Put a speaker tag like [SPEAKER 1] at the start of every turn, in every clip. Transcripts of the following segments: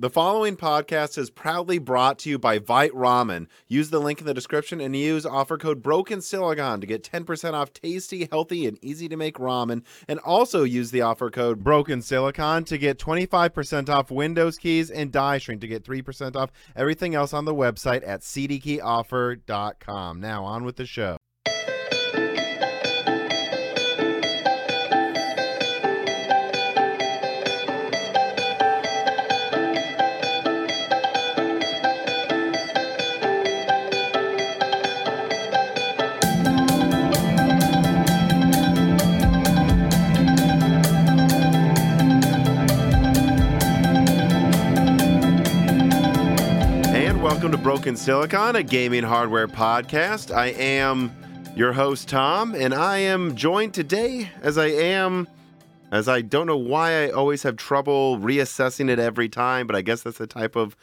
[SPEAKER 1] The following podcast is proudly brought to you by Vite Ramen. Use the link in the description and use offer code Broken Silicon to get 10% off tasty, healthy, and easy to make ramen. And also use the offer code Broken Silicon to get 25% off Windows keys and die shrink to get 3% off everything else on the website at cdkeyoffer.com. Now on with the show. Broken Silicon, a gaming hardware podcast. I am your host, Tom, and I am joined today as I am, as I don't know why I always have trouble reassessing it every time, but I guess that's the type of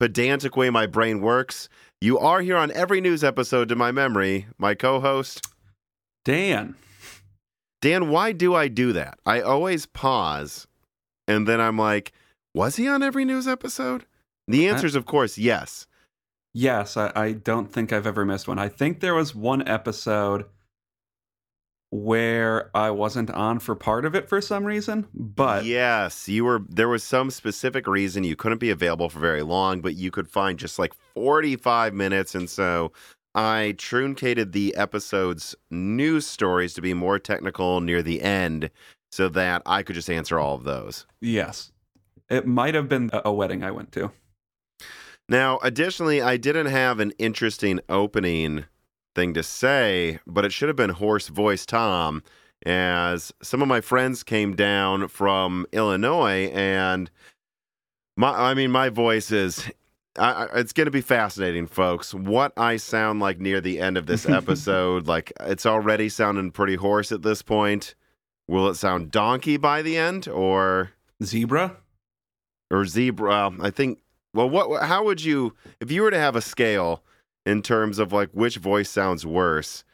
[SPEAKER 1] pedantic way my brain works. You are here on every news episode to my memory, my co host.
[SPEAKER 2] Dan.
[SPEAKER 1] Dan, why do I do that? I always pause and then I'm like, was he on every news episode? The answer is, of course, yes.
[SPEAKER 2] Yes, I, I don't think I've ever missed one. I think there was one episode where I wasn't on for part of it for some reason, but
[SPEAKER 1] yes, you were. There was some specific reason you couldn't be available for very long, but you could find just like 45 minutes. And so I truncated the episode's news stories to be more technical near the end so that I could just answer all of those.
[SPEAKER 2] yes, it might have been a a wedding I went to.
[SPEAKER 1] Now, additionally, I didn't have an interesting opening thing to say, but it should have been Horse Voice Tom, as some of my friends came down from Illinois, and my, I mean, my voice is. I- it's going to be fascinating, folks. What I sound like near the end of this episode, like it's already sounding pretty hoarse at this point. Will it sound donkey by the end, or
[SPEAKER 2] Zebra?
[SPEAKER 1] or zebra. I think. Well, what? How would you, if you were to have a scale in terms of like which voice sounds worse?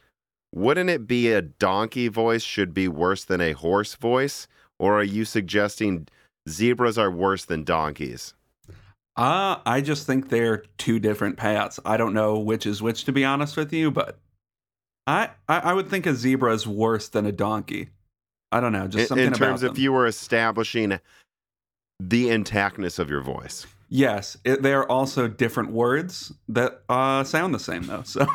[SPEAKER 1] Wouldn't it be a donkey voice should be worse than a horse voice, or are you suggesting zebras are worse than donkeys?
[SPEAKER 2] Uh, I just think they're two different paths. I don't know which is which, to be honest with you, but I, I, I would think a zebra is worse than a donkey. I don't know, just
[SPEAKER 1] In,
[SPEAKER 2] something
[SPEAKER 1] in terms
[SPEAKER 2] about
[SPEAKER 1] of
[SPEAKER 2] them.
[SPEAKER 1] you were establishing the intactness of your voice.
[SPEAKER 2] Yes, it, they are also different words that uh, sound the same, though. So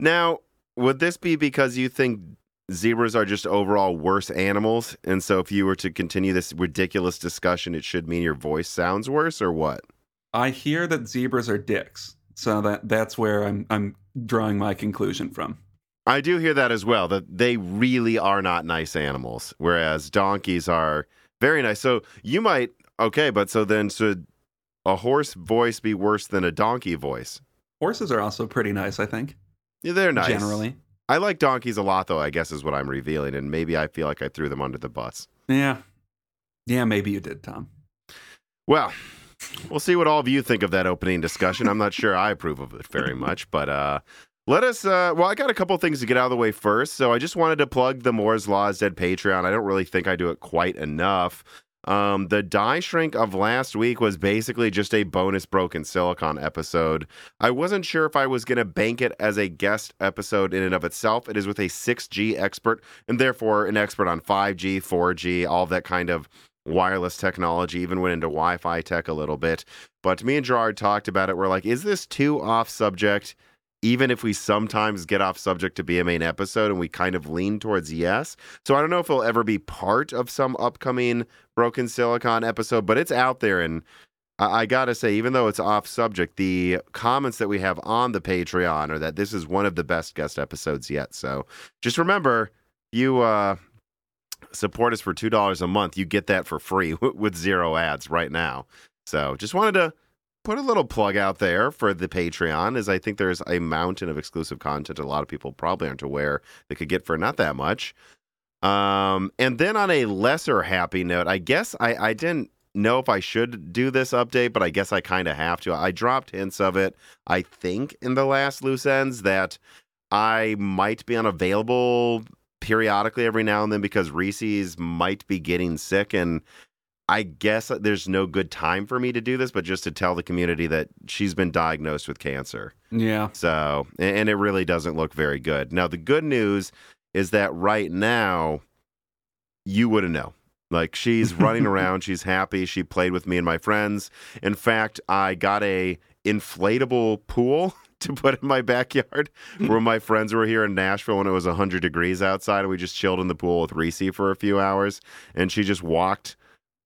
[SPEAKER 1] Now, would this be because you think zebras are just overall worse animals? And so if you were to continue this ridiculous discussion, it should mean your voice sounds worse or what?
[SPEAKER 2] I hear that zebras are dicks. So that that's where I'm I'm drawing my conclusion from.
[SPEAKER 1] I do hear that as well, that they really are not nice animals, whereas donkeys are very nice. So you might, okay, but so then should a horse voice be worse than a donkey voice?
[SPEAKER 2] Horses are also pretty nice, I think.
[SPEAKER 1] Yeah, they're nice.
[SPEAKER 2] Generally.
[SPEAKER 1] I like donkeys a lot, though, I guess is what I'm revealing. And maybe I feel like I threw them under the bus.
[SPEAKER 2] Yeah. Yeah, maybe you did, Tom.
[SPEAKER 1] Well, we'll see what all of you think of that opening discussion. I'm not sure I approve of it very much, but uh, let us. Uh, well, I got a couple things to get out of the way first. So I just wanted to plug the Moore's Law is Dead Patreon. I don't really think I do it quite enough. Um, the die shrink of last week was basically just a bonus Broken Silicon episode. I wasn't sure if I was going to bank it as a guest episode in and of itself. It is with a 6G expert and therefore an expert on 5G, 4G, all that kind of wireless technology, even went into Wi Fi tech a little bit. But me and Gerard talked about it. We're like, is this too off subject? Even if we sometimes get off subject to be a main episode and we kind of lean towards yes. So I don't know if it'll ever be part of some upcoming Broken Silicon episode, but it's out there. And I, I gotta say, even though it's off subject, the comments that we have on the Patreon are that this is one of the best guest episodes yet. So just remember, you uh, support us for two dollars a month, you get that for free with zero ads right now. So just wanted to put a little plug out there for the Patreon, as I think there's a mountain of exclusive content a lot of people probably aren't aware they could get for not that much. Um, and then on a lesser happy note, I guess I, I didn't know if I should do this update, but I guess I kind of have to. I dropped hints of it, I think, in the last loose ends that I might be unavailable periodically every now and then because Reese's might be getting sick and I guess there's no good time for me to do this, but just to tell the community that she's been diagnosed with cancer.
[SPEAKER 2] Yeah.
[SPEAKER 1] So, and it really doesn't look very good. Now, the good news is that right now, you wouldn't know. Like she's running around, she's happy. She played with me and my friends. In fact, I got a inflatable pool to put in my backyard hmm. where my friends were here in Nashville when it was 100 degrees outside and we just chilled in the pool with Reese for a few hours and she just walked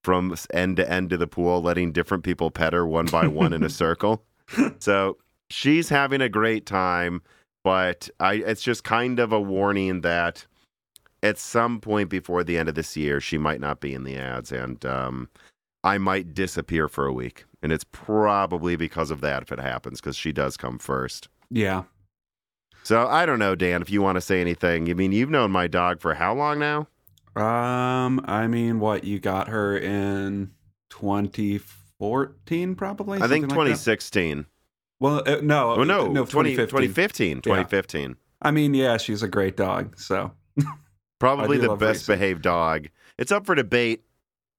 [SPEAKER 1] from end to end of the pool letting different people pet her one by one in a circle. So, she's having a great time, but I it's just kind of a warning that at some point before the end of this year, she might not be in the ads, and um, I might disappear for a week. And it's probably because of that if it happens, because she does come first.
[SPEAKER 2] Yeah.
[SPEAKER 1] So I don't know, Dan, if you want to say anything. I mean, you've known my dog for how long now?
[SPEAKER 2] Um, I mean, what you got her in 2014, probably.
[SPEAKER 1] I think
[SPEAKER 2] something like
[SPEAKER 1] 2016.
[SPEAKER 2] well, uh, no,
[SPEAKER 1] Oh, no,
[SPEAKER 2] no,
[SPEAKER 1] 20,
[SPEAKER 2] 2015.
[SPEAKER 1] 2015. 2015.
[SPEAKER 2] I mean, yeah, she's a great dog. So
[SPEAKER 1] Probably the best
[SPEAKER 2] Reese.
[SPEAKER 1] behaved dog. It's up for debate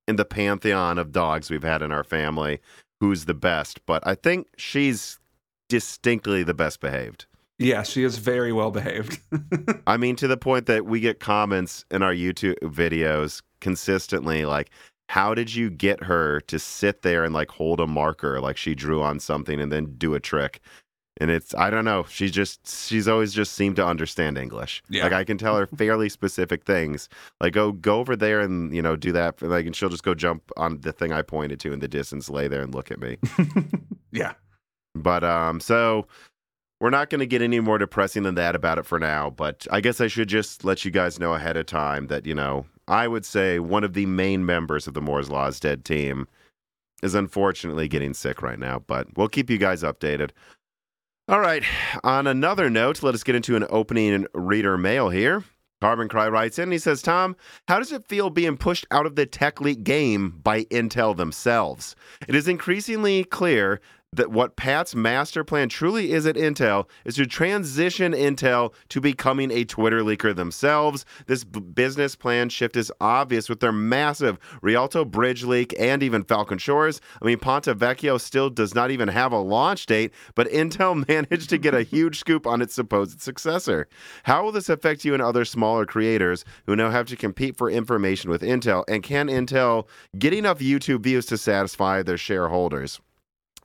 [SPEAKER 1] in the pantheon of dogs we've had in our family who's the best, but I think she's distinctly the best behaved.
[SPEAKER 2] Yeah, she is very well behaved.
[SPEAKER 1] I mean, to the point that we get comments in our YouTube videos consistently like, how did you get her to sit there and like hold a marker like she drew on something and then do a trick? And it's, I don't know. She's just, she's always just seemed to understand English.
[SPEAKER 2] Yeah.
[SPEAKER 1] Like I can tell her fairly specific things. Like, go, go over there and, you know, do that. Like, and she'll just go jump on the thing I pointed to in the distance, lay there and look at me.
[SPEAKER 2] yeah.
[SPEAKER 1] But um, so we're not going to get any more depressing than that about it for now. But I guess I should just let you guys know ahead of time that you know I would say one of the main members of the Moore's Law's Dead team is unfortunately getting sick right now. But we'll keep you guys updated. All right. On another note, let us get into an opening reader mail here. Carbon Cry writes in. He says, "Tom, how does it feel being pushed out of the tech leak game by Intel themselves? It is increasingly clear." That what Pat's master plan truly is at Intel is to transition Intel to becoming a Twitter leaker themselves. This b- business plan shift is obvious with their massive Rialto Bridge leak and even Falcon Shores. I mean, Ponte Vecchio still does not even have a launch date, but Intel managed to get a huge scoop on its supposed successor. How will this affect you and other smaller creators who now have to compete for information with Intel? And can Intel get enough YouTube views to satisfy their shareholders?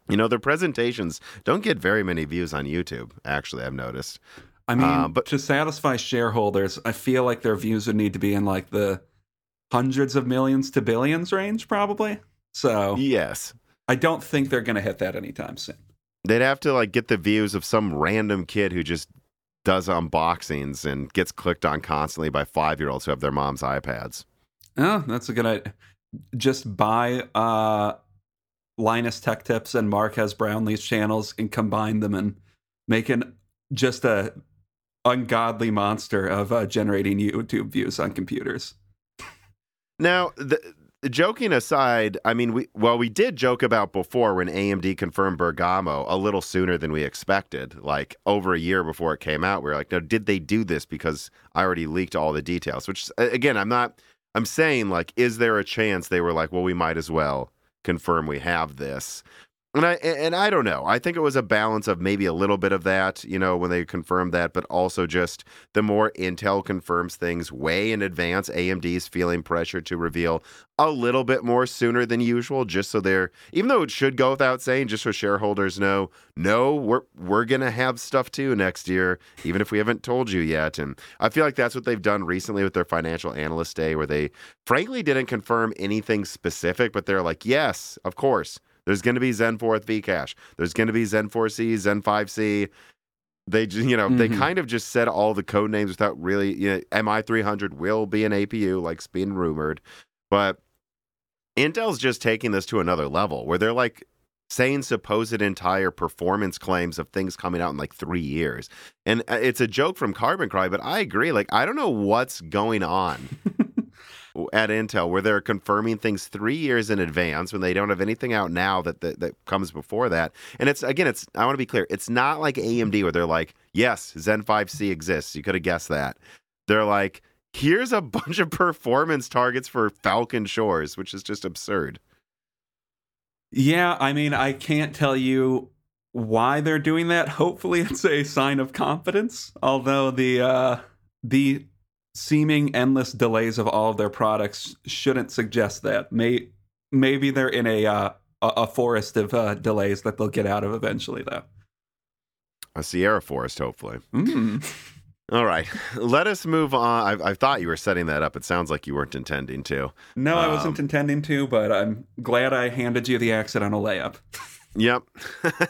[SPEAKER 1] You know, their presentations don't get very many views on YouTube, actually, I've noticed.
[SPEAKER 2] I mean,
[SPEAKER 1] Uh, but-
[SPEAKER 2] to satisfy shareholders, I feel like their views would need to be in like the hundreds of millions to billions range, probably. So
[SPEAKER 1] Yes.
[SPEAKER 2] I don't think they're going to hit that anytime soon.
[SPEAKER 1] They'd have to like get the views of some random kid who just does unboxings and gets clicked on constantly by five year olds who have their mom's iPads.
[SPEAKER 2] Oh, that's a good idea. Just buy uh, Linus Tech Tips and Marques Brownlee's channels and combine them and make an just a ungodly monster of uh, generating YouTube views on computers.
[SPEAKER 1] Now, the, joking aside, I mean, we well, we did joke about before when AMD confirmed Bergamo a little sooner than we expected, like over a year before it came out. We were like, no, did they do this because I already leaked all the details? Which again, I'm not. I'm saying like, is there a chance they were like, well, we might as well confirm we have this. And I and I don't know. I think it was a balance of maybe a little bit of that, you know, when they confirmed that, but also just the more Intel confirms things way in advance, AMD's feeling pressure to reveal a little bit more sooner than usual, just so they're even though it should go without saying, just so shareholders know, no, we're we're gonna have stuff too next year, even if we haven't told you yet. And I feel like that's what they've done recently with their financial analyst day, where they frankly didn't confirm anything specific, but they're like, yes, of course. There's going to be Zen 4th Vcache. There's going to be Zen 4C, Zen 5C. They, you know, they
[SPEAKER 2] Mhm.
[SPEAKER 1] kind of just said all the code names without really, you know, MI300 will be an APU, like it's being rumored. But Intel's just taking this to another level where they're like saying supposed entire performance claims of things coming out in like three years. And uh, it's a joke from Carbon Cry, but I agree. Like, I don't know what's going on at Intel where they're confirming things three years in advance when they don't have anything out now that, that that comes before that. And it's again, it's I want to be clear, it's not like AMD where they're like, yes, Zen 5C exists. You could have guessed that. They're like, here's a bunch of performance targets for Falcon Shores, which is just absurd.
[SPEAKER 2] Yeah, I mean, I can't tell you why they're doing that. Hopefully, it's a sign of confidence. Although the uh, the seeming endless delays of all of their products shouldn't suggest that. May maybe they're in a uh, a forest of uh, delays that they'll get out of eventually, though.
[SPEAKER 1] A Sierra forest, hopefully.
[SPEAKER 2] Mm.
[SPEAKER 1] All right, let us move on. I, I, thought you were setting that up. It sounds like you weren't intending to.
[SPEAKER 2] No, I wasn't um, intending to, but I'm glad I handed you the accidental layup.
[SPEAKER 1] Yep.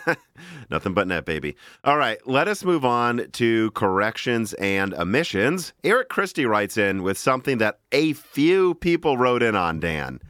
[SPEAKER 1] Nothing but net, baby. All right, let us move on to corrections and omissions. Eric Christie writes in with something that a few people wrote in on, Dan.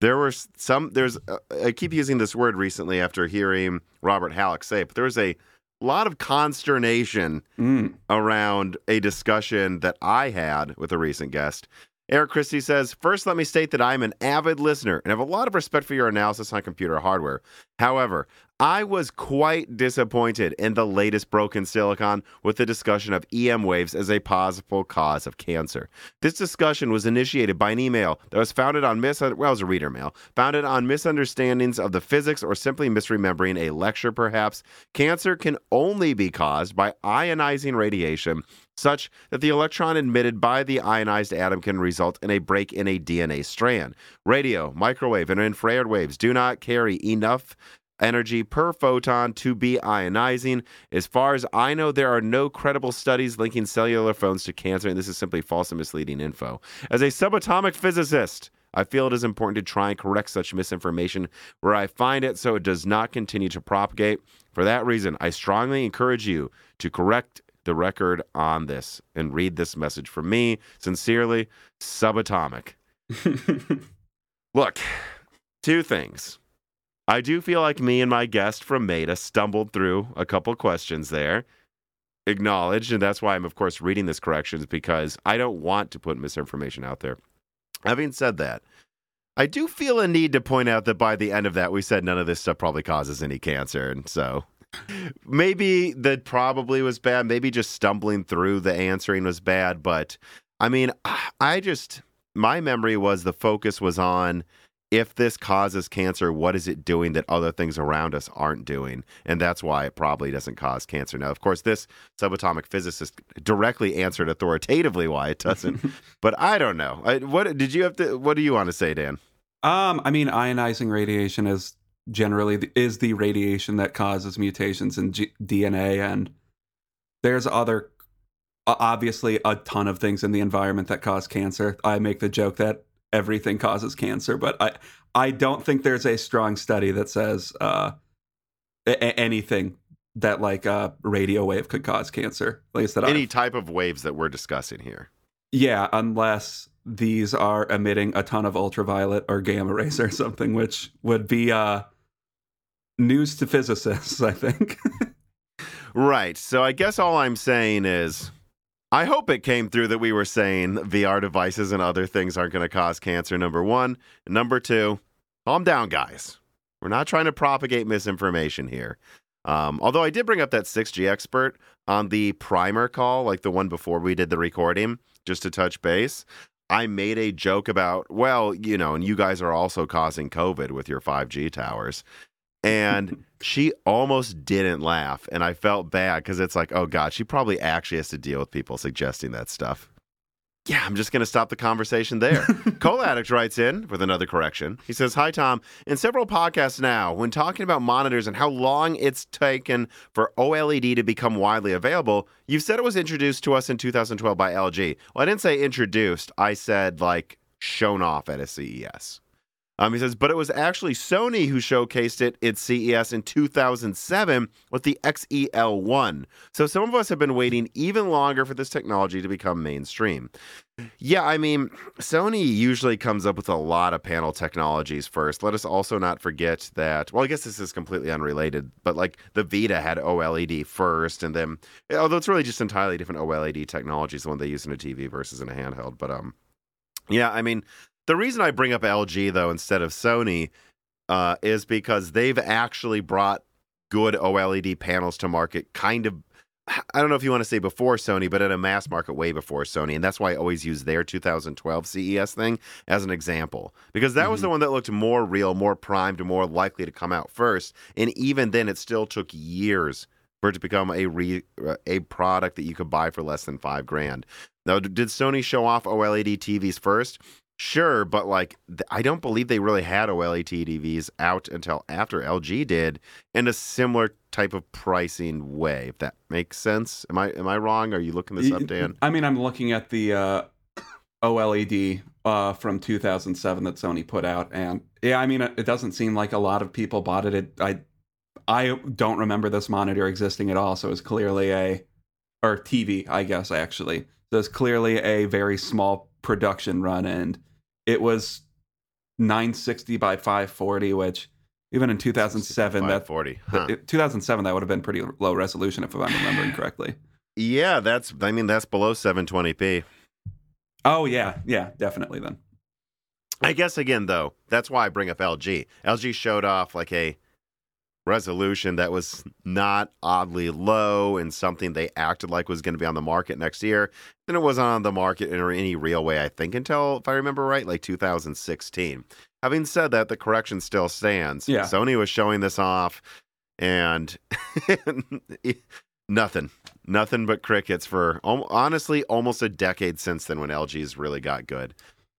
[SPEAKER 1] There were some, there's, uh, I keep using this word recently after hearing Robert Hallock say it, but there was a lot of consternation mm. around a discussion that I had with a recent guest. Eric Christie says, First, let me state that I'm an avid listener and have a lot of respect for your analysis on computer hardware. However, I was quite disappointed in the latest broken silicon with the discussion of EM waves as a possible cause of cancer. This discussion was initiated by an email that was founded on mis well, it was a reader mail, founded on misunderstandings of the physics or simply misremembering a lecture, perhaps. Cancer can only be caused by ionizing radiation such that the electron emitted by the ionized atom can result in a break in a DNA strand. Radio, microwave, and infrared waves do not carry enough energy per photon to be ionizing. As far as I know, there are no credible studies linking cellular phones to cancer, and this is simply false and misleading info. As a subatomic physicist, I feel it is important to try and correct such misinformation where I find it so it does not continue to propagate. For that reason, I strongly encourage you to correct the record on this and read this message from me. Sincerely, subatomic. Look, two things. I do feel like me and my guest from Meta stumbled through a couple questions there. Acknowledged, and that's why I'm, of course, reading this corrections because I don't want to put misinformation out there. Having said that, I do feel a need to point out that by the end of that, we said none of this stuff probably causes any cancer. And so maybe that probably was bad. Maybe just stumbling through the answering was bad. But I mean, I just, my memory was the focus was on if this causes cancer, what is it doing that other things around us aren't doing? And that's why it probably doesn't cause cancer. Now, of course, this subatomic physicist directly answered authoritatively why it doesn't. but I don't know. I, what did you have to? What do you want to say, Dan?
[SPEAKER 2] Um, I mean, ionizing radiation is generally is the radiation that causes mutations in G- DNA, and there's other obviously a ton of things in the environment that cause cancer. I make the joke that everything causes cancer, but I I don't think there's a strong study that says uh, a- anything that like a radio wave could cause cancer. At least that
[SPEAKER 1] any
[SPEAKER 2] I've...
[SPEAKER 1] type of waves that we're discussing here.
[SPEAKER 2] Yeah, unless these are emitting a ton of ultraviolet or gamma rays or something, which would be uh, news to physicists, I think.
[SPEAKER 1] right. So I guess all I'm saying is I hope it came through that we were saying VR devices and other things aren't going to cause cancer, number one. Number two, calm down, guys. We're not trying to propagate misinformation here. Um, although I did bring up that 6G expert on the primer call, like the one before we did the recording, just to touch base. I made a joke about, well, you know, and you guys are also causing COVID with your 5G towers and she almost didn't laugh and i felt bad because it's like oh god she probably actually has to deal with people suggesting that stuff. Yeah i'm just going to stop the conversation there. Coal addict writes in with another correction. He says hi tom. In several podcasts now when talking about monitors and how long it's taken for oled to become widely available you've said it was introduced to us in 2012 by lg well i didn't say introduced. I said like shown off at a ces um, he says, but it was actually Sony who showcased it at CES in 2007 with the XEL1. So some of us have been waiting even longer for this technology to become mainstream. Yeah, I mean, Sony usually comes up with a lot of panel technologies first. Let us also not forget that, well, I guess this is completely unrelated, but like the Vita had OLED first, and then, although it's really just entirely different OLED technologies, the one they use in a TV versus in a handheld. But, um, yeah, I mean, the reason I bring up LG though instead of Sony uh, is because they've actually brought good OLED panels to market kind of I don't know if you want to say before Sony, but in a mass market way before Sony. And that's why I always use their 2012 CES thing as an example, because that mm-hmm. was the one that looked more real, more primed, more likely to come out first. And even then, it still took years for it to become a re, uh, a product that you could buy for less than five grand. Now, did Sony show off OLED TVs first? Sure, but like I don't believe they really had OLED TVs out until after LG did in a similar type of pricing way. If that makes sense, am I am I wrong? Are you looking this up, Dan?
[SPEAKER 2] I mean, I'm looking at the uh, OLED uh, from 2007 that Sony put out, and yeah, I mean, it doesn't seem like a lot of people bought it. it I I don't remember this monitor existing at all, so it's clearly a or TV, I guess actually. So it's clearly a very small production run and it was 960 by 540, which even in 2007, that
[SPEAKER 1] 40, huh.
[SPEAKER 2] 2007, that would have been pretty low resolution if I'm remembering correctly.
[SPEAKER 1] Yeah, that's. I mean, that's below 720p.
[SPEAKER 2] Oh yeah, yeah, definitely. Then.
[SPEAKER 1] I guess again though, that's why I bring up LG. LG showed off like a resolution that was not oddly low and something they acted like was going to be on the market next year. Then it wasn't on the market in any real way, I think, until, if I remember right, like 2016. Having said that, the correction still stands.
[SPEAKER 2] Yeah.
[SPEAKER 1] Sony was showing this off and nothing. Nothing but crickets for honestly almost a decade since then when LG's really got good.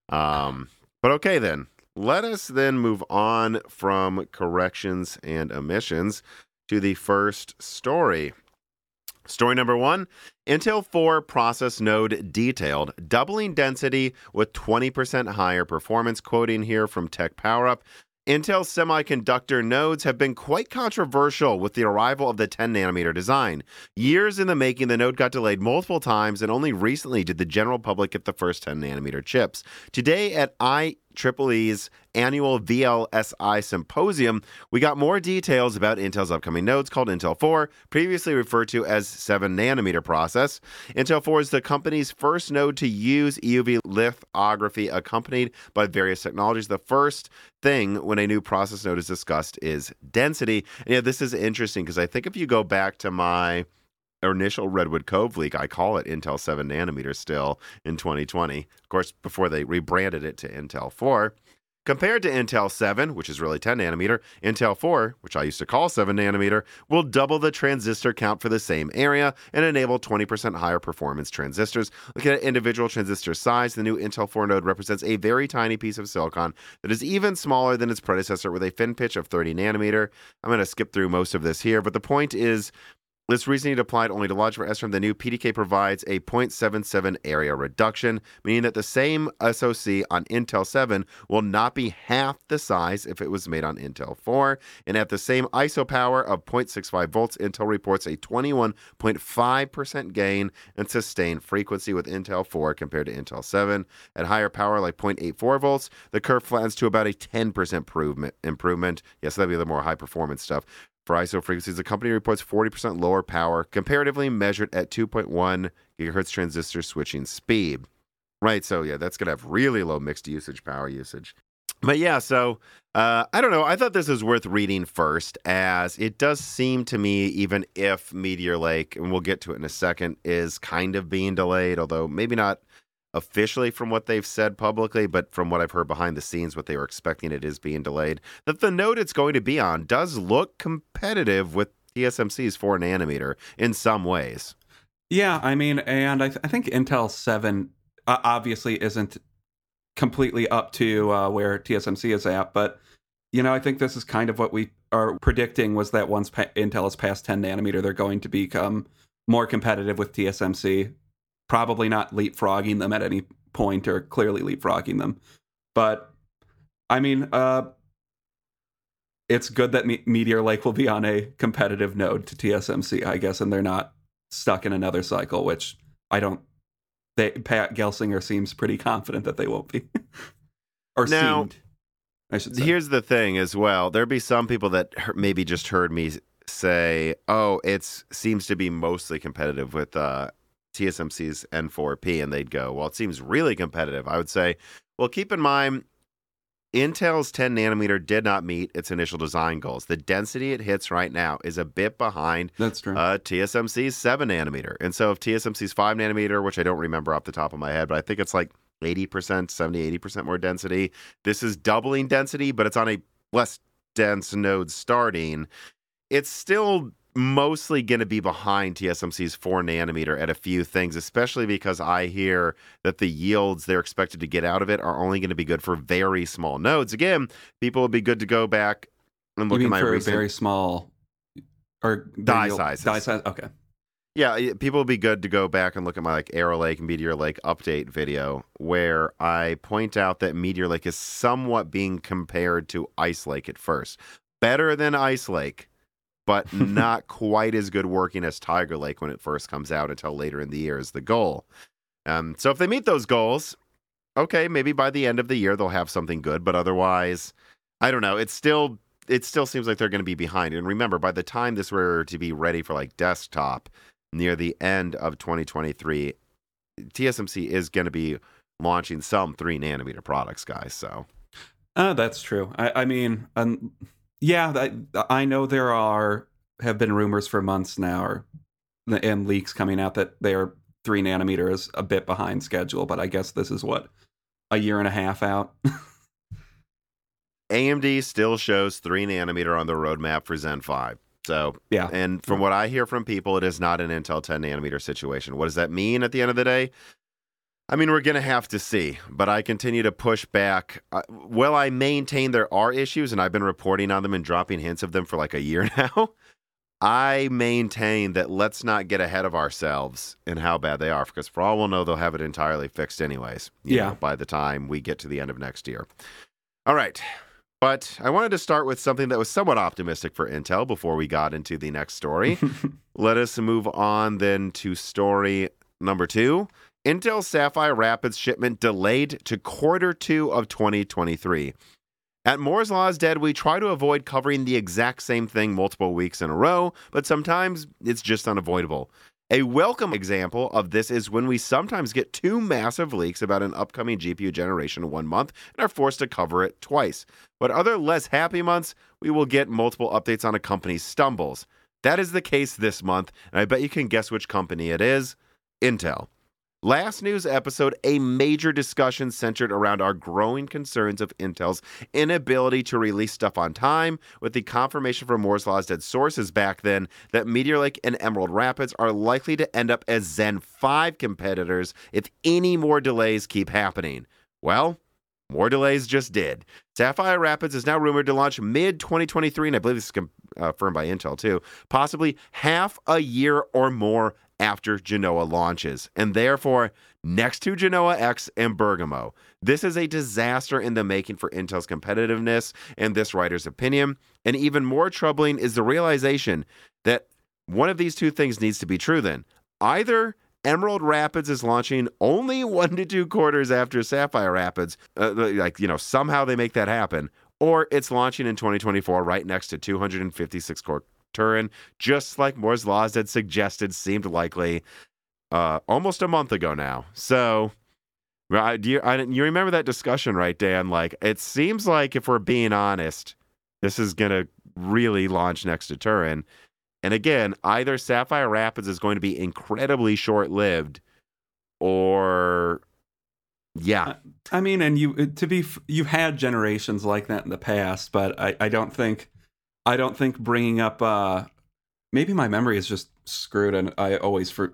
[SPEAKER 1] Um, but okay then let us then move on from corrections and omissions to the first story. Story number one Intel 4 process node detailed, doubling density with 20% higher performance. Quoting here from Tech PowerUp Intel semiconductor nodes have been quite controversial with the arrival of the 10 nanometer design. Years in the making, the node got delayed multiple times, and only recently did the general public get the first 10 nanometer chips. Today at I EEE's annual VLSI symposium, we got more details about Intel's upcoming nodes called Intel 4, previously referred to as 7 nanometer process. Intel 4 is the company's first node to use EUV lithography accompanied by various technologies. The first thing when a new process node is discussed is density. And yeah, this is interesting because I think if you go back to my initial Redwood Cove leak, I call it Intel 7 nanometer still in 2020. Of course, before they rebranded it to Intel 4. Compared to Intel 7, which is really 10 nanometer, Intel 4, which I used to call 7 nanometer, will double the transistor count for the same area and enable 20% higher performance transistors. Looking at individual transistor size, the new Intel 4 node represents a very tiny piece of silicon that is even smaller than its predecessor with a fin pitch of 30 nanometer. I'm going to skip through most of this here, but the point is this reasoning applied only to logic for SRAM. The new PDK provides a 0.77 area reduction, meaning that the same SoC on Intel 7 will not be half the size if it was made on Intel 4. And at the same ISO power of 0.65 volts, Intel reports a 21.5% gain in sustained frequency with Intel 4 compared to Intel 7. At higher power, like 0.84 volts, the curve flattens to about a 10% improvement. improvement. Yes, that'd be the more high performance stuff. For ISO frequencies, the company reports 40% lower power, comparatively measured at 2.1 gigahertz transistor switching speed. Right, so yeah, that's going to have really low mixed usage power usage. But yeah, so uh, I don't know. I thought this was worth reading first, as it does seem to me, even if Meteor Lake, and we'll get to it in a second, is kind of being delayed, although maybe not officially from what they've said publicly, but from what I've heard behind the scenes, what they were expecting it is being delayed. That the node it's going to be on does look competitive with TSMC's four nanometer in some ways.
[SPEAKER 2] Yeah, I mean, and I, th- I think Intel 7 uh, obviously isn't completely up to uh, where TSMC is at, but you know, I think this is kind of what we are predicting was that once pa- Intel is past 10 nanometer, they're going to become more competitive with TSMC probably not leapfrogging them at any point or clearly leapfrogging them. But I mean, uh, it's good that Me- Meteor Lake will be on a competitive node to TSMC, I guess, and they're not stuck in another cycle, which I don't. They, Pat Gelsinger seems pretty confident that they won't be, or now, seemed. I should say.
[SPEAKER 1] Here's the thing, as well. There'd be some people that maybe just heard me say, "Oh, it seems to be mostly competitive with uh, TSMC's N4P and they'd go, well, it seems really competitive. I would say, well, keep in mind, Intel's 10 nanometer did not meet its initial design goals. The density it hits right now is a bit behind
[SPEAKER 2] That's true.
[SPEAKER 1] uh, TSMC's 7 nanometer. And so if TSMC's 5 nanometer, which I don't remember off the top of my head, but I think it's like 80%, 70, 80% more density. This is doubling density, but it's on a less dense node starting. It's still mostly going to be behind TSMC's 4 nanometer at a few things, especially because I hear that the yields they're expected to get out of it are only going to be good for very small nodes. Again, people would be good to go back and look at my
[SPEAKER 2] for
[SPEAKER 1] recent
[SPEAKER 2] very small or
[SPEAKER 1] Die sizes.
[SPEAKER 2] Die size. Okay.
[SPEAKER 1] Yeah, people would be good to go back and look at my like Arrow Lake and Meteor Lake update video where I point out that Meteor Lake is somewhat being compared to Ice Lake at first. Better than Ice Lake, but not quite as good working as Tiger Lake when it first comes out until later in the year is the goal. Um, so if they meet those goals, okay, maybe by the end of the year they'll have something good, but otherwise, I don't know. It's still it still seems like they're going to be behind. And remember, by the time this were to be ready for like desktop near the end of 2023, TSMC is going to be launching some three nanometer products, guys. So
[SPEAKER 2] Uh, that's true. I, I mean, um, yeah, I, I know there are have been rumors for months now, or and leaks coming out that they are three nanometer is a bit behind schedule. But I guess this is what a year and a half out.
[SPEAKER 1] AMD still shows three nanometer on the roadmap for Zen 5. So,
[SPEAKER 2] yeah,
[SPEAKER 1] and from what I hear from people, it is not an Intel 10 nanometer situation. What does that mean at the end of the day? I mean, we're going to have to see, but I continue to push back. Uh, well, I maintain there are issues, and I've been reporting on them and dropping hints of them for like a year now. I maintain that let's not get ahead of ourselves in how bad they are, because for all we'll know, they'll have it entirely fixed anyways. you
[SPEAKER 2] Yeah.
[SPEAKER 1] know, by the time we get to the end of next year. All right. But I wanted to start with something that was somewhat optimistic for Intel before we got into the next story. Let us move on then to story number two. Intel Sapphire Rapids shipment delayed to quarter two of 2023. At Moore's Law is Dead, we try to avoid covering the exact same thing multiple weeks in a row, but sometimes it's just unavoidable. A welcome example of this is when we sometimes get two massive leaks about an upcoming GPU generation one month and are forced to cover it twice. But other less happy months, we will get multiple updates on a company's stumbles. That is the case this month, and I bet you can guess which company it is Intel. Last news episode, a major discussion centered around our growing concerns of Intel's inability to release stuff on time, with the confirmation from Moore's Law's dead sources back then that Meteor Lake and Emerald Rapids are likely to end up as Zen 5 competitors if any more delays keep happening. Well, more delays just did. Sapphire Rapids is now rumored to launch mid 2023, and I believe this is uh, confirmed by Intel too, possibly half a year or more after Genoa launches, and therefore next to Genoa X and Bergamo. This is a disaster in the making for Intel's competitiveness, in this writer's opinion. And even more troubling is the realization that one of these two things needs to be true then. Either Emerald Rapids is launching only one to two quarters after Sapphire Rapids, uh, like, you know, somehow they make that happen, or it's launching in 2024 right next to 256 core Turin, just like Moore's Laws had suggested seemed likely uh, almost a month ago now. So, right, do you, I, you remember that discussion, right, Dan? Like, it seems like if we're being honest, this is going to really launch next to Turin. And again, either Sapphire Rapids is going to be incredibly short lived or. Yeah.
[SPEAKER 2] I mean, and you to be you've had generations like that in the past, but I, I don't think I don't think bringing up uh maybe my memory is just screwed and I always for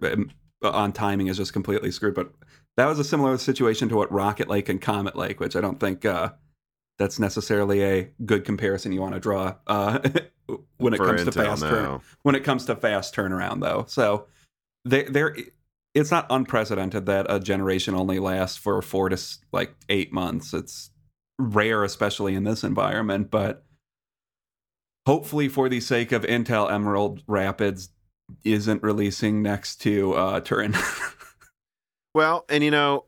[SPEAKER 2] on timing is just completely screwed, but that was a similar situation to what Rocket Lake and Comet Lake, which I don't think uh that's necessarily a good comparison you want to draw uh when it
[SPEAKER 1] For
[SPEAKER 2] comes to fast
[SPEAKER 1] no.
[SPEAKER 2] turn when it comes to fast turnaround though. So they there it's not unprecedented that a generation only lasts for 4 to like 8 months. It's rare especially in this environment, but hopefully for the sake of Intel Emerald Rapids isn't releasing next to uh Turin.
[SPEAKER 1] Well, and you know,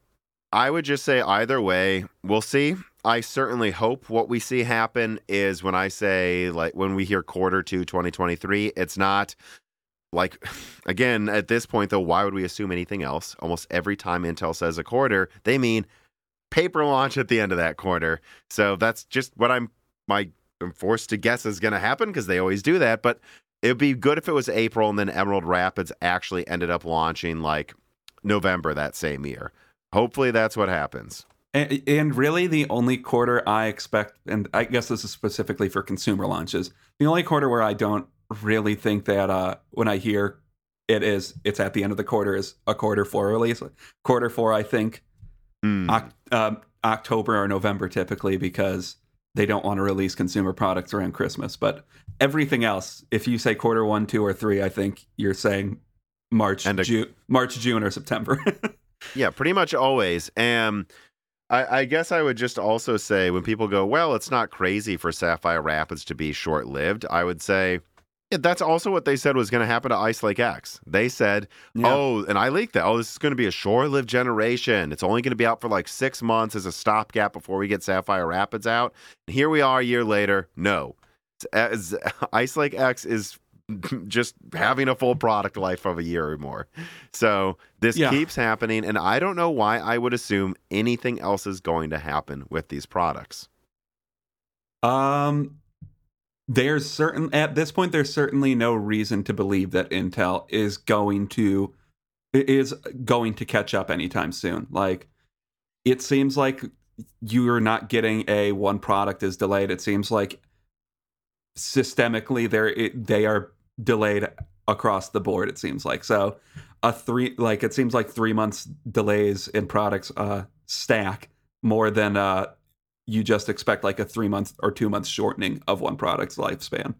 [SPEAKER 1] I would just say either way, we'll see. I certainly hope what we see happen is when I say, like, when we hear quarter two 2023, it's not like, again, at this point, though, why would we assume anything else? Almost every time Intel says a quarter, they mean paper launch at the end of that quarter. So that's just what I'm my I'm forced to guess is going to happen because they always do that. But it'd be good if it was April and then Emerald Rapids actually ended up launching like November that same year. Hopefully that's what happens.
[SPEAKER 2] And, and really, the only quarter I expect, and I guess this is specifically for consumer launches, the only quarter where I don't really think that uh, when I hear it is, it's at the end of the quarter is a quarter four release. Quarter four, I think,
[SPEAKER 1] Mm.
[SPEAKER 2] Oc- um, October or November typically because they don't want to release consumer products around Christmas. But everything else, if you say quarter one, two, or three, I think you're saying March,
[SPEAKER 1] And a-
[SPEAKER 2] June, March, June, or September.
[SPEAKER 1] Yeah, pretty much always. And I, I guess I would just also say when people go, well, it's not crazy for Sapphire Rapids to be short lived, I would say, yeah, that's also what they said was going to happen to Ice Lake X. They said,
[SPEAKER 2] Yeah.
[SPEAKER 1] oh, and I leaked that. Oh, this is going to be a short lived generation. It's only going to be out for like six months as a stopgap before we get Sapphire Rapids out. And here we are a year later. No. As Ice Lake X is just having a full product life of a year or more. So this
[SPEAKER 2] Yeah.
[SPEAKER 1] keeps happening, and I don't know why I would assume anything else is going to happen with these products.
[SPEAKER 2] Um, there's certain at this point there's certainly no reason to believe that Intel is going to is going to catch up anytime soon. Like it seems like you're not getting a one product is delayed. It seems like systemically they're it, they are delayed across the board. It seems like so a three like it seems like three months delays in products uh stack more than uh you just expect like a three month or two month shortening of one product's lifespan,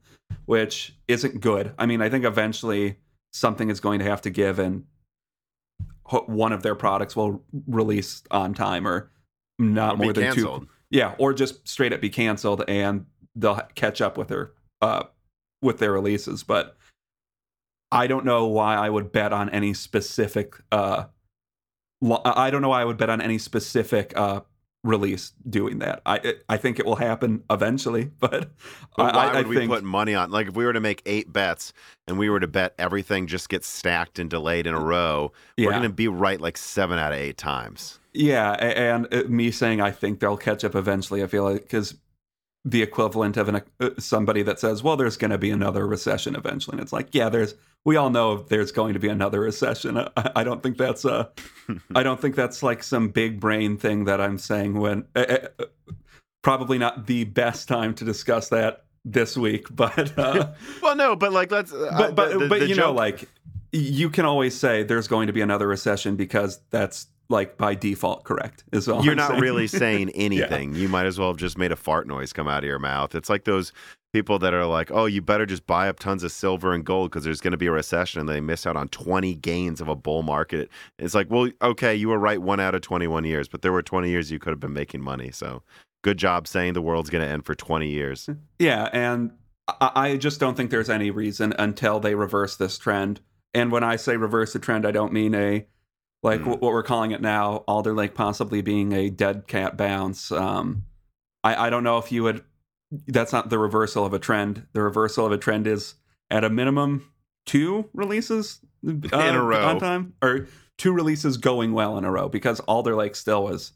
[SPEAKER 2] which isn't good. I mean, I think eventually something is going to have to give, and one of their products will release on time or not
[SPEAKER 1] Or
[SPEAKER 2] more than
[SPEAKER 1] canceled.
[SPEAKER 2] two. Yeah, or just straight up be canceled, and they'll catch up with their uh with their releases. But I don't know why I would bet on any specific. uh I don't know why I would bet on any specific uh release doing that. I I think it will happen eventually, but,
[SPEAKER 1] But why
[SPEAKER 2] I, I
[SPEAKER 1] would we put money on? Like, if we were to make eight bets and we were to bet everything just gets stacked and delayed in a row,
[SPEAKER 2] yeah,
[SPEAKER 1] we're going to be right like seven out of eight times.
[SPEAKER 2] yeah, and uh, me saying I think they'll catch up eventually. I feel like because the equivalent of an uh, somebody that says, "Well, there's going to be another recession eventually," and it's like, yeah, there's. We all know there's going to be another recession. I, I don't think that's a. I don't think that's like some big brain thing that I'm saying when. Uh, uh, probably not the best time to discuss that this week, but. Uh,
[SPEAKER 1] well, no, but like, let's. Uh,
[SPEAKER 2] but but,
[SPEAKER 1] the- the-
[SPEAKER 2] but
[SPEAKER 1] the
[SPEAKER 2] you know like you can always say there's going to be another recession because that's like by default correct is all
[SPEAKER 1] you're
[SPEAKER 2] I'm
[SPEAKER 1] not
[SPEAKER 2] saying.
[SPEAKER 1] really saying anything. You might as well have just made a fart noise come out of your mouth. It's like those people that are like, "Oh, you better just buy up tons of silver and gold because there's going to be a recession," and they miss out on 20 gains of a bull market. It's like, well, okay, you were right one out of 21 years, but there were 20 years you could have been making money. So, good job saying the world's going to end for 20 years.
[SPEAKER 2] yeah and I just don't think there's any reason until they reverse this trend and when i say reverse the trend i don't mean a like wh- what we're calling it now alder lake possibly being a dead cat bounce um i i don't know if you would that's not the reversal of a trend the reversal of a trend is at a minimum two releases uh,
[SPEAKER 1] In a row.
[SPEAKER 2] on time or two releases going well in a row because alder lake still was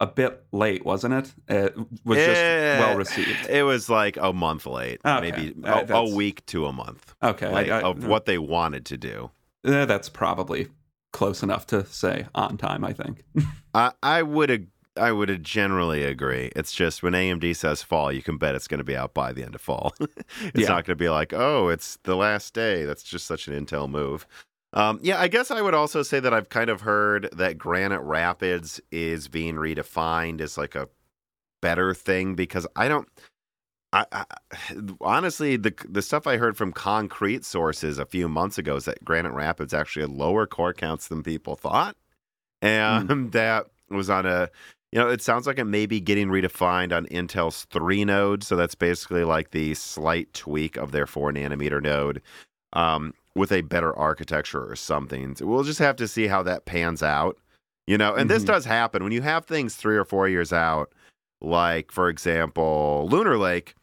[SPEAKER 2] a bit late wasn't it it was just
[SPEAKER 1] Eh,
[SPEAKER 2] well received
[SPEAKER 1] It was like a month late,
[SPEAKER 2] Okay.
[SPEAKER 1] maybe
[SPEAKER 2] Uh,
[SPEAKER 1] a, a week to a month
[SPEAKER 2] okay
[SPEAKER 1] late
[SPEAKER 2] I- I-
[SPEAKER 1] of what they wanted to do.
[SPEAKER 2] Eh, that's probably close enough to say on time. I think.
[SPEAKER 1] I, I would ag- I would generally agree. It's just when AMD says fall, you can bet it's going to be out by the end of fall. it's
[SPEAKER 2] Yeah.
[SPEAKER 1] not going to be like, oh, it's the last day. That's just such an Intel move. Um, yeah, I guess I would also say that I've kind of heard that Granite Rapids is being redefined as like a better thing because I don't. I, I honestly the the stuff I heard from concrete sources a few months ago is that Granite Rapids actually had lower core counts than people thought, and that was on a you know it sounds like it may be getting redefined on Intel's three node, so that's basically like the slight tweak of their four nanometer node. Um, with a better architecture or something. So we'll just have to see how that pans out. You know, and this
[SPEAKER 2] Mhm.
[SPEAKER 1] does happen when you have things three or four years out, like, for example, Lunar Lake.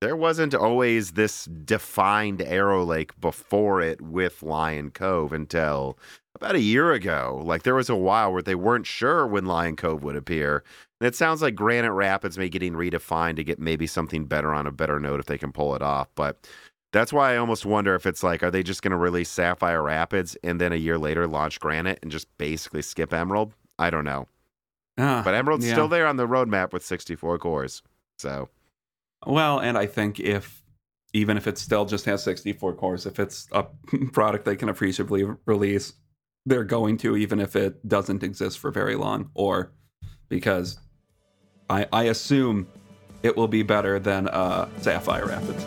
[SPEAKER 1] There wasn't always this defined Arrow Lake before it with Lion Cove until about a year ago. Like there was a while where they weren't sure when Lion Cove would appear. And it sounds like Granite Rapids may getting redefined to get maybe something better on a better note if they can pull it off. But that's why I almost wonder if it's like, are they just going to release Sapphire Rapids and then a year later launch Granite and just basically skip Emerald? I don't know.
[SPEAKER 2] Ah,
[SPEAKER 1] But Emerald's
[SPEAKER 2] yeah.
[SPEAKER 1] still there on the roadmap with 64 cores. So
[SPEAKER 2] Well, and I think if even if it still just has 64 cores, if it's a product they can appreciably release, they're going to, even if it doesn't exist for very long, or because I, I assume it will be better than uh, Sapphire Rapids.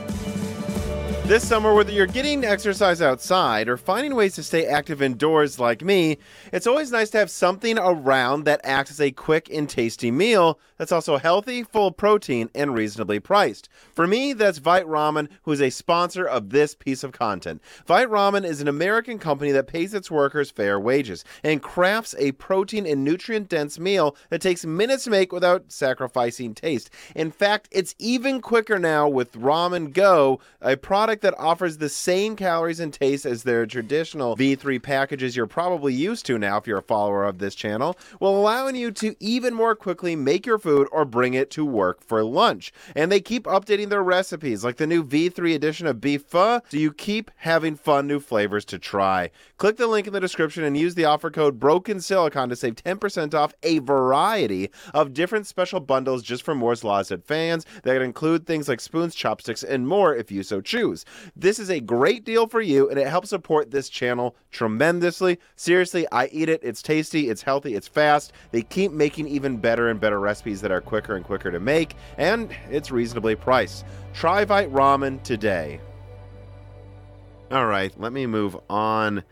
[SPEAKER 1] This summer, whether you're getting exercise outside or finding ways to stay active indoors like me, it's always nice to have something around that acts as a quick and tasty meal that's also healthy, full of protein, and reasonably priced. For me, that's Vite Ramen, who is a sponsor of this piece of content. Vite Ramen is an American company that pays its workers fair wages and crafts a protein and nutrient dense meal that takes minutes to make without sacrificing taste. In fact, it's even quicker now with Ramen Go, a product that offers the same calories and taste as their traditional V3 packages you're probably used to now if you're a follower of this channel, while allowing you to even more quickly make your food or bring it to work for lunch. And they keep updating their recipes, like the new V3 edition of beef pho, so you keep having fun new flavors to try. Click the link in the description and use the offer code Broken Silicon to save 10% off a variety of different special bundles just for Moore's Law Is Dead fans that include things like spoons, chopsticks, and more if you so choose. This is a great deal for you and it helps support this channel tremendously. Seriously, I eat it. It's tasty, it's healthy, it's fast. They keep making even better and better recipes that are quicker and quicker to make, and it's reasonably priced. Try Vite Ramen today. All right, let me move on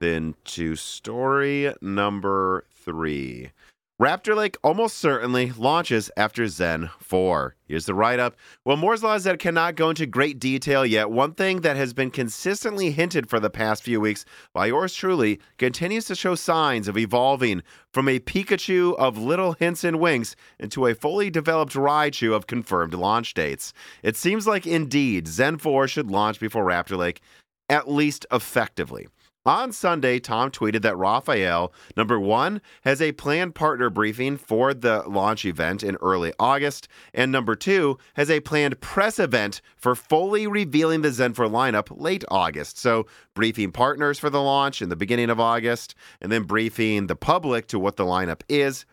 [SPEAKER 1] then to story number three. Raptor Lake almost certainly launches after Zen 4. Here's the write up. Well, Moore's Law Is Dead cannot go into great detail yet. One thing that has been consistently hinted for the past few weeks by yours truly continues to show signs of evolving from a Pikachu of little hints and winks into a fully developed Raichu of confirmed launch dates. It seems like indeed Zen 4 should launch before Raptor Lake, at least effectively. On Sunday, Tom tweeted that Raphael, number one, has a planned partner briefing for the launch event in early August, and number two, has a planned press event for fully revealing the Zen 4 lineup late August. So, briefing partners for the launch in the beginning of August, and then briefing the public to what the lineup is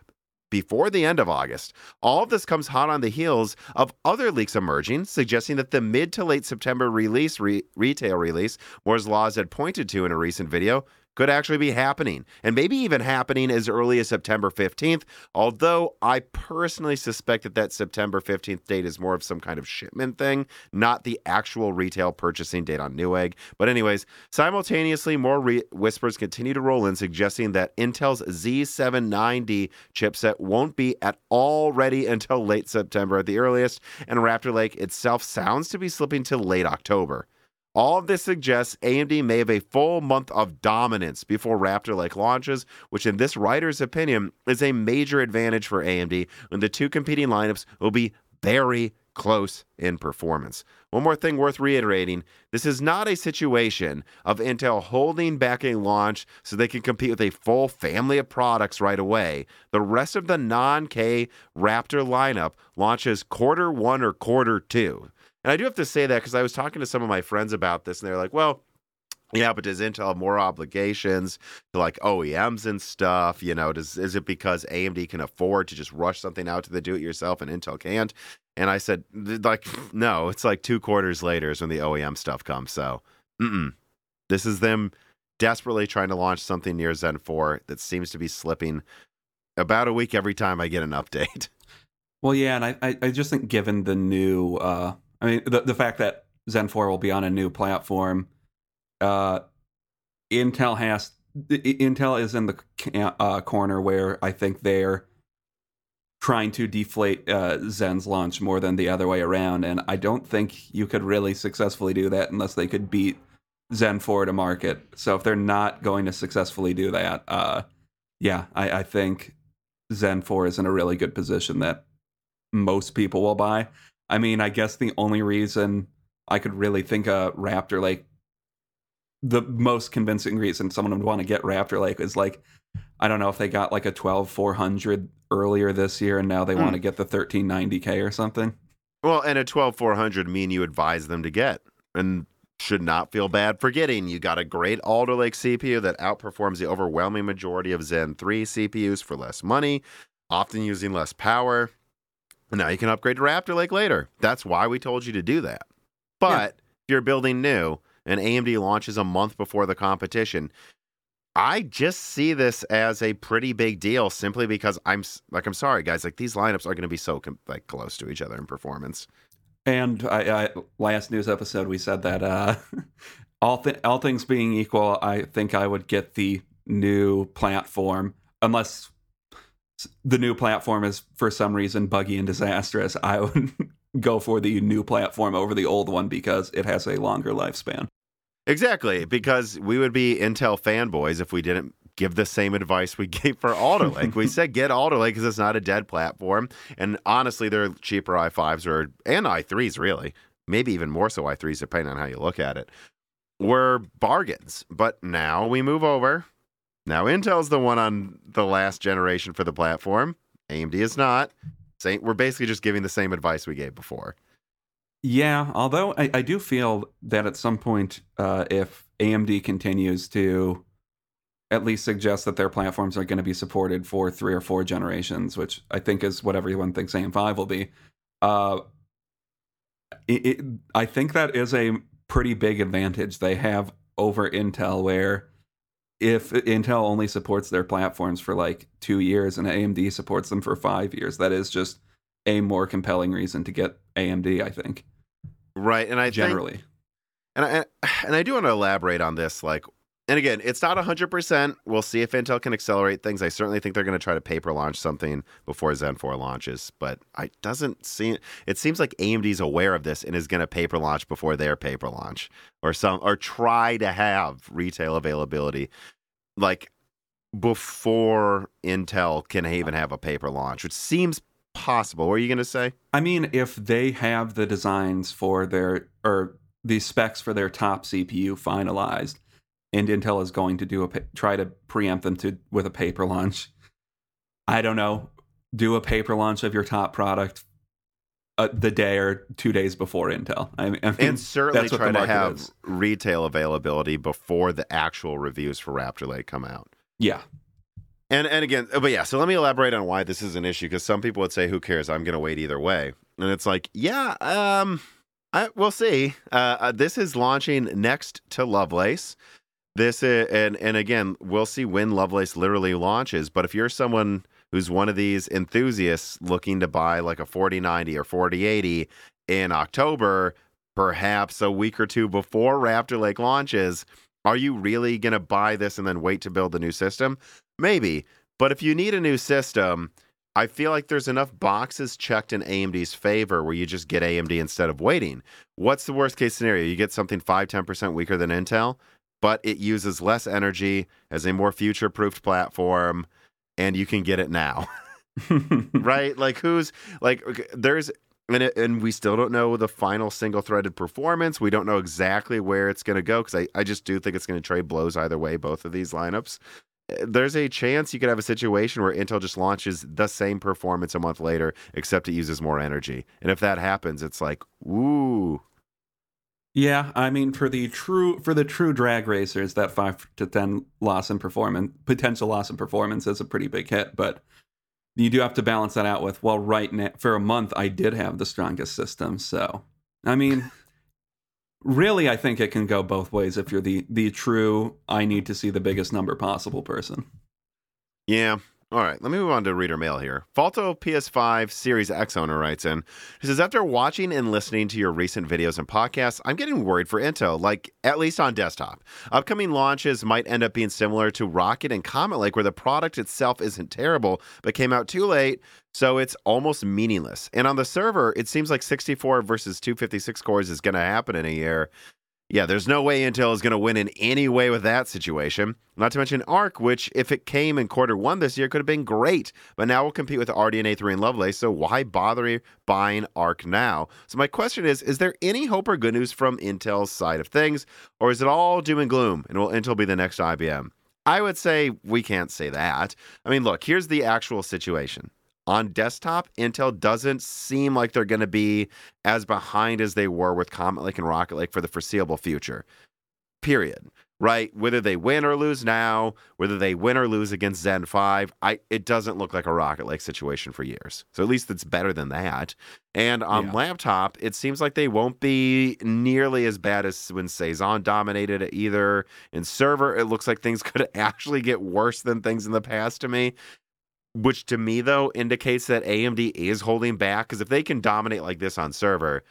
[SPEAKER 1] before the end of August. All of this comes hot on the heels of other leaks emerging, suggesting that the mid to late September release, re- retail release, Moore's Laws had pointed to in a recent video, could actually be happening, and maybe even happening as early as September 15th. Although I personally suspect that that September 15th date is more of some kind of shipment thing, not the actual retail purchasing date on Newegg. But, anyways, simultaneously, more re- whispers continue to roll in, suggesting that Intel's Z790 chipset won't be at all ready until late September at the earliest, and Raptor Lake itself sounds to be slipping to late October. All of this suggests AMD may have a full month of dominance before Raptor Lake launches, which, in this writer's opinion, is a major advantage for AMD when the two competing lineups will be very close in performance. One more thing worth reiterating this is not a situation of Intel holding back a launch so they can compete with a full family of products right away. The rest of the non K Raptor lineup launches quarter one or quarter two. And I do have to say that because I was talking to some of my friends about this, and they're like, well, yeah, but does Intel have more obligations to like OEMs and stuff? You know, does is it because AMD can afford to just rush something out to the do-it-yourself and Intel can't? And I said, like, no, it's like two quarters later is when the OEM stuff comes. So, mm-mm. this is them desperately trying to launch something near Zen 4 that seems to be slipping about a week every time I get an update.
[SPEAKER 2] Well, yeah, and I, I, I just think given the new, uh, I mean, the, the fact that Zen 4 will be on a new platform, uh, Intel has, Intel is in the uh, corner where I think they're trying to deflate uh, Zen's launch more than the other way around. And I don't think you could really successfully do that unless they could beat Zen 4 to market. So if they're not going to successfully do that, uh, yeah, I, I think Zen 4 is in a really good position that most people will buy. I mean, I guess the only reason I could really think a Raptor Lake the most convincing reason someone would want to get Raptor Lake is like I don't know if they got like a 12400 earlier this year and now they
[SPEAKER 1] Hmm.
[SPEAKER 2] want to get the 1390K or something.
[SPEAKER 1] Well, and a 12400 mean you advise them to get and should not feel bad for getting. You got a great Alder Lake CPU that outperforms the overwhelming majority of Zen 3 CPUs for less money, often using less power. Now you can upgrade to Raptor Lake later. That's why we told you to do that. But if you're building new and AMD launches a month before the competition, I just see this as a pretty big deal simply because I'm like I'm sorry guys like these lineups are going to be so like close to each other in performance.
[SPEAKER 2] And I, I last news episode we said that uh, all th- all things being equal, I think I would get the new platform unless the new platform is for some reason buggy and disastrous. I would go for the new platform over the old one because it has a longer lifespan.
[SPEAKER 1] Exactly, because we would be Intel fanboys if we didn't give the same advice we gave for Alder Lake. we said get Alder Lake because it's not a dead platform, and honestly, they're cheaper i5s or and i3s really, maybe even more so i3s depending on how you look at it. Were bargains, but now we move over. Now Intel's the one on the last generation for the platform. AMD is not. Same, we're basically just giving the same advice we gave before.
[SPEAKER 2] Yeah, although I, I do feel that at some point, uh, if AMD continues to at least suggest that their platforms are going to be supported for three or four generations, which I think is what everyone thinks AM5 will be, uh, it, it, I think that is a pretty big advantage they have over Intel, where if Intel only supports their platforms for like two years and AMD supports them for five years, that is just a more compelling reason to get AMD, I think
[SPEAKER 1] Right, and I think-
[SPEAKER 2] generally.
[SPEAKER 1] And I, and I do want to elaborate on this. Like, and again, it's not 100%. We'll see if Intel can accelerate things. I certainly think they're going to try to paper launch something before Zen 4 launches, but I doesn't seem, it seems like AMD's aware of this and is going to paper launch before their paper launch or some, or try to have retail availability like before Intel can even have a paper launch, which seems possible. What are you going to say?
[SPEAKER 2] I mean, if they have the designs for their or the specs for their top CPU finalized, and Intel is going to do a try to preempt them to with a paper launch, I don't know, do a paper launch of your top product uh, the day or two days before Intel. I mean, I mean,
[SPEAKER 1] and certainly try to have
[SPEAKER 2] is.
[SPEAKER 1] retail availability before the actual reviews for Raptor Lake come out.
[SPEAKER 2] yeah,
[SPEAKER 1] And and again, but yeah, so let me elaborate on why this is an issue because some people would say, "Who cares? I'm going to wait either way." And it's like, yeah, um, I, we'll see. Uh, uh, this is launching next to Lovelace. This is, and and again, we'll see when Lovelace literally launches. But if you're someone who's one of these enthusiasts looking to buy like a 4090 or 4080 in October, perhaps a week or two before Raptor Lake launches, are you really going to buy this and then wait to build the new system? Maybe. But if you need a new system, I feel like there's enough boxes checked in AMD's favor where you just get AMD instead of waiting. What's the worst case scenario? You get something 5 10% weaker than Intel, but it uses less energy, as a more future proofed platform, and you can get it now. right? Like who's like there's and it, and we still don't know the final single threaded performance. We don't know exactly where it's going to go because I, I just do think it's going to trade blows either way, both of these lineups. Uh, There's a chance you could have a situation where Intel just launches the same performance a month later, except it uses more energy. And if that happens, it's like, ooh,
[SPEAKER 2] Yeah, I mean for the true for the true drag racers, that five to ten loss in performance potential loss in performance is a pretty big hit, but you do have to balance that out with well, right now for a month I did have the strongest system, so I mean, really, I think it can go both ways if you're the the true I need to see the biggest number possible person.
[SPEAKER 1] Yeah. All right. Let me move on to reader mail here. Falto PS5 Series X owner writes in. He says, After watching and listening to your recent videos and podcasts, I'm getting worried for Intel, like at least on desktop. Upcoming launches might end up being similar to Rocket and Comet Lake, where the product itself isn't terrible, but came out too late, so it's almost meaningless. And on the server, it seems like 64 versus 256 cores is going to happen in a year. Yeah, there's no way Intel is going to win in any way with that situation. Not to mention Arc, which, if it came in quarter one this year, could have been great. But now we'll compete with RDNA 3 and Lovelace, so why bother buying Arc now? So, my question is Is there any hope or good news from Intel's side of things, or is it all doom and gloom and will Intel be the next IBM? I would say we can't say that. I mean, look, here's the actual situation on desktop, Intel doesn't seem like they're going to be as behind as they were with Comet Lake and Rocket Lake for the foreseeable future. Period. Right? Whether they win or lose now, whether they win or lose against Zen 5, I it doesn't look like a Rocket Lake situation for years. So at least it's better than that. And on yeah. laptop, it seems like they won't be nearly as bad as when Cezanne dominated it either. In server, it looks like things could actually get worse than things in the past to me which to me though indicates that AMD is holding back because if they can dominate like this on server,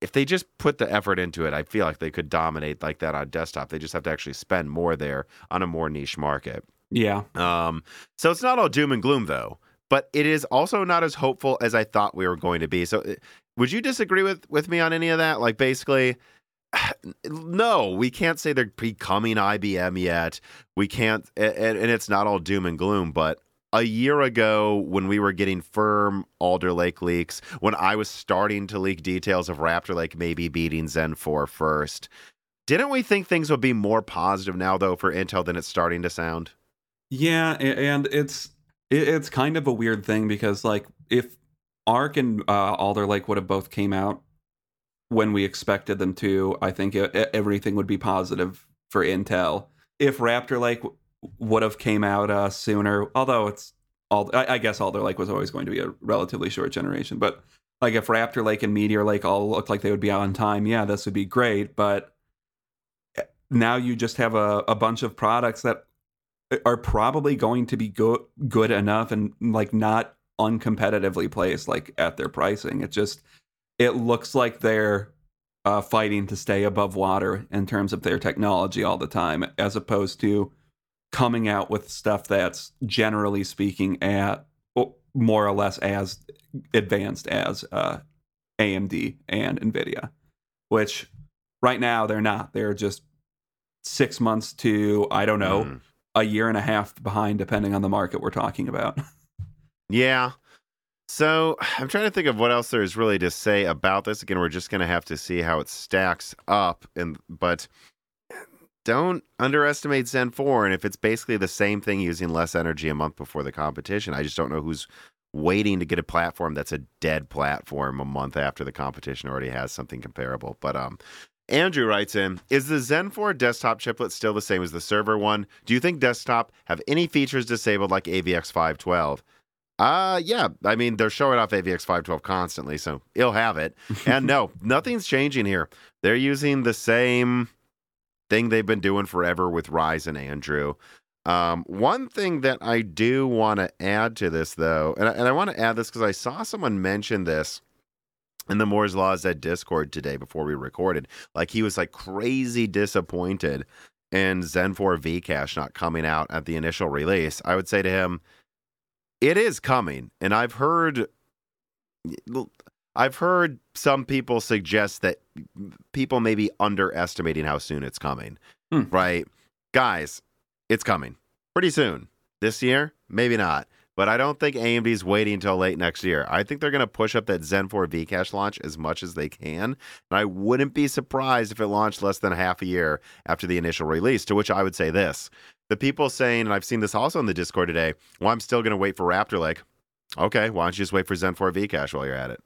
[SPEAKER 1] if they just put the effort into it, I feel like they could dominate like that on desktop. They just have to actually spend more there on a more niche market.
[SPEAKER 2] Yeah.
[SPEAKER 1] Um. So it's not all doom and gloom though, but it is also not as hopeful as I thought we were going to be. So, eh, would you disagree with with me on any of that? Like basically. No, we can't say they're becoming IBM yet. We can't, and, and it's not all doom and gloom. But a year ago when we were getting firm Alder Lake leaks, when I was starting to leak details of Raptor Lake maybe beating Zen 4 first, didn't we think things would be more positive now though for Intel than it's starting to sound?
[SPEAKER 2] Yeah, and it's it's kind of a weird thing because like if Arc and uh, Alder Lake would have both came out when we expected them to, I think it, everything would be positive for Intel. If Raptor Lake would have came out uh, sooner. Although it's all, I, I, guess Alder Lake was always going to be a relatively short generation. But like if Raptor Lake and Meteor Lake all looked like they would be on time, yeah, this would be great. But eh, now you just have a, a bunch of products that are probably going to be go- good enough and like not uncompetitively placed like at their pricing. It just it looks like they're uh, fighting to stay above water in terms of their technology all the time, as opposed to coming out with stuff that's generally speaking at more or less as advanced as uh, AMD and Nvidia, which right now they're not. They're just six months to I don't know mm. a year and a half behind, depending on the market we're talking about.
[SPEAKER 1] yeah. So I'm trying to think of what else there is really to say about this. Again, we're just going to have to see how it stacks up. And but don't underestimate Zen 4. And if it's basically the same thing using less energy a month before the competition, I just don't know who's waiting to get a platform that's a dead platform a month after the competition already has something comparable. But um Andrew writes in, is the Zen 4 desktop chiplet still the same as the server one? Do you think desktop have any features disabled like AVX 512? Uh yeah, I mean they're showing off AVX 512 constantly, so he'll have it. And no, nothing's changing here. They're using the same thing they've been doing forever with Ryzen Andrew. Um, one thing that I do want to add to this, though, and I, and I want to add this because I saw someone mention this in the Moore's Law Is Dead Discord today before we recorded. Like he was like crazy disappointed in Zen 4 Vcache not coming out at the initial release. I would say to him, it is coming, and I've heard I've heard some people suggest that people may be underestimating how soon it's coming. Hmm. Right? Guys, it's coming pretty soon. This year, maybe not. But I don't think AMD's waiting until late next year. I think they're going to push up that Zen 4 Vcache launch as much as they can. And I wouldn't be surprised if it launched less than half a year after the initial release, to which I would say this. The people saying, and I've seen this also in the Discord today, well, I'm still going to wait for Raptor Lake. Okay, why don't you just wait for Zen 4 Vcache while you're at it?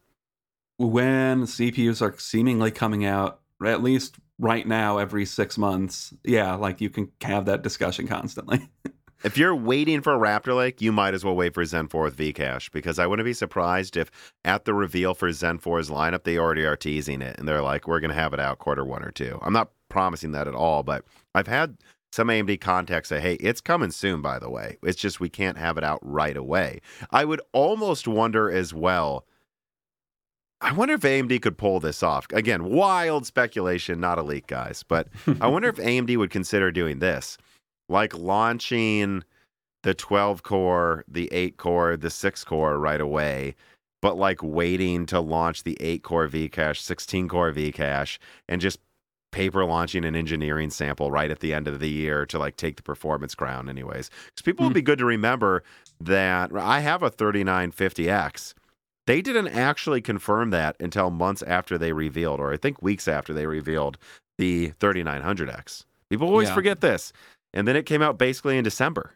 [SPEAKER 2] When CPUs are seemingly coming out, at least right now, every six months, yeah, like you can have that discussion constantly.
[SPEAKER 1] if you're waiting for Raptor Lake, you might as well wait for Zen 4 with Vcache because I wouldn't be surprised if at the reveal for Zen 4's lineup, they already are teasing it and they're like, we're going to have it out quarter one or two. I'm not promising that at all, but I've had some AMD contacts say, hey, it's coming soon, by the way. It's just we can't have it out right away. I would almost wonder as well I wonder if AMD could pull this off. Again, wild speculation, not a leak, guys. But I wonder if AMD would consider doing this, like launching the 12 core, the 8 core, the 6 core right away, but like waiting to launch the 8 core Vcache, 16 core Vcache, and just paper launching an engineering sample right at the end of the year to like take the performance crown, anyways. Because people
[SPEAKER 2] Hmm.
[SPEAKER 1] will be good to remember that I have a 3950X. They didn't actually confirm that until months after they revealed, or I think weeks after they revealed the 3900X. People always
[SPEAKER 2] Yeah.
[SPEAKER 1] forget this. And then it came out basically in December.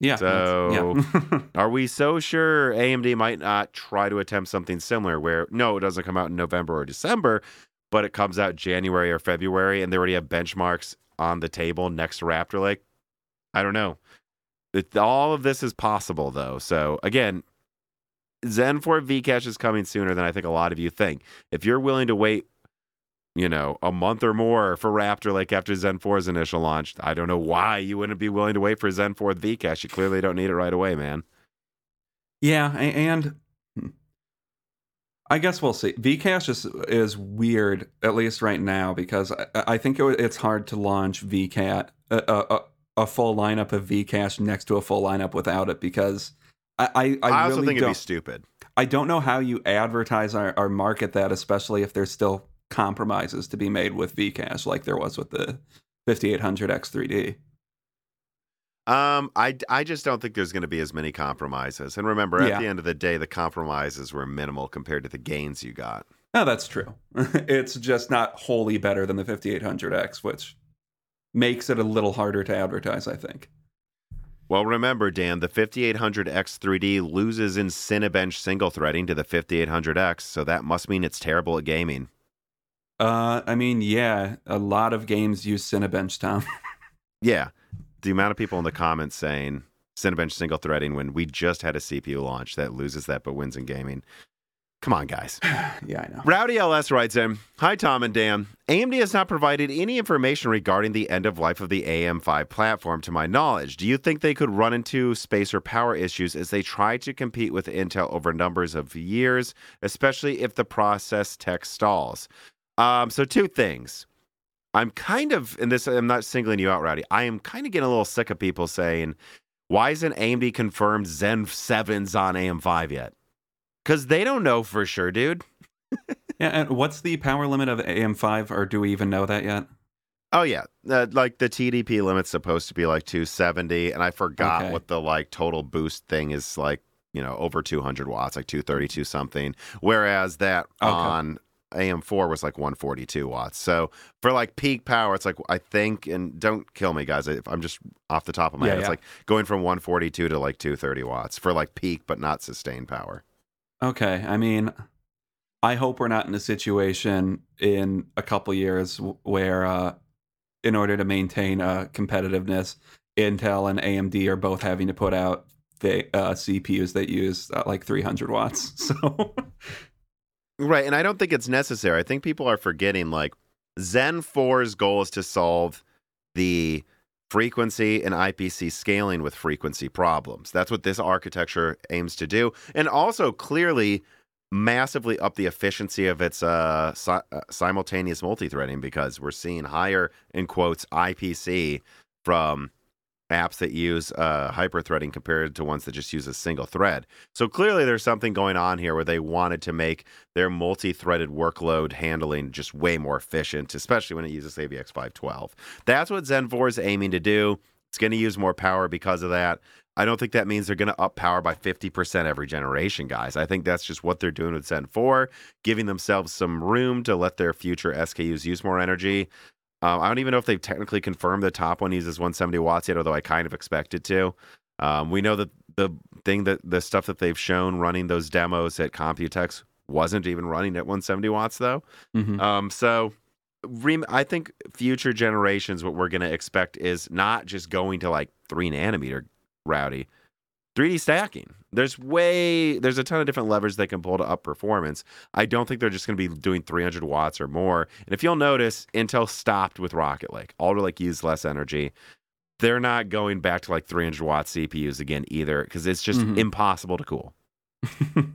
[SPEAKER 2] Yeah. So yeah.
[SPEAKER 1] Are we so sure AMD might not try to attempt something similar where no, it doesn't come out in November or December, but it comes out January or February and they already have benchmarks on the table next to Raptor Lake? I don't know. It, all of this is possible though. So again, Zen 4 Vcache is coming sooner than I think a lot of you think. If you're willing to wait, you know, a month or more for Raptor Lake after Zen 4's initial launch, I don't know why you wouldn't be willing to wait for Zen 4 Vcache. You clearly don't need it right away, man.
[SPEAKER 2] Yeah, and I guess we'll see. Vcache is is weird, at least right now, because I, I think it, it's hard to launch Vcat a, a, a- full lineup of Vcache next to a full lineup without it, because I I, I,
[SPEAKER 1] I, also
[SPEAKER 2] really
[SPEAKER 1] think it'd be stupid.
[SPEAKER 2] I don't know how you advertise or, or market that, especially if there's still compromises to be made with Vcache, like there was with the 5800 X3D.
[SPEAKER 1] Um, I, I just don't think there's going to be as many compromises. And remember, at
[SPEAKER 2] Yeah.
[SPEAKER 1] the end of the day, the compromises were minimal compared to the gains you got.
[SPEAKER 2] No, that's true. it's just not wholly better than the 5800X, which makes it a little harder to advertise, I think.
[SPEAKER 1] Well, remember, Dan, the 5800X3D loses in Cinebench single threading to the 5800X, so that must mean it's terrible at gaming.
[SPEAKER 2] Uh, I mean, yeah, a lot of games use Cinebench, Tom.
[SPEAKER 1] Yeah. The amount of people in the comments saying Cinebench single threading when we just had a CPU launch that loses that but wins in gaming. Come on, guys.
[SPEAKER 2] yeah, I know.
[SPEAKER 1] Rowdy LS writes in Hi, Tom and Dan. AMD has not provided any information regarding the end of life of the AM5 platform to my knowledge. Do you think they could run into space or power issues as they try to compete with Intel over numbers of years, especially if the process tech stalls? Um, so, two things. I'm kind of, and this, I'm not singling you out, Rowdy. I am kind of getting a little sick of people saying, why isn't AMD confirmed Zen 7s on AM5 yet? Because they don't know for sure, dude.
[SPEAKER 2] Yeah, and what's the power limit of AM5, or do we even know that yet?
[SPEAKER 1] Oh yeah, uh, like the TDP limit's supposed to be like 270, and I forgot
[SPEAKER 2] Okay.
[SPEAKER 1] what the like total boost thing is like. You know, over 200 watts, like 232 something. Whereas that
[SPEAKER 2] Okay.
[SPEAKER 1] on AM4 was like 142 watts. So for like peak power, it's like I think, and don't kill me, guys. If I'm just off the top of my
[SPEAKER 2] Yeah,
[SPEAKER 1] head, it's like going from 142 to like 230 watts for like peak, but not sustained power.
[SPEAKER 2] Okay, I mean, I hope we're not in a situation in a couple years where, uh, in order to maintain uh, competitiveness, Intel and AMD are both having to put out the uh, CPUs that use uh, like 300 watts. So,
[SPEAKER 1] Right, and I don't think it's necessary. I think people are forgetting like Zen 4's goal is to solve the frequency and IPC scaling with frequency problems. That's what this architecture aims to do, and also clearly massively up the efficiency of its uh, si- uh, simultaneous multi-threading because we're seeing higher in quotes IPC from apps that use uh, hyper-threading compared to ones that just use a single thread. So clearly there's something going on here where they wanted to make their multi-threaded workload handling just way more efficient, especially when it uses AVX 512. That's what Zen 4 is aiming to do. It's going to use more power because of that. I don't think that means they're going to up power by 50% every generation, guys. I think that's just what they're doing with Zen 4, giving themselves some room to let their future SKUs use more energy. Um, I don't even know if they've technically confirmed the top one uses 170 watts yet, although I kind of expect it to. Um, we know that the thing that the stuff that they've shown running those demos at Computex wasn't even running at 170 watts, though.
[SPEAKER 2] mhm.
[SPEAKER 1] Um, so rem- I think future generations, what we're going to expect is not just going to like three nanometer rowdy, 3D stacking. There's way, there's a ton of different levers they can pull to up performance. I don't think they're just going to be doing 300 watts or more. And if you'll notice, Intel stopped with Rocket Lake. Alder Lake used less energy. They're not going back to like 300 watt CPUs again either because it's just
[SPEAKER 2] Mhm.
[SPEAKER 1] impossible to cool.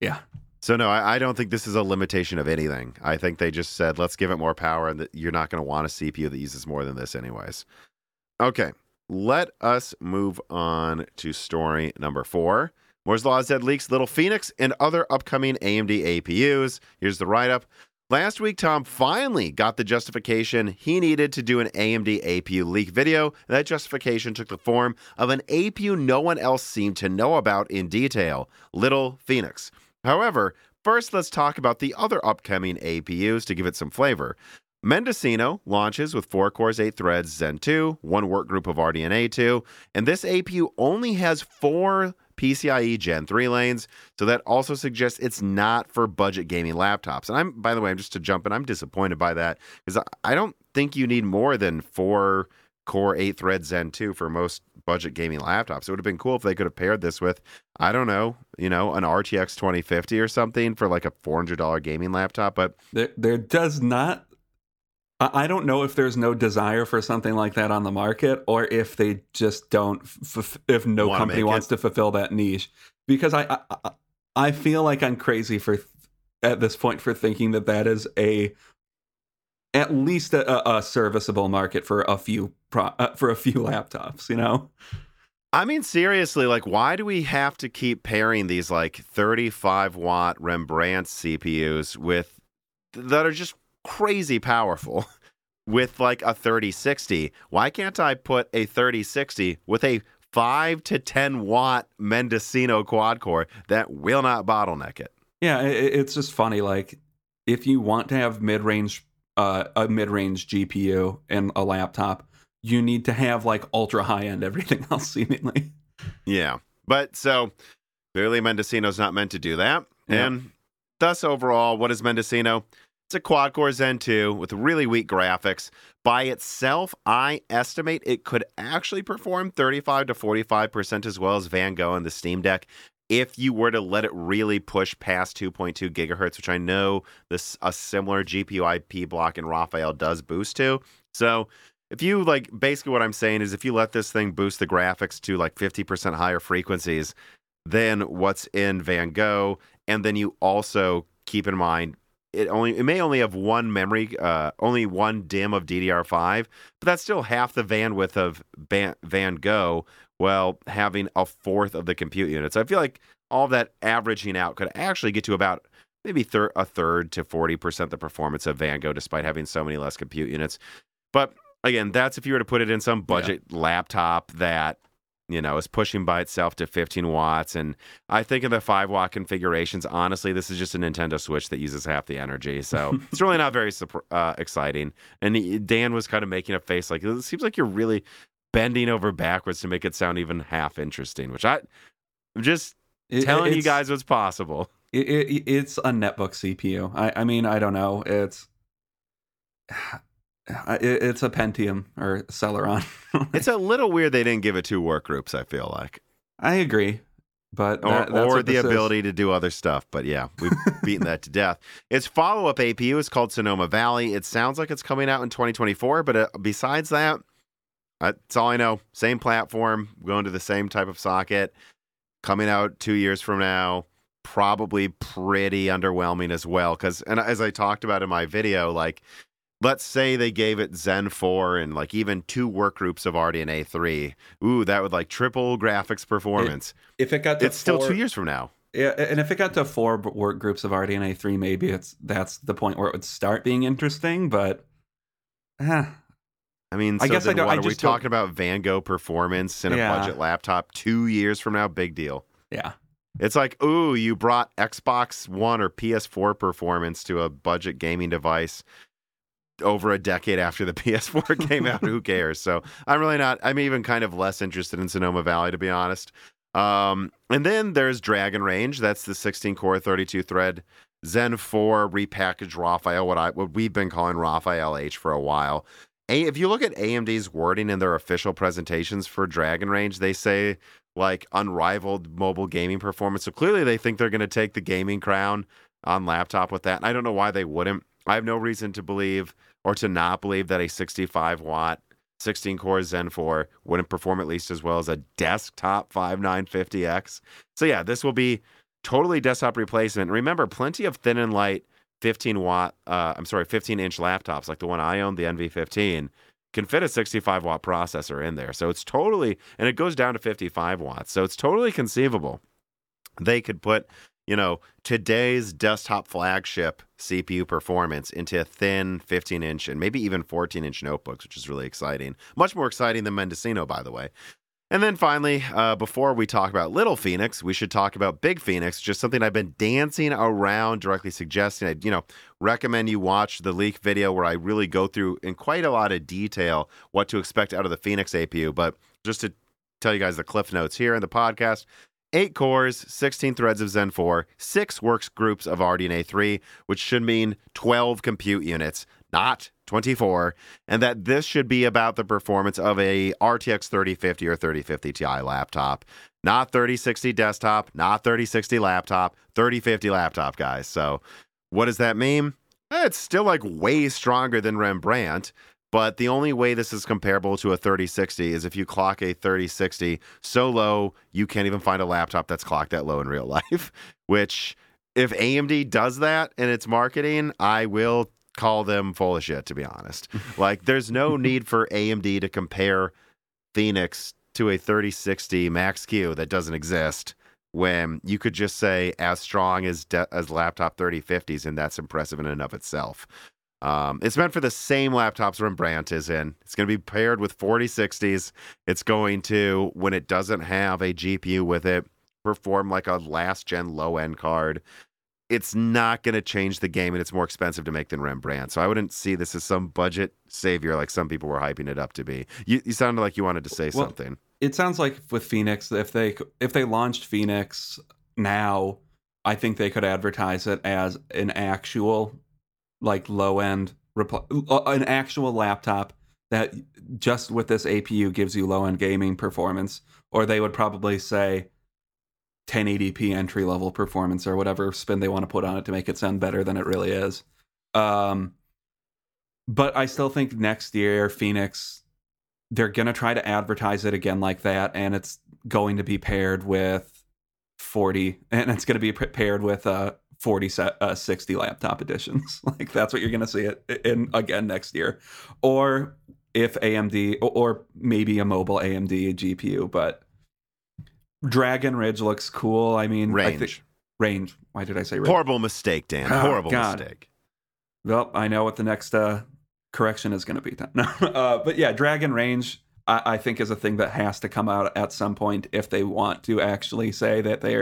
[SPEAKER 2] yeah.
[SPEAKER 1] So no, I, I don't think this is a limitation of anything. I think they just said let's give it more power, and that you're not going to want a CPU that uses more than this, anyways. Okay, let us move on to story number four. Moore's Law Is Dead leaks Little Phoenix and other upcoming AMD APUs. Here's the write up. Last week, Tom finally got the justification he needed to do an AMD APU leak video. That justification took the form of an APU no one else seemed to know about in detail Little Phoenix. However, first let's talk about the other upcoming APUs to give it some flavor. Mendocino launches with 4 cores, 8 threads, Zen 2, one work group of RDNA 2, and this APU only has four PCIe Gen 3 lanes. So that also suggests it's not for budget gaming laptops. And I'm, by the way, I'm just to jump in, I'm disappointed by that because I don't think you need more than four core eight thread Zen 2 for most budget gaming laptops. It would have been cool if they could have paired this with, I don't know, you know, an RTX 2050 or something for like a $400 gaming laptop. But
[SPEAKER 2] there, there does not I don't know if there's no desire for something like that on the market, or if they just don't. F- if no
[SPEAKER 1] Wanna
[SPEAKER 2] company wants
[SPEAKER 1] it.
[SPEAKER 2] to fulfill that niche, because I, I I feel like I'm crazy for at this point for thinking that that is a at least a, a serviceable market for a few pro, uh, for a few laptops. You know,
[SPEAKER 1] I mean, seriously, like, why do we have to keep pairing these like 35 watt Rembrandt CPUs with that are just crazy powerful with like a 3060? Why can't I put a 3060 with a 5 to 10 watt Mendocino quad core that will not bottleneck it?
[SPEAKER 2] yeah, it's just funny. Like if you want to have mid range uh, a mid range GPU in a laptop, you need to have like ultra high end everything else seemingly.
[SPEAKER 1] Yeah. But so clearly Mendocino's not meant to do that.
[SPEAKER 2] Yeah.
[SPEAKER 1] And thus, overall, what is Mendocino? It's a quad core Zen 2 with really weak graphics. By itself, I estimate it could actually perform 35 to 45% as well as Van Gogh and the Steam Deck if you were to let it really push past 2.2 gigahertz, which I know this a similar GPU IP block in Raphael does boost to. So if you like basically what I'm saying is if you let this thing boost the graphics to like 50% higher frequencies then what's in Van Gogh, and then you also keep in mind it only it may only have one memory, uh, only one DIMM of DDR5, but that's still half the bandwidth of Van, Van Gogh. While having a fourth of the compute units, I feel like all that averaging out could actually get to about maybe thir- a third to forty percent the performance of Van Gogh, despite having so many less compute units. But again, that's if you were to put it in some budget laptop that you know is pushing by itself to 15 watts. And I think of the five watt configurations, honestly, this is just a Nintendo Switch that uses half the energy, so it's really not very uh, exciting. And Dan was kind of making a face like it seems like you're really bending over backwards to make it sound even half interesting, which I. I'm just
[SPEAKER 2] It-
[SPEAKER 1] telling you guys what's possible.
[SPEAKER 2] it, it, it's a netbook CPU. I, I mean, I don't know. It's it, it's a Pentium or Celeron.
[SPEAKER 1] It's a little weird they didn't give it two work groups. I feel like,
[SPEAKER 2] I agree, but
[SPEAKER 1] or,
[SPEAKER 2] that- that's
[SPEAKER 1] or
[SPEAKER 2] what
[SPEAKER 1] the
[SPEAKER 2] this is.
[SPEAKER 1] ability to do other stuff. But yeah, we've beaten that to death. Its follow-up APU is called Sonoma Valley. It sounds like it's coming out in 2024, but uh, besides that, that's all I know. Same platform, going to the same type of socket, coming out two years from now. Probably pretty underwhelming as well. Because, and as I talked about in my video, like let's say they gave it Zen 4 and like even two work groups of RDNA 3. Ooh, that would like triple graphics performance.
[SPEAKER 2] If it got to
[SPEAKER 1] it's still
[SPEAKER 2] four-
[SPEAKER 1] two years from now.
[SPEAKER 2] Yeah, and if it got to four work groups of RDNA three, maybe it's that's the point where it would start being interesting. But eh,
[SPEAKER 1] I mean,
[SPEAKER 2] I
[SPEAKER 1] so
[SPEAKER 2] guess I don't-
[SPEAKER 1] what
[SPEAKER 2] I
[SPEAKER 1] are we
[SPEAKER 2] don't-
[SPEAKER 1] talking about? Van Gogh performance in a
[SPEAKER 2] Yeah.
[SPEAKER 1] budget laptop two years from now? Big deal.
[SPEAKER 2] yeah,
[SPEAKER 1] It's like, ooh, you brought Xbox One or PS4 performance to a budget gaming device over a decade after the PS4 came out. Who cares? So I'm really not. I'm even kind of less interested in Sonoma Valley, to be honest. Um, and then there's Dragon Range. That's the 16 core, 32 thread Zen 4 repackaged Raphael. What I what we've been calling Raphael H for a while. A, if you look at AMD's wording in their official presentations for Dragon Range, they say like unrivaled mobile gaming performance. So clearly they think they're going to take the gaming crown on laptop with that. And I don't know why they wouldn't. I have no reason to believe or to not believe that a 65 watt 16 core Zen 4 wouldn't perform at least as well as a desktop 5950X. So yeah, this will be totally desktop replacement. Remember, plenty of thin and light 15 watt, uh, I'm sorry, 15 inch laptops like the one I own, the NV15, can fit a 65 watt processor in there. So it's totally, and it goes down to 55 watts. So it's totally conceivable. They could put you know, today's desktop flagship CPU performance into thin 15 inch and maybe even 14 inch notebooks, which is really exciting. Much more exciting than Mendocino, by the way. And then finally, uh, before we talk about Little Phoenix, we should talk about Big Phoenix, just something I've been dancing around, directly suggesting. I, you know, recommend you watch the leak video where I really go through in quite a lot of detail what to expect out of the Phoenix APU. But just to tell you guys the cliff notes here in the podcast, eight cores, 16 threads of Zen 4, six works groups of RDNA 3, which should mean 12 compute units, not 24, and that this should be about the performance of a RTX 3050 or 3050 Ti laptop, not 3060 desktop, not 3060 laptop, 3050 laptop, guys. So, what does that mean? It's still like way stronger than Rembrandt, but the only way this is comparable to a 3060 is if you clock a 3060 so low you can't even find a laptop that's clocked that low in real life. Which, if AMD does that in its marketing, I will call them full of shit, to be honest. like, there's no need for AMD to compare Phoenix to a 3060 Max Q that doesn't exist when you could just say as strong as de- as laptop 3050s, and that's impressive in and of itself. Um, it's meant for the same laptops Rembrandt is in. It's going to be paired with 4060s. It's going to, when it doesn't have a GPU with it, perform like a last gen low end card. It's not going to change the game, and it's more expensive to make than Rembrandt. So I wouldn't see this as some budget savior like some people were hyping it up to be. You, you sounded like you wanted to say
[SPEAKER 2] Well,
[SPEAKER 1] something.
[SPEAKER 2] it sounds like with Phoenix, if they if they launched Phoenix now, I think they could advertise it as an actual like low end uh, an actual laptop that just with this APU gives you low end gaming performance, or they would probably say 1080p entry level performance or whatever spin they want to put on it to make it sound better than it really is. Um, but I still think next year Phoenix they're going to try to advertise it again like that and it's going to be paired with 40 and it's going to be paired with uh 40 se- uh, 60 laptop editions like that's what you're going to see it in again next year or if AMD or, maybe a mobile AMD GPU but Dragon Ridge looks cool I mean I
[SPEAKER 1] Range.
[SPEAKER 2] range why did I say range
[SPEAKER 1] Horrible mistake, Dan.
[SPEAKER 2] Oh,
[SPEAKER 1] Horrible
[SPEAKER 2] God.
[SPEAKER 1] mistake.
[SPEAKER 2] well, I know what the next uh, correction is going to be. Then. Uh, but yeah, Dragon Range, I, I think, is a thing that has to come out at some point if they want to actually say that they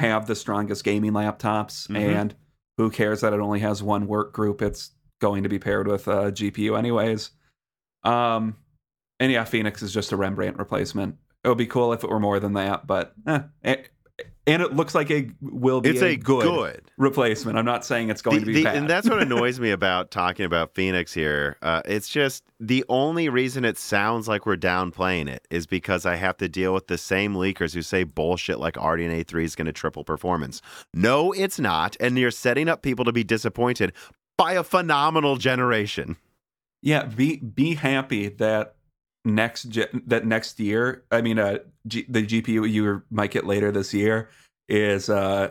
[SPEAKER 2] have the strongest gaming laptops.
[SPEAKER 1] Mhm.
[SPEAKER 2] And who cares that it only has one work group? It's going to be paired with a GPU anyways. Um, and yeah, Phoenix is just a Rembrandt replacement. It would be cool if it were more than that, but eh, eh, and it looks like it will be
[SPEAKER 1] It's a good.
[SPEAKER 2] replacement. I'm not saying it's going
[SPEAKER 1] The-
[SPEAKER 2] to be
[SPEAKER 1] the-
[SPEAKER 2] bad.
[SPEAKER 1] and that's what annoys me about talking about Phoenix here. Uh, it's just the only reason it sounds like we're downplaying it is because I have to deal with the same leakers who say bullshit like RDNA 3 is going to triple performance. No, it's not. And you're setting up people to be disappointed by a phenomenal generation.
[SPEAKER 2] yeah, be be happy that next that next year. I mean, uh, G, the GPU you might get later this year is uh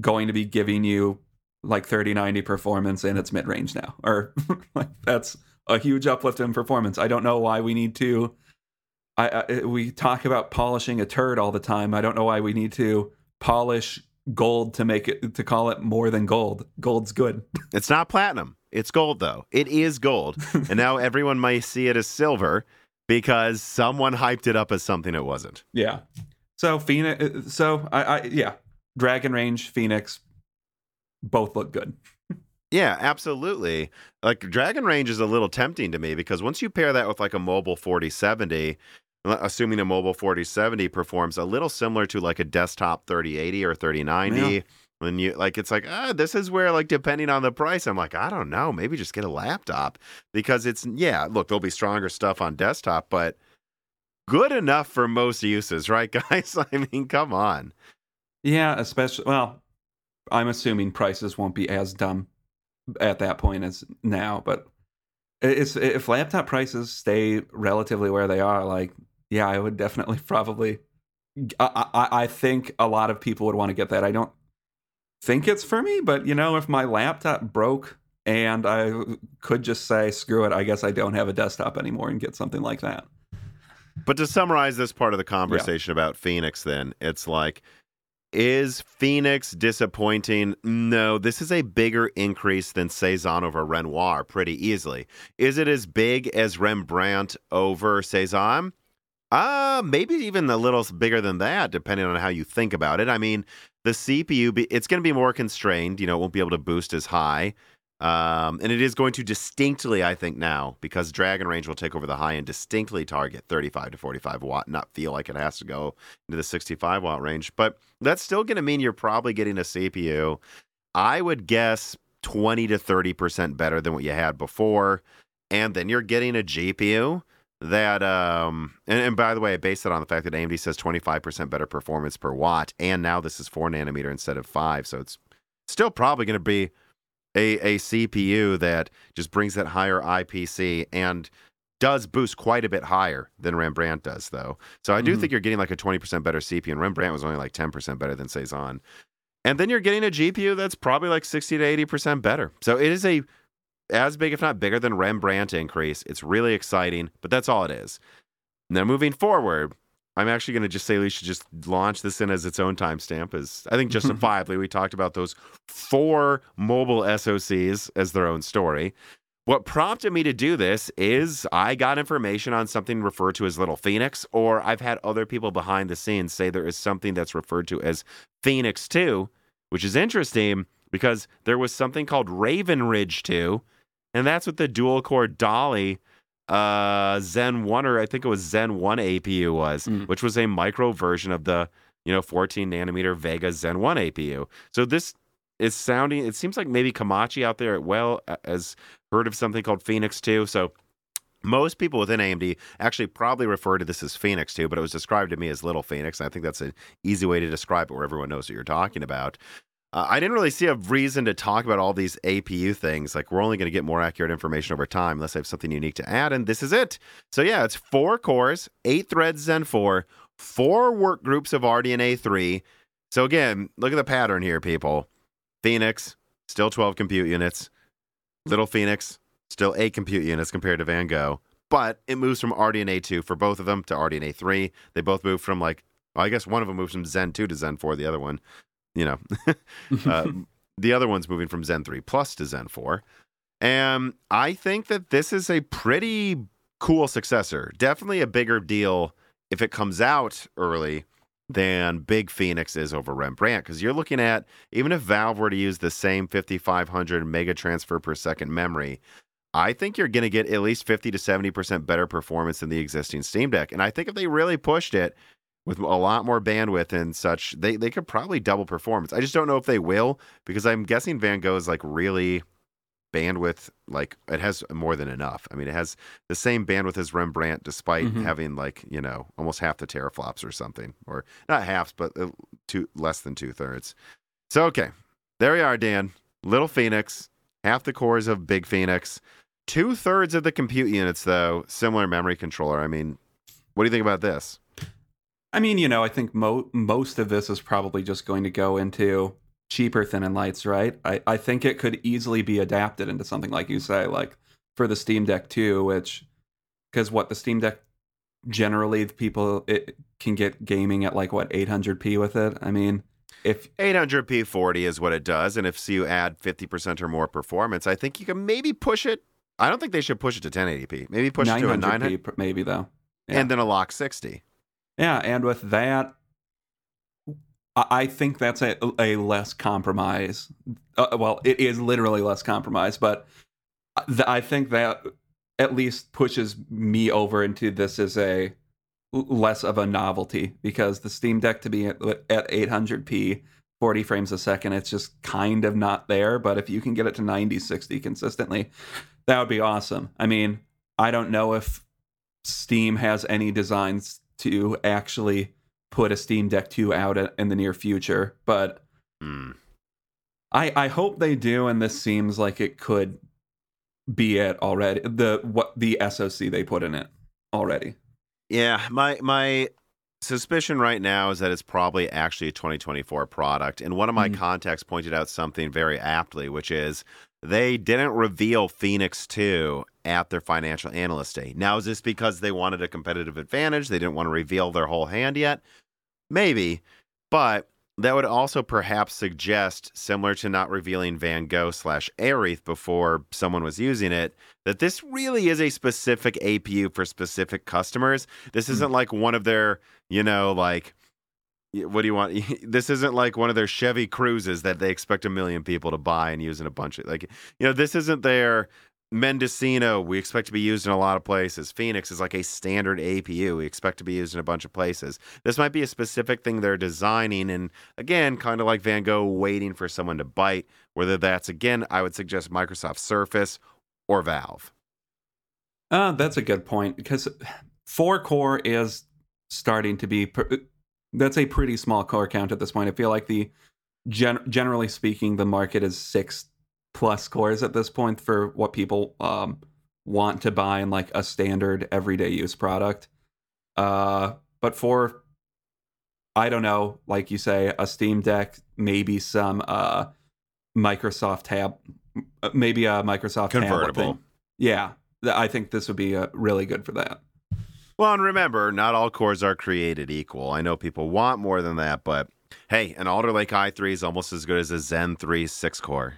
[SPEAKER 2] going to be giving you like 3090 performance and it's mid range now, or like that's a huge uplift in performance. I don't know why we need to. I, I we talk about polishing a turd all the time. I don't know why we need to polish gold to make it to call it more than gold. Gold's good.
[SPEAKER 1] It's not platinum. It's gold, though. It is gold. and now everyone might see it as silver because someone hyped it up as something it wasn't.
[SPEAKER 2] Yeah. So Phoenix. Uh, so I, I yeah, Dragon Range, Phoenix, both look good.
[SPEAKER 1] Yeah, absolutely. Like Dragon Range is a little tempting to me because once you pair that with like a mobile 4070, uh, assuming a mobile 4070 performs a little similar to like a desktop 3080 or 3090,
[SPEAKER 2] Yeah.
[SPEAKER 1] Then you like it's like, ah, this is where like depending on the price, I'm like, I don't know, maybe just get a laptop because it's yeah, look, there'll be stronger stuff on desktop, but good enough for most uses, right, guys? I mean, come on.
[SPEAKER 2] Yeah, especially well, I'm assuming prices won't be as dumb at that point as now, but it's if laptop prices stay relatively where they are, like yeah, I would definitely probably. I, I, I think a lot of people would want to get that. I don't think it's for me, but you know, if my laptop broke and I could just say screw it, I guess I don't have a desktop anymore and get something like that.
[SPEAKER 1] But to summarize this part of the conversation about Phoenix, then it's like Is Phoenix disappointing? No, this is a bigger increase than Cezanne over Renoir pretty easily. Is it as big as Rembrandt over Cezanne? Uh, maybe even a little bigger than that, depending on how you think about it. I mean, the CPU, it's going to be more constrained. You know, it won't be able to boost as high. Um, and it is going to distinctly, I think now, because Dragon Range will take over the high and distinctly target 35 to 45 watt, not feel like it has to go into the 65 watt range. But that's still going to mean you're probably getting a CPU. I would guess 20 to 30% better than what you had before. And then you're getting a GPU that um and, and by the way, I base it on the fact that AMD says 25% better performance per watt. And now this is four nanometer instead of five. So it's still probably going to be a, a CPU that just brings that higher IPC and does boost quite a bit higher than Rembrandt does, though. So I do
[SPEAKER 2] Mhm.
[SPEAKER 1] think you're getting like a 20% better CPU, and Rembrandt was only like 10% better than Cezanne. And then you're getting a GPU that's probably like 60 to 80% better. So it is a as big, if not bigger, than Rembrandt increase. It's really exciting, but that's all it is. Now moving forward, I'm actually going to just say we should just launch this in as its own timestamp. As I think justifiably, we talked about those four mobile SOCs as their own story. What prompted me to do this is I got information on something referred to as Little Phoenix, or I've had other people behind the scenes say there is something that's referred to as Phoenix 2, which is interesting because there was something called Raven Ridge 2, and that's what the dual core Dali uh, Zen 1, or I think it was Zen 1 APU was,
[SPEAKER 2] Mm.
[SPEAKER 1] which was a micro version of the you know 14 nanometer Vega Zen 1 APU. So this is sounding. It seems like maybe Komachi out there at well has heard of something called Phoenix 2. So most people within AMD actually probably refer to this as Phoenix 2, but it was described to me as Little Phoenix. And I think that's an easy way to describe it where everyone knows what you're talking about. Uh, I didn't really see a reason to talk about all these APU things. Like, we're only going to get more accurate information over time unless I have something unique to add. And this is it. So, yeah, it's four cores, eight threads Zen 4, four work groups of RDNA 3. So, again, look at the pattern here, people. Phoenix, still 12 compute units. Little Phoenix, still 8 compute units compared to Van Gogh. But it moves from RDNA 2 for both of them to RDNA 3. They both move from, like, well, I guess one of them moves from Zen 2 to Zen 4, the other one, you know, uh, the other one's moving from Zen 3 Plus to Zen 4. And I think that this is a pretty cool successor. Definitely a bigger deal if it comes out early than Big Phoenix is over Rembrandt. Because you're looking at, even if Valve were to use the same 5,500 mega transfer per second memory, I think you're going to get at least 50 to 70% better performance than the existing Steam Deck. And I think if they really pushed it, with a lot more bandwidth and such, they, they could probably double performance. I just don't know if they will because I'm guessing Van Gogh is like really bandwidth, like it has more than enough. I mean, it has the same bandwidth as Rembrandt despite
[SPEAKER 2] Mhm.
[SPEAKER 1] having like, you know, almost half the teraflops or something, or not halves but uh, two less than two thirds. So, okay, there we are, Dan. Little Phoenix, half the cores of Big Phoenix, two thirds of the compute units, though, similar memory controller. I mean, what do you think about this?
[SPEAKER 2] I mean, you know, I think mo- most of this is probably just going to go into cheaper thin and lights, right? I, I think it could easily be adapted into something like you say, like for the Steam Deck 2, which, because what the Steam Deck generally, the people it can get gaming at like what 800p with it. I mean, if
[SPEAKER 1] 800p 40 is what it does, and if you add 50% or more performance, I think you can maybe push it. I don't think they should push it to 1080p. Maybe push it to a 900
[SPEAKER 2] 900p maybe though. Yeah.
[SPEAKER 1] and then a lock 60.
[SPEAKER 2] Yeah, and with that, I think that's a, a less compromise. Uh, well, it is literally less compromise, but th- I think that at least pushes me over into this as a less of a novelty because the Steam Deck to be at, at 800p, 40 frames a second, it's just kind of not there. But if you can get it to 90, 60 consistently, that would be awesome. I mean, I don't know if Steam has any designs to actually put a Steam Deck 2 out in the near future, but
[SPEAKER 1] Hmm.
[SPEAKER 2] I I hope they do and this seems like it could be it already. The what the SoC they put in it already.
[SPEAKER 1] Yeah, my my suspicion right now is that it's probably actually a 2024 product. And one of my
[SPEAKER 2] Mhm.
[SPEAKER 1] contacts pointed out something very aptly, which is they didn't reveal Phoenix 2 at their financial analyst day. Now, is this because they wanted a competitive advantage? They didn't want to reveal their whole hand yet? Maybe. But that would also perhaps suggest, similar to not revealing Van Gogh slash Aerith before someone was using it, that this really is a specific APU for specific customers. This isn't hmm. like one of their, you know, like, what do you want? This isn't like one of their Chevy Cruzes that they expect a million people to buy and use in a bunch of, like, you know, this isn't their Mendocino, we expect to be used in a lot of places. Phoenix is like a standard APU. We expect to be used in a bunch of places. This might be a specific thing they're designing. And again, kind of like Van Gogh waiting for someone to bite. Whether that's, again, I would suggest Microsoft Surface or Valve.
[SPEAKER 2] Uh, that's a good point because four core is starting to be. pr- That's a pretty small core count at this point. I feel like the gen- generally speaking, the market is six plus cores at this point for what people um, want to buy in like a standard everyday use product. Uh, but for I don't know, like you say, a Steam Deck, maybe some uh, Microsoft tab, maybe a Microsoft
[SPEAKER 1] Convertible.
[SPEAKER 2] Yeah, I think this would be uh, really good for that.
[SPEAKER 1] Well, and remember, not all cores are created equal. I know people want more than that, but hey, an Alder Lake i3 is almost as good as a Zen 3 6 core.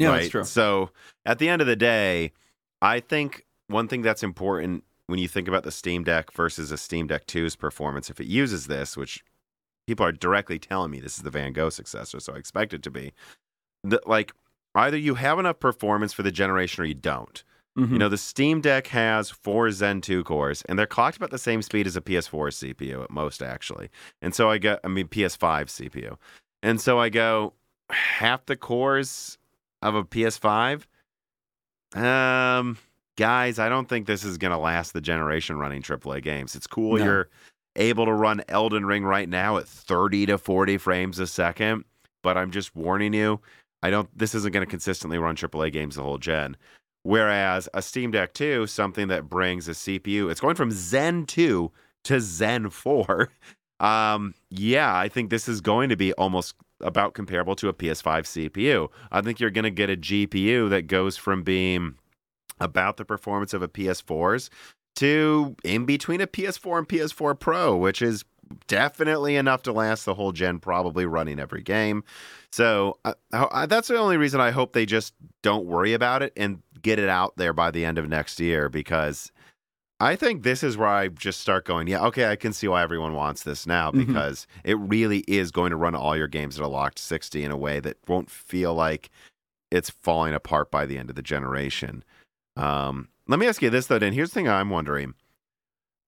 [SPEAKER 2] Yeah,
[SPEAKER 1] right?
[SPEAKER 2] that's true.
[SPEAKER 1] So at the end of the day, I think one thing that's important when you think about the Steam Deck versus a Steam Deck 2's performance, if it uses this, which people are directly telling me this is the Van Gogh successor, so I expect it to be, that like either you have enough performance for the generation or you don't.
[SPEAKER 2] Mhm.
[SPEAKER 1] You know, the Steam Deck has four Zen 2 cores, and they're clocked about the same speed as a PS4 CPU at most, actually. And so I go, I mean, PS5 CPU. And so I go, half the cores of a PS5? Um, guys, I don't think this is going to last the generation running AAA games. It's cool
[SPEAKER 2] No.
[SPEAKER 1] you're able to run Elden Ring right now at 30 to 40 frames a second, but I'm just warning you, I don't this isn't going to consistently run AAA games the whole gen. Whereas a Steam Deck 2, something that brings a CPU, it's going from Zen 2 to Zen 4. Um, yeah, I think this is going to be almost about comparable to a PS5 CPU. I think you're going to get a GPU that goes from being about the performance of a PS4's to in between a PS4 and PS4 Pro, which is definitely enough to last the whole gen, probably running every game. So uh, I, that's the only reason I hope they just don't worry about it and get it out there by the end of next year because I think this is where I just start going, yeah, okay, I can see why everyone wants this now
[SPEAKER 2] Mhm.
[SPEAKER 1] because it really is going to run all your games at a locked 60 in a way that won't feel like it's falling apart by the end of the generation. Um, let me ask you this though, Dan. Here's the thing I'm wondering.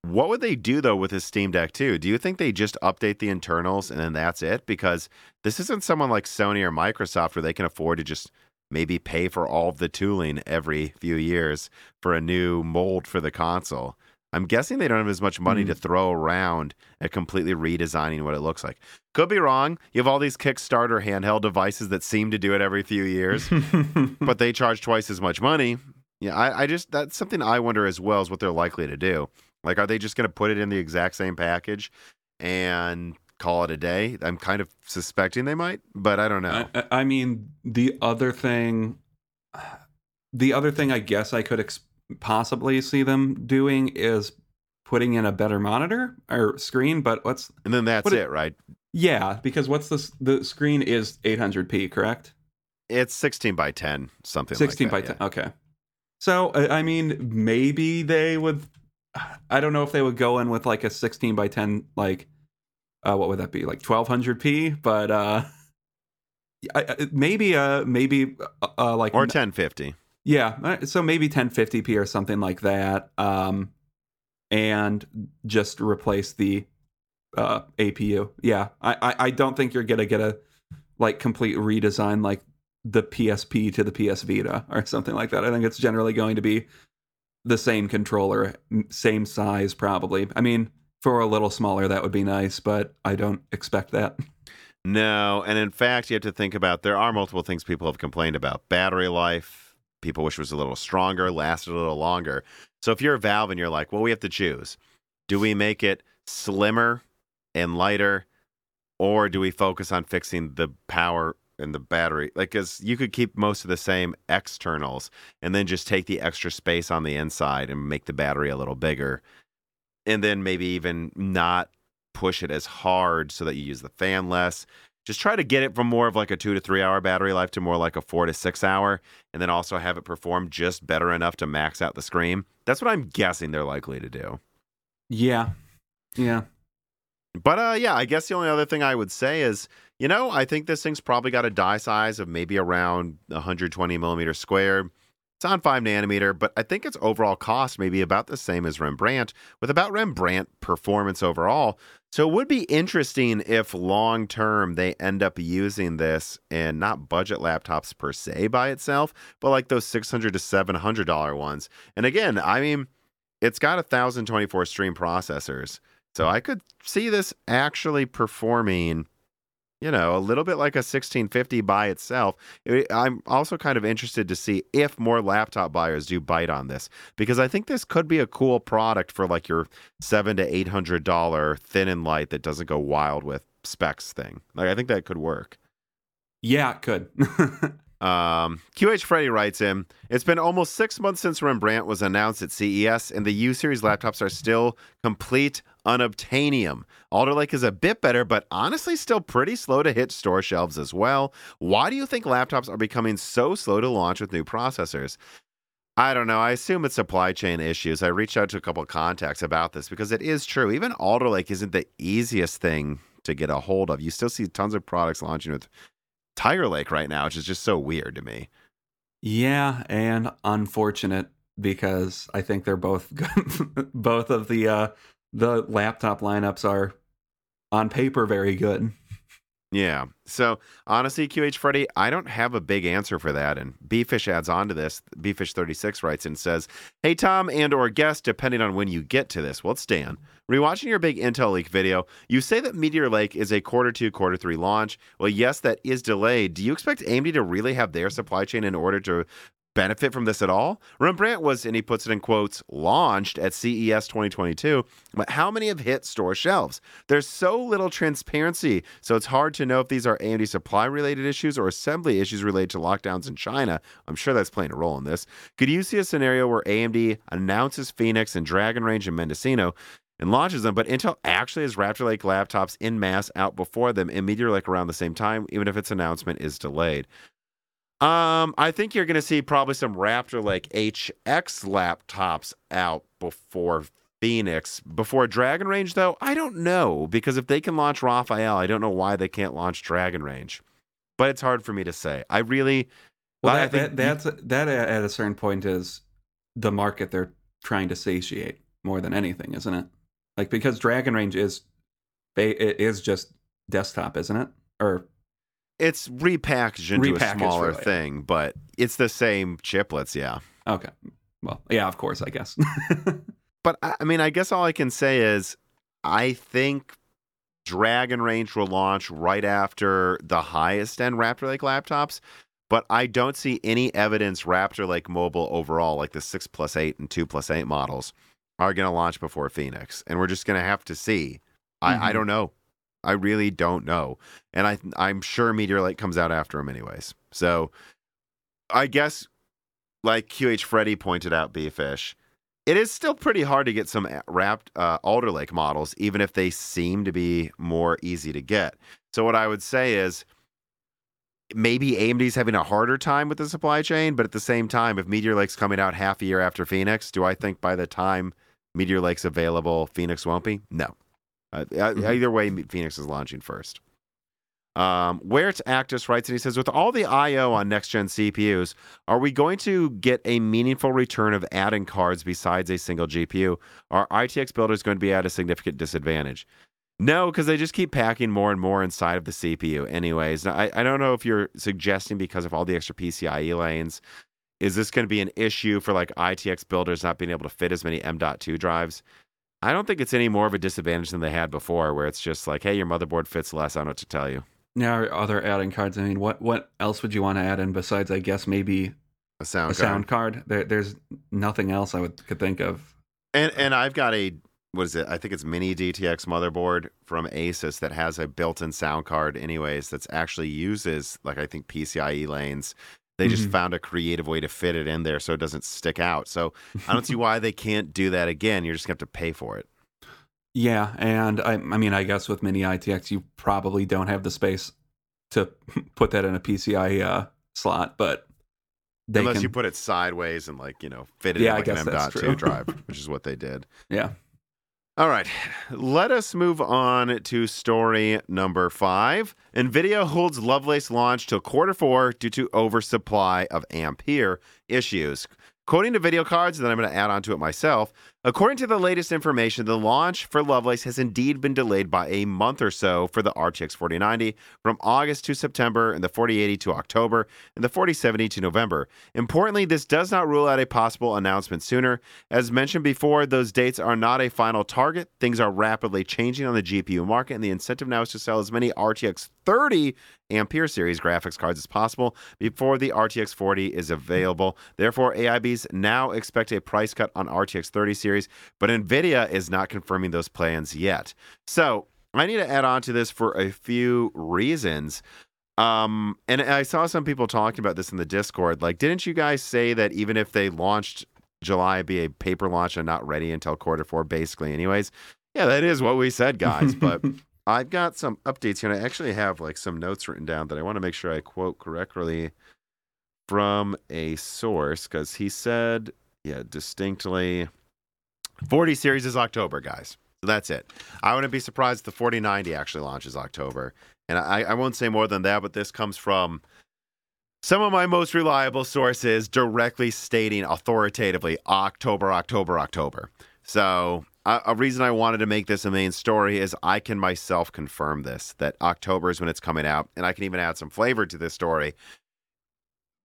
[SPEAKER 1] What would they do though with this Steam Deck 2? Do you think they just update the internals and then that's it? Because this isn't someone like Sony or Microsoft where they can afford to just maybe pay for all of the tooling every few years for a new mold for the console. I'm guessing they don't have as much money
[SPEAKER 2] Hmm.
[SPEAKER 1] to throw around at completely redesigning what it looks like. Could be wrong. You have all these Kickstarter handheld devices that seem to do it every few years but they charge twice as much money. Yeah, I, I just that's something I wonder as well is what they're likely to do. Like, are they just going to put it in the exact same package and call it a day? I'm kind of suspecting they might, but I don't know.
[SPEAKER 2] I, I- mean, the other thing, the other thing I guess I could ex- possibly see them doing is putting in a better monitor or screen. But what's
[SPEAKER 1] and then that's
[SPEAKER 2] what
[SPEAKER 1] it,
[SPEAKER 2] it-
[SPEAKER 1] right?
[SPEAKER 2] yeah? Because what's the the screen is 800p, correct?
[SPEAKER 1] It's 16 by 10, something
[SPEAKER 2] 16
[SPEAKER 1] like
[SPEAKER 2] by
[SPEAKER 1] that.
[SPEAKER 2] 10. Okay. So I I mean, maybe they would. I don't know if they would go in with like a 16 by 10, like uh, what would that be, like 1200p? But uh, I, maybe uh, maybe uh, uh, like
[SPEAKER 1] Or 1050.
[SPEAKER 2] yeah, uh, so maybe 1050p or something like that, um, and just replace the uh, APU. Yeah, I, I I don't think you're gonna get a like complete redesign like the PSP to the PS Vita or something like that. I think it's generally going to be the same controller, same size probably. I mean, for a little smaller that would be nice, but I don't expect that.
[SPEAKER 1] No, and in fact, you have to think about there are multiple things people have complained about. Battery life, people wish was a little stronger, lasted a little longer. So if you're a Valve and you're like, well, we have to choose. Do we make it slimmer and lighter or do we focus on fixing the power and the battery? Like cuz you could keep most of the same externals and then just take the extra space on the inside and make the battery a little bigger. And then maybe even not push it as hard so that you use the fan less. just try to get it from more of like a two to three hour battery life to more like a four to six hour, and then also have it perform just better enough to max out the screen. That's what I'm guessing they're likely to do.
[SPEAKER 2] Yeah. Yeah.
[SPEAKER 1] But uh, yeah, I guess the only other thing I would say is, you know, I think this thing's probably got a die size of maybe around 120 millimeters squared. It's on five nanometer, but I think its overall cost may be about the same as Rembrandt, with about Rembrandt performance overall. So it would be interesting if long term they end up using this in not budget laptops per se by itself, but like those 600 to 700 dollar ones. And again, I mean, it's got a 1024 stream processors. So I could see this actually performing, you know, a little bit like a 1650 by itself. I'm also kind of interested to see if more laptop buyers do bite on this because I think this could be a cool product for like your seven to eight hundred dollar thin and light that doesn't go wild with specs thing. Like I think that could work.
[SPEAKER 2] Yeah, it could.
[SPEAKER 1] Um, QH Freddy writes in, It's been almost six months since Rembrandt was announced at CES, and the U series laptops are still complete unobtainium. Alder Lake is a bit better, but honestly still pretty slow to hit store shelves as well. Why do you think laptops are becoming so slow to launch with new processors? I don't know. I assume it's supply chain issues. I reached out to a couple contacts about this because it is true. Even Alder Lake isn't the easiest thing to get a hold of. You still see tons of products launching with Tiger Lake right now, which is just so weird to me.
[SPEAKER 2] Yeah, and unfortunate because I think they're both both of the uh the laptop lineups are on paper very good.
[SPEAKER 1] Yeah. So honestly, QH Freddy, I don't have a big answer for that. And Bfish adds on to this. Bfish36 writes and says, Hey Tom and or guest, depending on when you get to this. Well, it's Dan. Rewatching your big Intel leak video, you say that Meteor Lake is a quarter two, quarter three launch. Well, yes, that is delayed. Do you expect AMD to really have their supply chain in order to benefit from this at all? Rembrandt was, and he puts it in quotes, launched at CES 2022, but how many have hit store shelves? There's so little transparency, so it's hard to know if these are AMD supply related issues or assembly issues related to lockdowns in China. I'm sure that's playing a role in this. Could you see a scenario where AMD announces Phoenix and Dragon Range and Mendocino? And launches them, but Intel actually has Raptor Lake laptops in mass out before them and Meteor Lake around the same time, even if its announcement is delayed. Um, I think you're going to see probably some Raptor Lake HX laptops out before Phoenix. Before Dragon Range, though, I don't know because if they can launch Raphael, I don't know why they can't launch Dragon Range. But it's hard for me to say. I really.
[SPEAKER 2] Well, that, that that's that at a certain point is the market they're trying to satiate more than anything, isn't it? Like because Dragon Range is it is just desktop, isn't it? Or
[SPEAKER 1] it's repackaged into repackaged a smaller thing, but it's the same chiplets, yeah.
[SPEAKER 2] Okay. Well, yeah, of course, I guess.
[SPEAKER 1] but I mean, I guess all I can say is I think Dragon Range will launch right after the highest end Raptor Lake laptops, but I don't see any evidence Raptor Lake Mobile overall, like the 6 plus 8 and 2 plus 8 models, are going to launch before Phoenix. And we're just going to have to see. Mm-hmm. I, I mm-hmm. don't know. I really don't know. And I I'm sure Meteor Lake comes out after him anyways. So I guess like QH Freddy pointed out, Bfish, it is still pretty hard to get some wrapped uh, Alder Lake models, even if they seem to be more easy to get. So what I would say is maybe AMD's having a harder time with the supply chain, but at the same time, if Meteor Lake's coming out half a year after Phoenix, do I think by the time Meteor Lake's available, Phoenix won't be? No. Uh, mm-hmm. Either way, Phoenix is launching first. Um, where it's Actus writes and he says, with all the I/O on next gen CPUs, are we going to get a meaningful return of adding cards besides a single GPU? Are ITX builders going to be at a significant disadvantage? No, because they just keep packing more and more inside of the CPU. Anyways, now, I, I don't know if you're suggesting because of all the extra PCIe lanes, is this going to be an issue for like ITX builders not being able to fit as many M.2 drives? I don't think it's any more of a disadvantage than they had before, where it's just like, hey, your motherboard fits less. I don't know what to tell you.
[SPEAKER 2] Now, are other adding cards. I mean, what what else would you want to add in besides, I guess, maybe
[SPEAKER 1] a sound
[SPEAKER 2] a
[SPEAKER 1] card.
[SPEAKER 2] sound card? There, there's nothing else I would could think of.
[SPEAKER 1] And uh, and I've got a what is it? I think it's mini DTX motherboard from Asus that has a built-in sound card, anyways. That's actually uses like I think PCIe lanes they just mm-hmm. found a creative way to fit it in there so it doesn't stick out. So I don't see why they can't do that again. You're just going to have to pay for it.
[SPEAKER 2] Yeah, and I, I mean, I guess with mini ITX, you probably don't have the space to put that in a PCI uh, slot, but they
[SPEAKER 1] Unless
[SPEAKER 2] can,
[SPEAKER 1] you put it sideways and like you know fit it
[SPEAKER 2] Yeah,
[SPEAKER 1] in like an
[SPEAKER 2] guess
[SPEAKER 1] M.
[SPEAKER 2] that's
[SPEAKER 1] Dot
[SPEAKER 2] true.
[SPEAKER 1] two drive, which is what they did.
[SPEAKER 2] yeah.
[SPEAKER 1] All right, let us move on to story number five. NVIDIA holds Lovelace launch till quarter four due to oversupply of Ampere issues. According to VideoCardz, and then I'm going to add on to it myself. According to the latest information, the launch for Lovelace has indeed been delayed by a month or so for the RTX 4090 from August to September and the 4080 to October and the 4070 to November. Importantly, this does not rule out a possible announcement sooner. As mentioned before, those dates are not a final target. Things are rapidly changing on the GPU market, and the incentive now is to sell as many RTX 30 Ampere series graphics cards as possible before the RTX 40 is available. Therefore, AIBs now expect a price cut on RTX 30 series, but NVIDIA is not confirming those plans yet. So, I need to add on to this for a few reasons. Um, and I saw some people talking about this in the Discord. Like, didn't you guys say that even if they launched July, be a paper launch and not ready until quarter four, basically, anyways? Yeah, that is what we said, guys. But I've got some updates here, and I actually have like some notes written down that I want to make sure I quote correctly from a source because he said, yeah, distinctly 40 series is October, guys. So that's it. I wouldn't be surprised if the 4090 actually launches October. And I, I won't say more than that, but this comes from some of my most reliable sources directly stating authoritatively October, October, October. So a, reason I wanted to make this a main story is I can myself confirm this that October is when it's coming out, and I can even add some flavor to this story.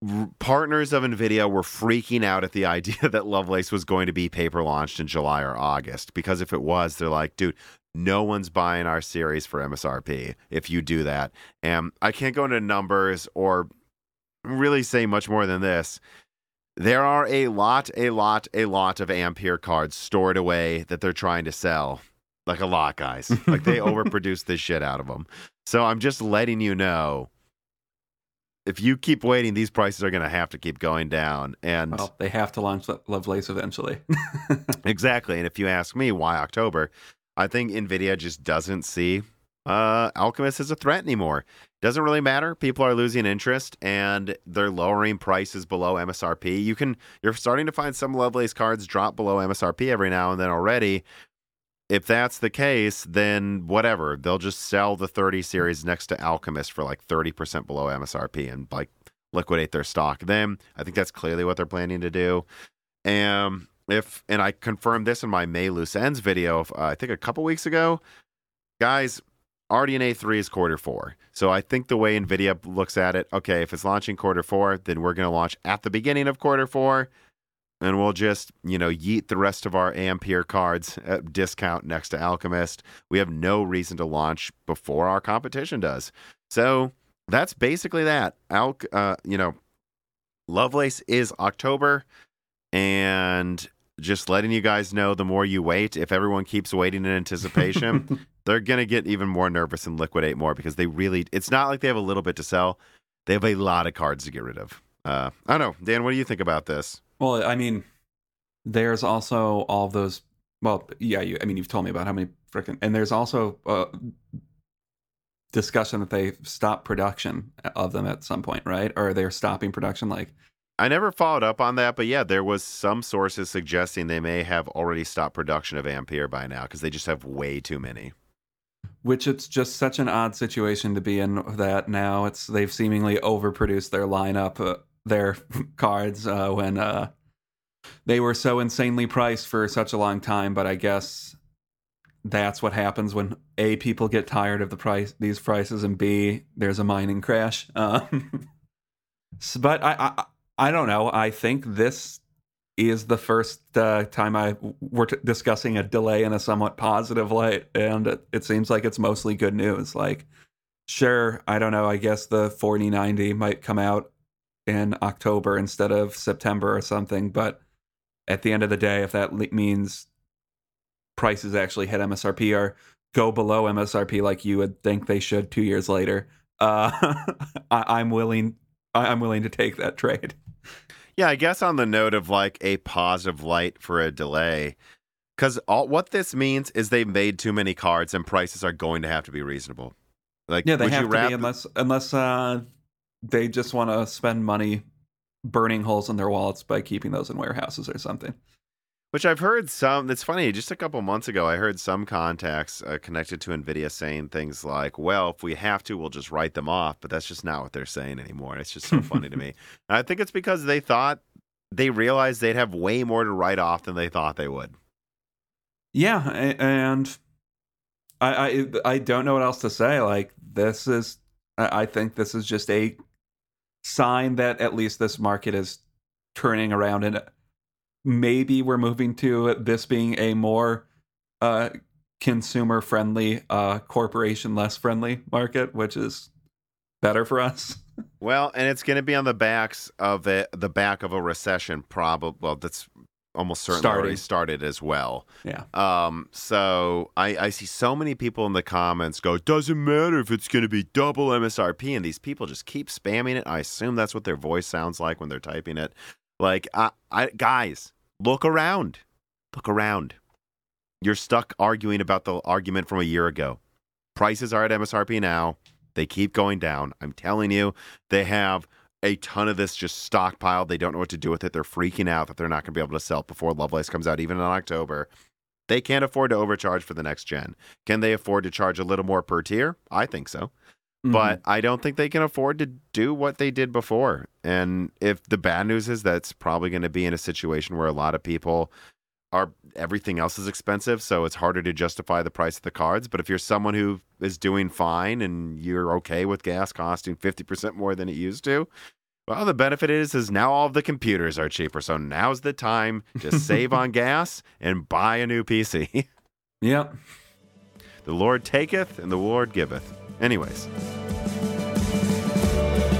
[SPEAKER 1] R- partners of Nvidia were freaking out at the idea that Lovelace was going to be paper launched in July or August because if it was, they're like, dude, no one's buying our series for MSRP if you do that. And I can't go into numbers or really say much more than this. There are a lot, a lot, a lot of Ampere cards stored away that they're trying to sell. Like a lot, guys. Like they overproduce this shit out of them. So I'm just letting you know if you keep waiting, these prices are going to have to keep going down. And
[SPEAKER 2] Well, they have to launch Lo- Lovelace eventually.
[SPEAKER 1] exactly. And if you ask me why October, I think NVIDIA just doesn't see uh, Alchemist is a threat anymore. Doesn't really matter. People are losing interest and they're lowering prices below MSRP. You can you're starting to find some Lovelace cards drop below MSRP every now and then already. If that's the case, then whatever. They'll just sell the 30 series next to Alchemist for like 30% below MSRP and like liquidate their stock. Then I think that's clearly what they're planning to do. And if and I confirmed this in my May loose ends video, uh, I think a couple weeks ago, guys. RDNA 3 is quarter four. So I think the way NVIDIA looks at it, okay, if it's launching quarter four, then we're going to launch at the beginning of quarter four. And we'll just, you know, yeet the rest of our Ampere cards at discount next to Alchemist. We have no reason to launch before our competition does. So that's basically that. Al, uh, you know, Lovelace is October. And just letting you guys know the more you wait, if everyone keeps waiting in anticipation, they're going to get even more nervous and liquidate more because they really, it's not like they have a little bit to sell. They have a lot of cards to get rid of. Uh, I don't know. Dan, what do you think about this?
[SPEAKER 2] well, I mean, there's also all of those. Well, yeah, you. I mean, you've told me about how many freaking, and there's also uh, discussion that they stop production of them at some point, right? Or they're stopping production, like
[SPEAKER 1] I never followed up on that, but yeah, there was some sources suggesting they may have already stopped production of Ampere by now because they just have way too many.
[SPEAKER 2] which it's just such an odd situation to be in that now it's they've seemingly overproduced their lineup uh, their cards uh, when uh, they were so insanely priced for such a long time but i guess that's what happens when a people get tired of the price these prices and b there's a mining crash um, but I, I i don't know i think this is the first uh, time I we're t- discussing a delay in a somewhat positive light, and it, it seems like it's mostly good news. Like, sure, I don't know. I guess the 4090 might come out in October instead of September or something, but at the end of the day, if that le- means prices actually hit MSRP or go below MSRP like you would think they should two years later, uh, I, I'm willing. I, I'm willing to take that trade.
[SPEAKER 1] Yeah, I guess on the note of like a positive light for a delay, because all what this means is they've made too many cards and prices are going to have to be reasonable. Like,
[SPEAKER 2] Yeah, they
[SPEAKER 1] would
[SPEAKER 2] have
[SPEAKER 1] you
[SPEAKER 2] to
[SPEAKER 1] wrap
[SPEAKER 2] be unless unless uh, they just want to spend money burning holes in their wallets by keeping those in warehouses or something.
[SPEAKER 1] Which I've heard some. It's funny. Just a couple months ago, I heard some contacts uh, connected to Nvidia saying things like, "Well, if we have to, we'll just write them off." But that's just not what they're saying anymore. It's just so funny to me. And I think it's because they thought they realized they'd have way more to write off than they thought they would.
[SPEAKER 2] Yeah, and I I I don't know what else to say. Like this is, I I think this is just a sign that at least this market is turning around, and maybe we're moving to this being a more uh, consumer friendly, uh, corporation less friendly market, which is better for us.
[SPEAKER 1] Well, and it's going to be on the backs of the the back of a recession. Probably. Well, that's almost certainly already started as well.
[SPEAKER 2] Yeah.
[SPEAKER 1] Um. So I I see so many people in the comments go, "Doesn't matter if it's going to be double MSRP," and these people just keep spamming it. I assume that's what their voice sounds like when they're typing it. Like, I, I guys, look around. Look around. You're stuck arguing about the argument from a year ago. Prices are at MSRP now. They keep going down. I'm telling you, they have a ton of this just stockpiled. They don't know what to do with it. They're freaking out that they're not going to be able to sell it before Lovelace comes out, even in October. They can't afford to overcharge for the next gen. Can they afford to charge a little more per tier? I think so.
[SPEAKER 2] Mm-hmm.
[SPEAKER 1] But I don't think they can afford to do what they did before. And if the bad news is that's probably going to be in a situation where a lot of people are everything else is expensive, so it's harder to justify the price of the cards. But if you're someone who is doing fine and you're okay with gas costing 50% more than it used to, well, the benefit is is now all of the computers are cheaper. So now's the time to save on gas and buy a new PC.
[SPEAKER 2] Yep.
[SPEAKER 1] The Lord taketh and the Lord giveth. Anyways.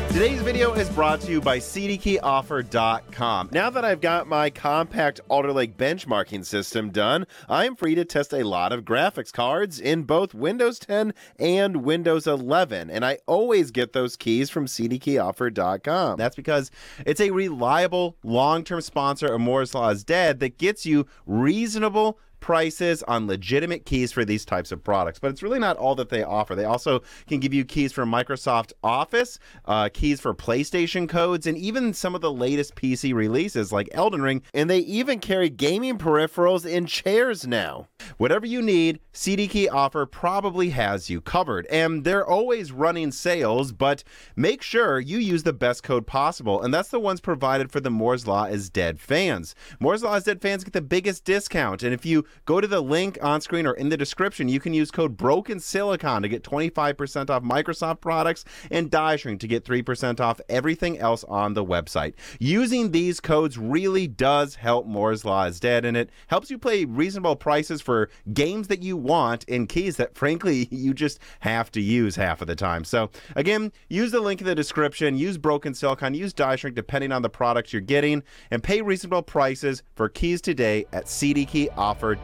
[SPEAKER 1] Today's video is brought to you by CDKeyOffer.com. Now that I've got my compact Alder Lake benchmarking system done, I'm free to test a lot of graphics cards in both Windows 10 and Windows 11, and I always get those keys from CDKeyOffer.com. That's because it's a reliable, long-term sponsor of Moore's Law is Dead that gets you reasonable prices on legitimate keys for these types of products. But it's really not all that they offer. They also can give you keys for Microsoft Office, uh, keys for PlayStation codes, and even some of the latest PC releases like Elden Ring. And they even carry gaming peripherals in chairs now. Whatever you need, CD Key Offer probably has you covered. And they're always running sales, but make sure you use the best code possible. And that's the ones provided for the Moore's Law is Dead fans. Moore's Law is Dead fans get the biggest discount. And if you go to the link on screen or in the description, you can use code Broken Silicon to get 25% off Microsoft products and Die Shrink to get 3% off everything else on the website. Using these codes really does help Moore's Law is Dead, and it helps you play reasonable prices for games that you want in keys that, frankly, you just have to use half of the time. So, again, use the link in the description, use Broken Silicon, use Die Shrink depending on the products you're getting, and pay reasonable prices for keys today at CDKeyOffer.com.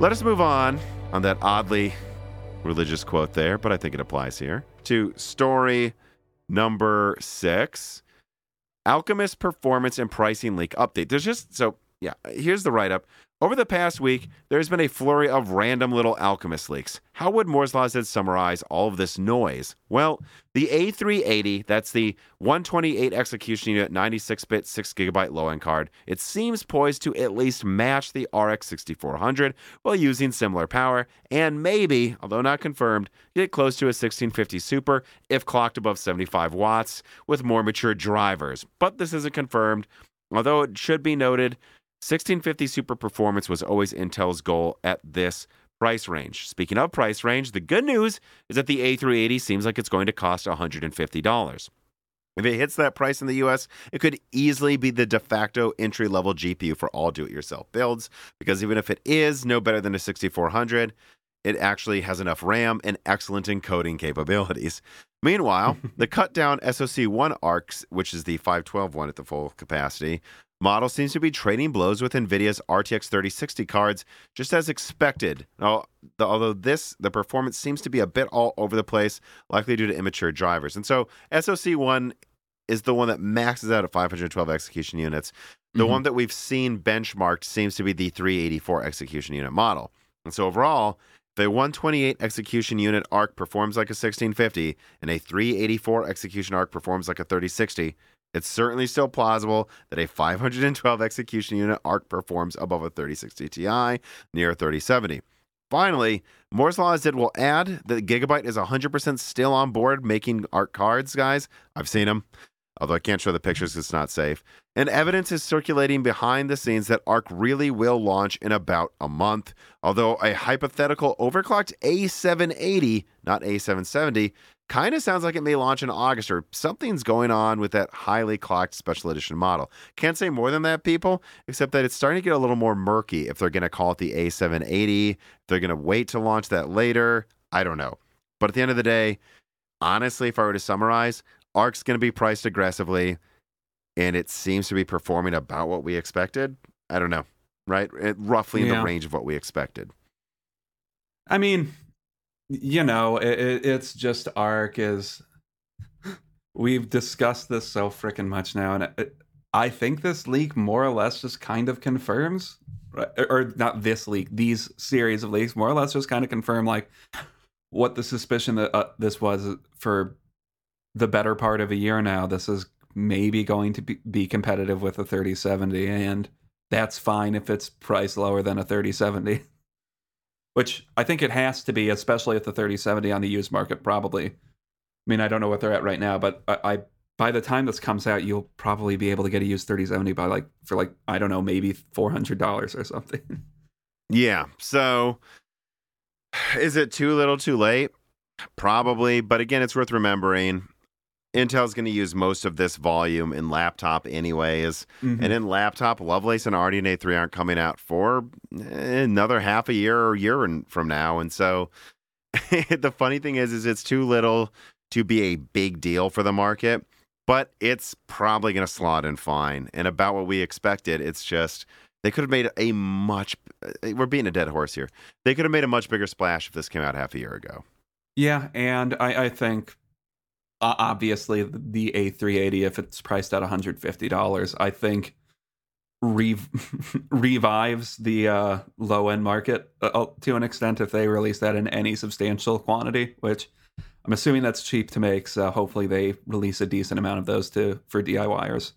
[SPEAKER 1] Let us move on on that oddly religious quote there, but I think it applies here to story number six Alchemist performance and pricing leak update. There's just so, yeah, here's the write up. Over the past week, there's been a flurry of random little Alchemist leaks. How would Moore's Law Z summarize all of this noise? Well, the A380, that's the 128 execution unit, 96 bit, 6 gigabyte low end card, it seems poised to at least match the RX 6400 while using similar power, and maybe, although not confirmed, get close to a 1650 Super if clocked above 75 watts with more mature drivers. But this isn't confirmed, although it should be noted 1650 Super Performance was always Intel's goal at this price range. Speaking of price range, the good news is that the A380 seems like it's going to cost $150. If it hits that price in the US, it could easily be the de facto entry level GPU for all do it yourself builds, because even if it is no better than a 6400, it actually has enough RAM and excellent encoding capabilities. Meanwhile, the cut down SoC 1 ARCs, which is the 512 one at the full capacity, model seems to be trading blows with NVIDIA's RTX 3060 cards, just as expected. Now, the, although this, the performance seems to be a bit all over the place, likely due to immature drivers. And so, SoC 1 is the one that maxes out at 512 execution units. The
[SPEAKER 2] Mhm.
[SPEAKER 1] one that we've seen benchmarked seems to be the 384 execution unit model. And so overall, if a 128 execution unit arc performs like a 1650 and a 384 execution arc performs like a 3060, it's certainly still plausible that a 512 execution unit arc performs above a 3060 Ti near a 3070. Finally, Moore's Law did will add that Gigabyte is 100% still on board making ARC cards, guys. I've seen them, although I can't show the pictures because it's not safe. And evidence is circulating behind the scenes that ARC really will launch in about a month. Although a hypothetical overclocked A780, not A770, kind of sounds like it may launch in August or something's going on with that highly clocked special edition model. Can't say more than that, people, except that it's starting to get a little more murky if they're going to call it the A780, if they're going to wait to launch that later. I don't know. But at the end of the day, honestly, if I were to summarize, ARC's going to be priced aggressively and it seems to be performing about what we expected. I don't know, right? It, roughly in
[SPEAKER 2] Yeah.
[SPEAKER 1] the range of what we expected.
[SPEAKER 2] I mean, you know, it, it, it's just Arc is. We've discussed this so freaking much now, and it, I think this leak more or less just kind of confirms, or, or not this leak, these series of leaks more or less just kind of confirm like what the suspicion that uh, this was for the better part of a year now. This is maybe going to be, be competitive with a 3070, and that's fine if it's priced lower than a 3070 which I think it has to be, especially at the 3070 on the used market. Probably. I mean, I don't know what they're at right now, but I, I by the time this comes out, you'll probably be able to get a used 3070 by like for like I don't know, maybe four hundred dollars or something.
[SPEAKER 1] Yeah. So is it too little too late? Probably. But again, it's worth remembering. Intel's going to use most of this volume in laptop anyways.
[SPEAKER 2] Mm-hmm.
[SPEAKER 1] And in laptop, Lovelace and RDNA 3 aren't coming out for another half a year or year from now. And so the funny thing is, is it's too little to be a big deal for the market, but it's probably going to slot in fine. And about what we expected, it's just they could have made a much. We're being a dead horse here. They could have made a much bigger splash if this came out half a year ago.
[SPEAKER 2] Yeah, and I, I think uh, obviously the A380, if it's priced at $150, I think rev- revives the uh, low end market uh, to an extent if they release that in any substantial quantity, which I'm assuming that's cheap to make. So hopefully they release a decent amount of those to for DIYers.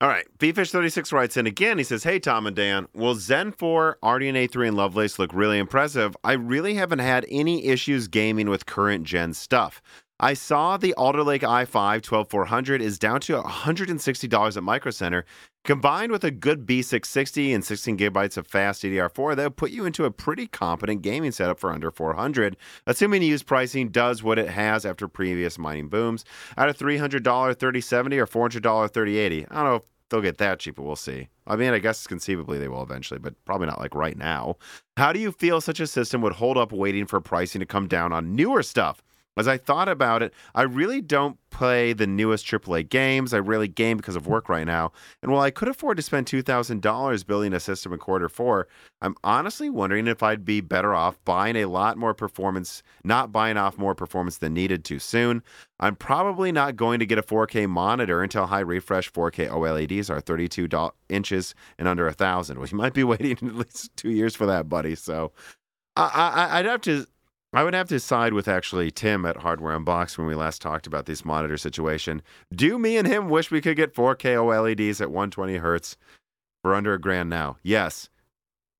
[SPEAKER 1] All right. Bfish36 writes in again. He says, Hey, Tom and Dan, will Zen 4, RDNA 3, and Lovelace look really impressive? I really haven't had any issues gaming with current gen stuff. I saw the Alder Lake i5 12400 is down to $160 at Micro Center. Combined with a good B660 and 16 gigabytes of fast DDR4, that would put you into a pretty competent gaming setup for under 400, assuming used pricing does what it has after previous mining booms. At a $300 3070 or $400 3080, I don't know if they'll get that cheap, but we'll see. I mean, I guess conceivably they will eventually, but probably not like right now. How do you feel such a system would hold up waiting for pricing to come down on newer stuff? As I thought about it, I really don't play the newest AAA games. I really game because of work right now. And while I could afford to spend $2,000 building a system in quarter four, I'm honestly wondering if I'd be better off buying a lot more performance, not buying off more performance than needed too soon. I'm probably not going to get a 4K monitor until high refresh 4K OLEDs are 32 do- inches and under a thousand. Well, you might be waiting at least two years for that, buddy. So I, I, I'd have to I would have to side with actually Tim at Hardware Unboxed when we last talked about this monitor situation. Do me and him wish we could get 4K OLEDs at 120 hertz for under a grand now? Yes.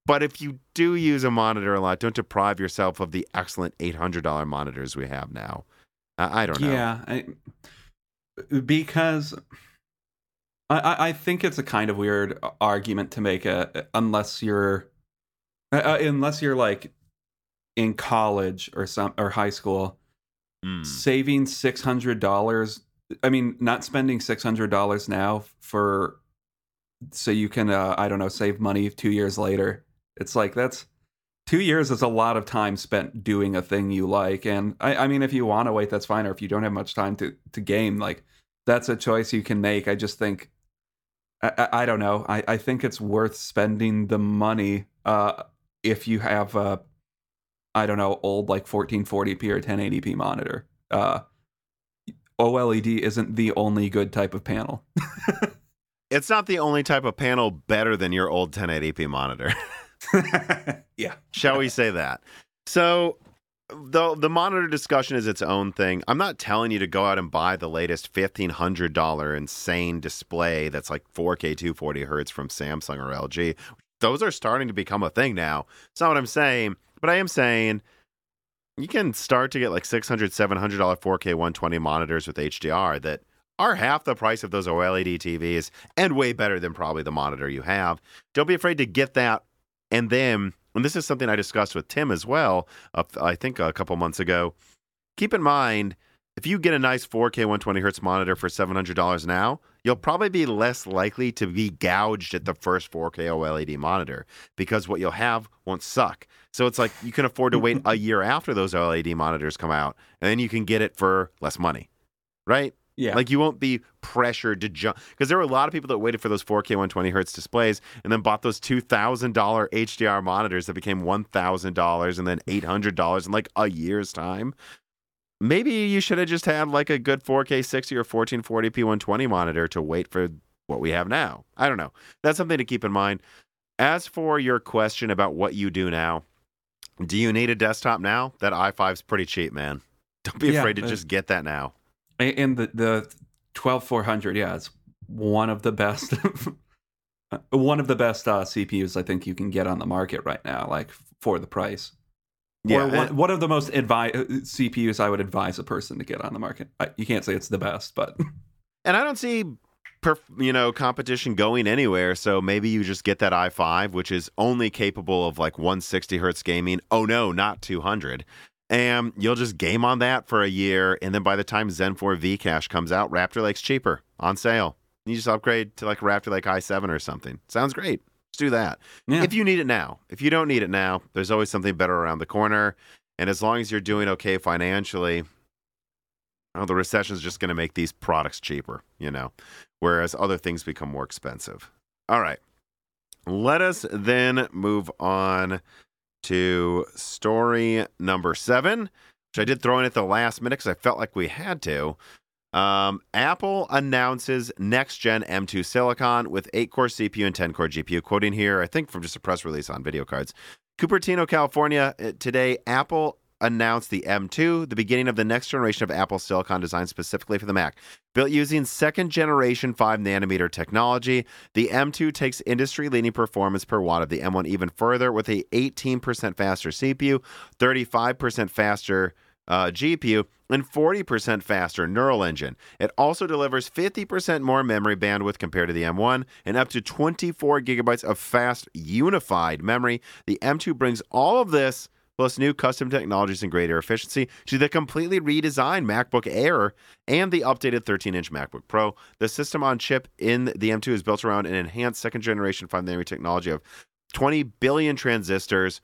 [SPEAKER 1] But if you do use a monitor a lot, don't deprive yourself of the excellent $800 monitors we have now. I, I don't know.
[SPEAKER 2] Yeah, I, because I- I, think it's a kind of weird argument to make a unless you're uh, uh, unless you're like in college or some or high school
[SPEAKER 1] Mm.
[SPEAKER 2] saving six hundred dollars. I mean, not spending six hundred dollars now for so you can uh, I don't know save money two years later. It's like that's two years is a lot of time spent doing a thing you like. And I, I mean, if you want to wait, that's fine. Or if you don't have much time to to game, like that's a choice you can make. I just think I, I, I don't know. I, I think it's worth spending the money uh, if you have a I don't know old like 1440p or 1080p monitor. Uh, OLED isn't the only good type of panel.
[SPEAKER 1] It's not the only type of panel better than your old 1080p monitor.
[SPEAKER 2] yeah.
[SPEAKER 1] Shall we say that? So the the monitor discussion is its own thing. I'm not telling you to go out and buy the latest fifteen hundred dollar insane display that's like 4K 240 hertz from Samsung or LG. Those are starting to become a thing now. It's not what I'm saying, but I am saying you can start to get like 600 700 dollar 4K 120 monitors with HDR that are half the price of those OLED TVs and way better than probably the monitor you have. Don't be afraid to get that and then and this is something I discussed with Tim as well, uh, I think a couple months ago. Keep in mind, if you get a nice 4K 120 hertz monitor for $700 now, you'll probably be less likely to be gouged at the first 4K OLED monitor because what you'll have won't suck. So it's like you can afford to wait a year after those OLED monitors come out, and then you can get it for less money, right?
[SPEAKER 2] Yeah.
[SPEAKER 1] Like you won't be pressured to jump because there were a lot of people that waited for those 4K 120 hertz displays and then bought those two thousand dollar HDR monitors that became one thousand dollars and then eight hundred dollars in like a year's time. Maybe you should have just had like a good 4K 60 or 1440p 120 monitor to wait for what we have now. I don't know. That's something to keep in mind. As for your question about what you do now, do you need a desktop now? That i5's pretty cheap, man. Don't be
[SPEAKER 2] Yeah,
[SPEAKER 1] afraid to just get that now.
[SPEAKER 2] And the the twelve four hundred, yeah, it's one of the best, one of the best uh, CPUs I think you can get on the market right now, like for the price.
[SPEAKER 1] Yeah, and-
[SPEAKER 2] one, one of the most advi- uh, CPUs I would advise a person to get on the market. I, you can't say it's the best, but
[SPEAKER 1] And I don't see, perf- you know, competition going anywhere. So maybe you just get that i5, which is only capable of like 160 hertz gaming. Oh no, not 200. And you'll just game on that for a year, and then by the time Zen 4 Vcache comes out, Raptor Lake's cheaper on sale. You just upgrade to like Raptor Lake i7 or something. Sounds great. Let's do that.
[SPEAKER 2] yeah,
[SPEAKER 1] If you need it now, if you don't need it now, there's always something better around the corner. And as long as you're doing okay financially, the recession is just going to make these products cheaper, you know, whereas other things become more expensive. All right. Let us then move on to story number seven, which I did throw in at the last minute because I felt like we had to. Um, Apple announces next gen M2 Silicon with 8 core CPU and 10 core GPU. Quoting here, I think from just a press release on VideoCardz. Cupertino, California. uh, Today, Apple announced the M2, the beginning of the next generation of Apple Silicon designed specifically for the Mac. Built using second generation 5 nanometer technology, the M2 takes industry leading performance per watt of the M1 even further with a 18% faster CPU, 35% faster uh, GPU, and 40% faster neural engine. It also delivers 50% more memory bandwidth compared to the M1 and up to 24 gigabytes of fast unified memory. The M2 brings all of this plus new custom technologies and greater efficiency to the completely redesigned MacBook Air and the updated 13 inch MacBook Pro. The system on chip in the M2 is built around an enhanced second generation 5 nanometer technology of 20 billion transistors.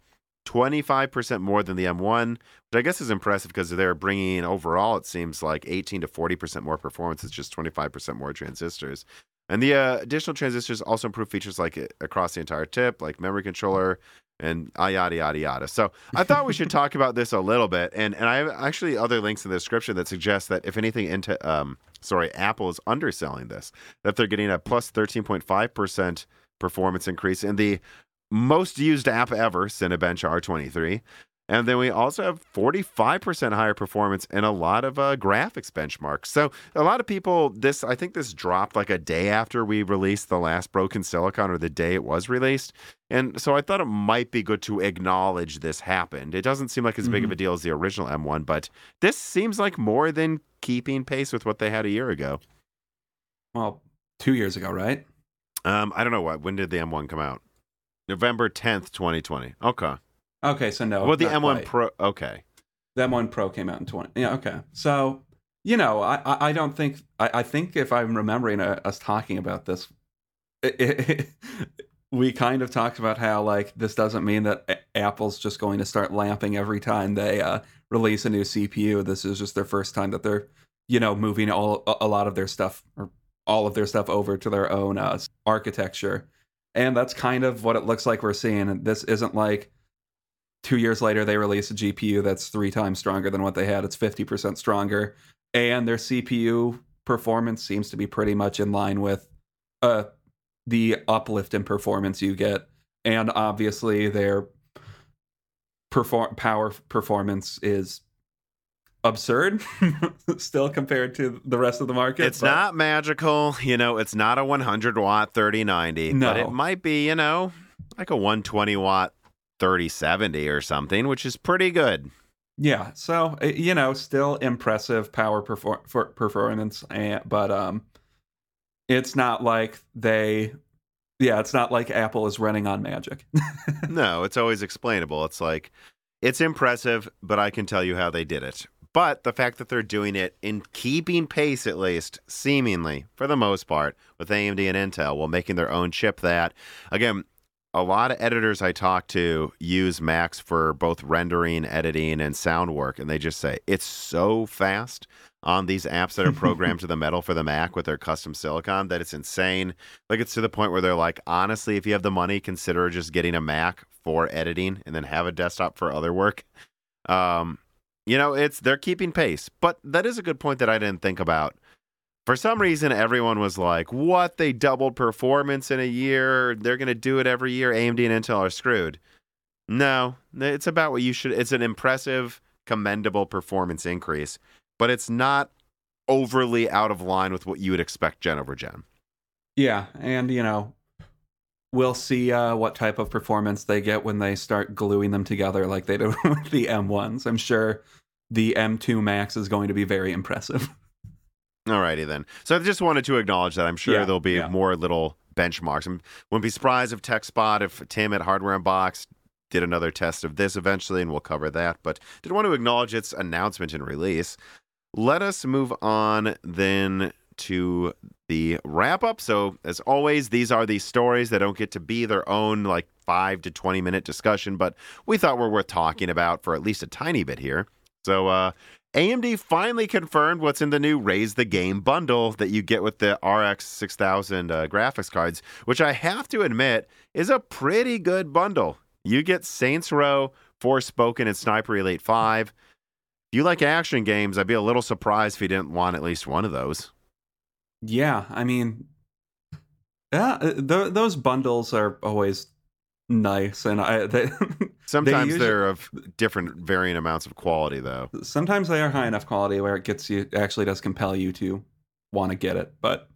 [SPEAKER 1] 25% more than the M1, which I guess is impressive because they're bringing in overall, it seems like 18 to 40% more performance. It's just 25% more transistors. And the uh, additional transistors also improve features like uh, across the entire tip, like memory controller and uh, yada, yada, yada. So I thought we should talk about this a little bit. And, and I have actually other links in the description that suggest that if anything, into um, sorry, Apple is underselling this, that they're getting a plus 13.5% performance increase in the most used app ever, Cinebench R23. And then we also have 45% higher performance in a lot of uh, graphics benchmarks. So a lot of people, this I think this dropped like a day after we released the last Broken Silicon or the day it was released. And so I thought it might be good to acknowledge this happened. It doesn't seem like as big of a deal as the original M1, but this seems like more than keeping pace with what they had a year ago.
[SPEAKER 2] well, two years ago, right?
[SPEAKER 1] Um, I don't know what. When did the M1 come out? November 10th, 2020. Okay.
[SPEAKER 2] Okay, so no.
[SPEAKER 1] well, the M1
[SPEAKER 2] quite.
[SPEAKER 1] Pro. Okay.
[SPEAKER 2] The M1 Pro came out in 20. Yeah, okay. So, you know, I, I, I don't think, I, I think if I'm remembering uh, us talking about this, it, it, we kind of talked about how, like, this doesn't mean that A- Apple's just going to start lamping every time they uh, release a new CPU. This is just their first time that they're, you know, moving all a- a lot of their stuff or all of their stuff over to their own uh, architecture. And that's kind of what it looks like we're seeing. This isn't like, two years later they release a gpu that's three times stronger than what they had. It's 50% stronger. And their cpu performance seems to be pretty much in line with uh, the uplift in performance you get. And obviously their perform power performance is absurd still compared to the rest of the market.
[SPEAKER 1] It's
[SPEAKER 2] but-
[SPEAKER 1] not magical, you know, it's not a 100 watt 3090, but
[SPEAKER 2] No.
[SPEAKER 1] it might be, you know, like a 120 watt 3070 or something, which is pretty good.
[SPEAKER 2] Yeah, so uh, you know, still impressive power perfor- for performance, and, but um, it's not like they, yeah, it's not like Apple is running on magic.
[SPEAKER 1] no, it's always explainable. It's like it's impressive, but I can tell you how they did it. But the fact that they're doing it in keeping pace, at least seemingly for the most part, with AMD and Intel, while making their own chip. That again, a lot of editors I talk to use Macs for both rendering, editing, and sound work, and they just say it's so fast on these apps that are programmed to the metal for the Mac with their custom silicon that it's insane. Like it's to the point where they're like, honestly, if you have the money, consider just getting a Mac for editing and then have a desktop for other work. Um, you know, it's they're keeping pace, but that is a good point that I didn't think about. For some reason, everyone was like, "What? They doubled performance in a year? They're going to do it every year. AMD and Intel are screwed." No, it's about what you should. It's an impressive, commendable performance increase, but it's not overly out of line with what you would expect gen over gen.
[SPEAKER 2] yeah, and you know, we'll see uh, what type of performance they get when they start gluing them together like they do with the M1s. I'm sure the M2 Max is going to be very impressive.
[SPEAKER 1] Alrighty then. So I just wanted to acknowledge that. I'm sure
[SPEAKER 2] Yeah,
[SPEAKER 1] there'll be
[SPEAKER 2] yeah.
[SPEAKER 1] more little benchmarks. I wouldn't be surprised if TechSpot, if Tim at Hardware Unbox did another test of this eventually, and we'll cover that. But did want to acknowledge its announcement and release. Let us move on then to the wrap up. So as always, these are the stories that don't get to be their own like five to twenty minute discussion, but we thought were worth talking about for at least a tiny bit here. So uh AMD finally confirmed what's in the new Raise the Game bundle that you get with the RX 6000 uh, graphics cards, which I have to admit is a pretty good bundle. You get Saints Row, Forspoken, and Sniper Elite 5. If you like action games, I'd be a little surprised if you didn't want at least one of those.
[SPEAKER 2] Yeah, I mean, yeah, uh, th- those bundles are always nice, and I they,
[SPEAKER 1] Sometimes
[SPEAKER 2] usually-
[SPEAKER 1] they're of different varying amounts of quality, though.
[SPEAKER 2] sometimes they are high enough quality where it gets you actually does compel you to want to get it. But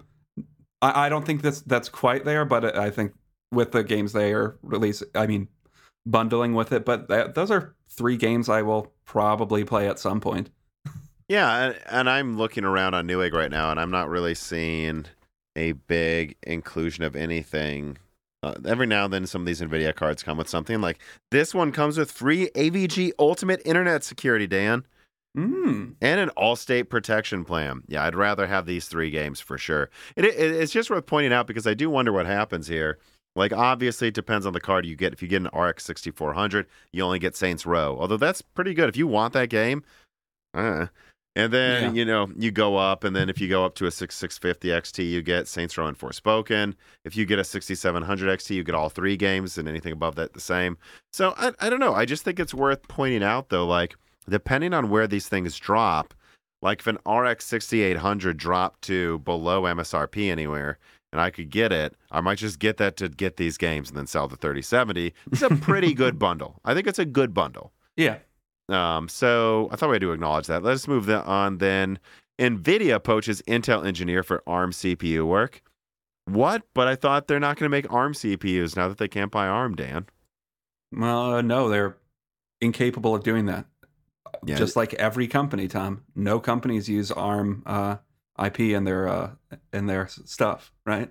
[SPEAKER 2] I, I don't think that's that's quite there. But I think with the games they are release, I mean, bundling with it. But that, those are three games I will probably play at some point.
[SPEAKER 1] Yeah, and, and I'm looking around on Newegg right now, and I'm not really seeing a big inclusion of anything. Uh, every now and then, some of these NVIDIA cards come with something like this one comes with free AVG Ultimate Internet Security, Dan,
[SPEAKER 2] Mm.
[SPEAKER 1] and an all-state protection plan. Yeah, I'd rather have these three games for sure. It, it, it's just worth pointing out because I do wonder what happens here. Like, obviously, it depends on the card you get. If you get an RX 6400, you only get Saints Row, although that's pretty good. If you want that game, uh, and then,
[SPEAKER 2] Yeah.
[SPEAKER 1] you know, you go up, and then if you go up to a 6650 XT, you get Saints Row and Forspoken. If you get a 6700 XT, you get all three games, and anything above that, the same. So, I, I don't know. I just think it's worth pointing out, though, like, depending on where these things drop, like if an RX 6800 dropped to below MSRP anywhere, and I could get it, I might just get that to get these games and then sell the 3070. It's a pretty good bundle. I think it's a good bundle.
[SPEAKER 2] Yeah.
[SPEAKER 1] Um, so I thought we had to acknowledge that. Let's move that on then. NVIDIA poaches Intel engineer for ARM CPU work. What? But I thought they're not going to make ARM CPUs now that they can't buy ARM, Dan.
[SPEAKER 2] Well, uh, no, they're incapable of doing that.
[SPEAKER 1] Yeah.
[SPEAKER 2] Just like every company, Tom. No companies use ARM uh, IP in their uh, in their stuff, right?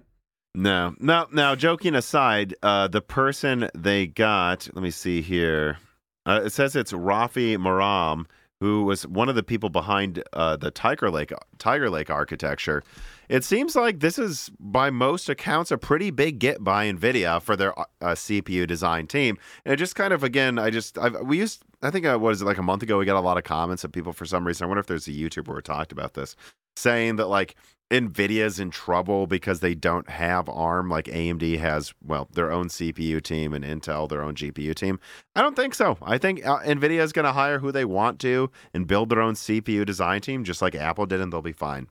[SPEAKER 1] No, no. Now, joking aside, uh, the person they got, let me see here. Uh, it says it's Rafi Marom, who was one of the people behind uh, the Tiger Lake Tiger Lake architecture. It seems like this is, by most accounts, a pretty big get by Nvidia for their uh, CPU design team. And it just kind of, again, I just, I've, we used, I think, uh, what is it, like a month ago, we got a lot of comments of people for some reason. I wonder if there's a YouTuber who talked about this, saying that like Nvidia's in trouble because they don't have ARM like AMD has, well, their own CPU team and Intel their own GPU team. I don't think so. I think uh, Nvidia is going to hire who they want to and build their own CPU design team just like Apple did and they'll be fine.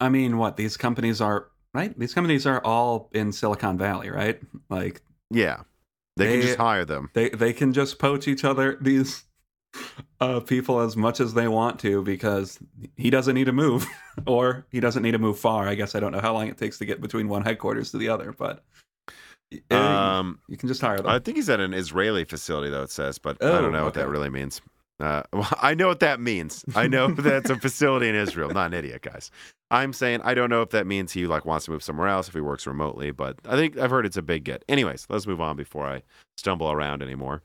[SPEAKER 2] I mean, what these companies are right? These companies are all in Silicon Valley, right? Like,
[SPEAKER 1] Yeah. They, can just hire them.
[SPEAKER 2] They they can just poach each other these uh, people as much as they want to because he doesn't need to move or he doesn't need to move far. I guess I don't know how long it takes to get between one headquarters to the other, but uh,
[SPEAKER 1] Um,
[SPEAKER 2] you can just hire them.
[SPEAKER 1] I think he's at an Israeli facility, though it says, but I
[SPEAKER 2] Oh,
[SPEAKER 1] don't know what that really means. Uh, well, I know what that means. I know that's a facility in Israel. Not an idiot, guys. I'm saying I don't know if that means he like wants to move somewhere else if he works remotely, but I think I've heard it's a big get. Anyways, let's move on before I stumble around anymore.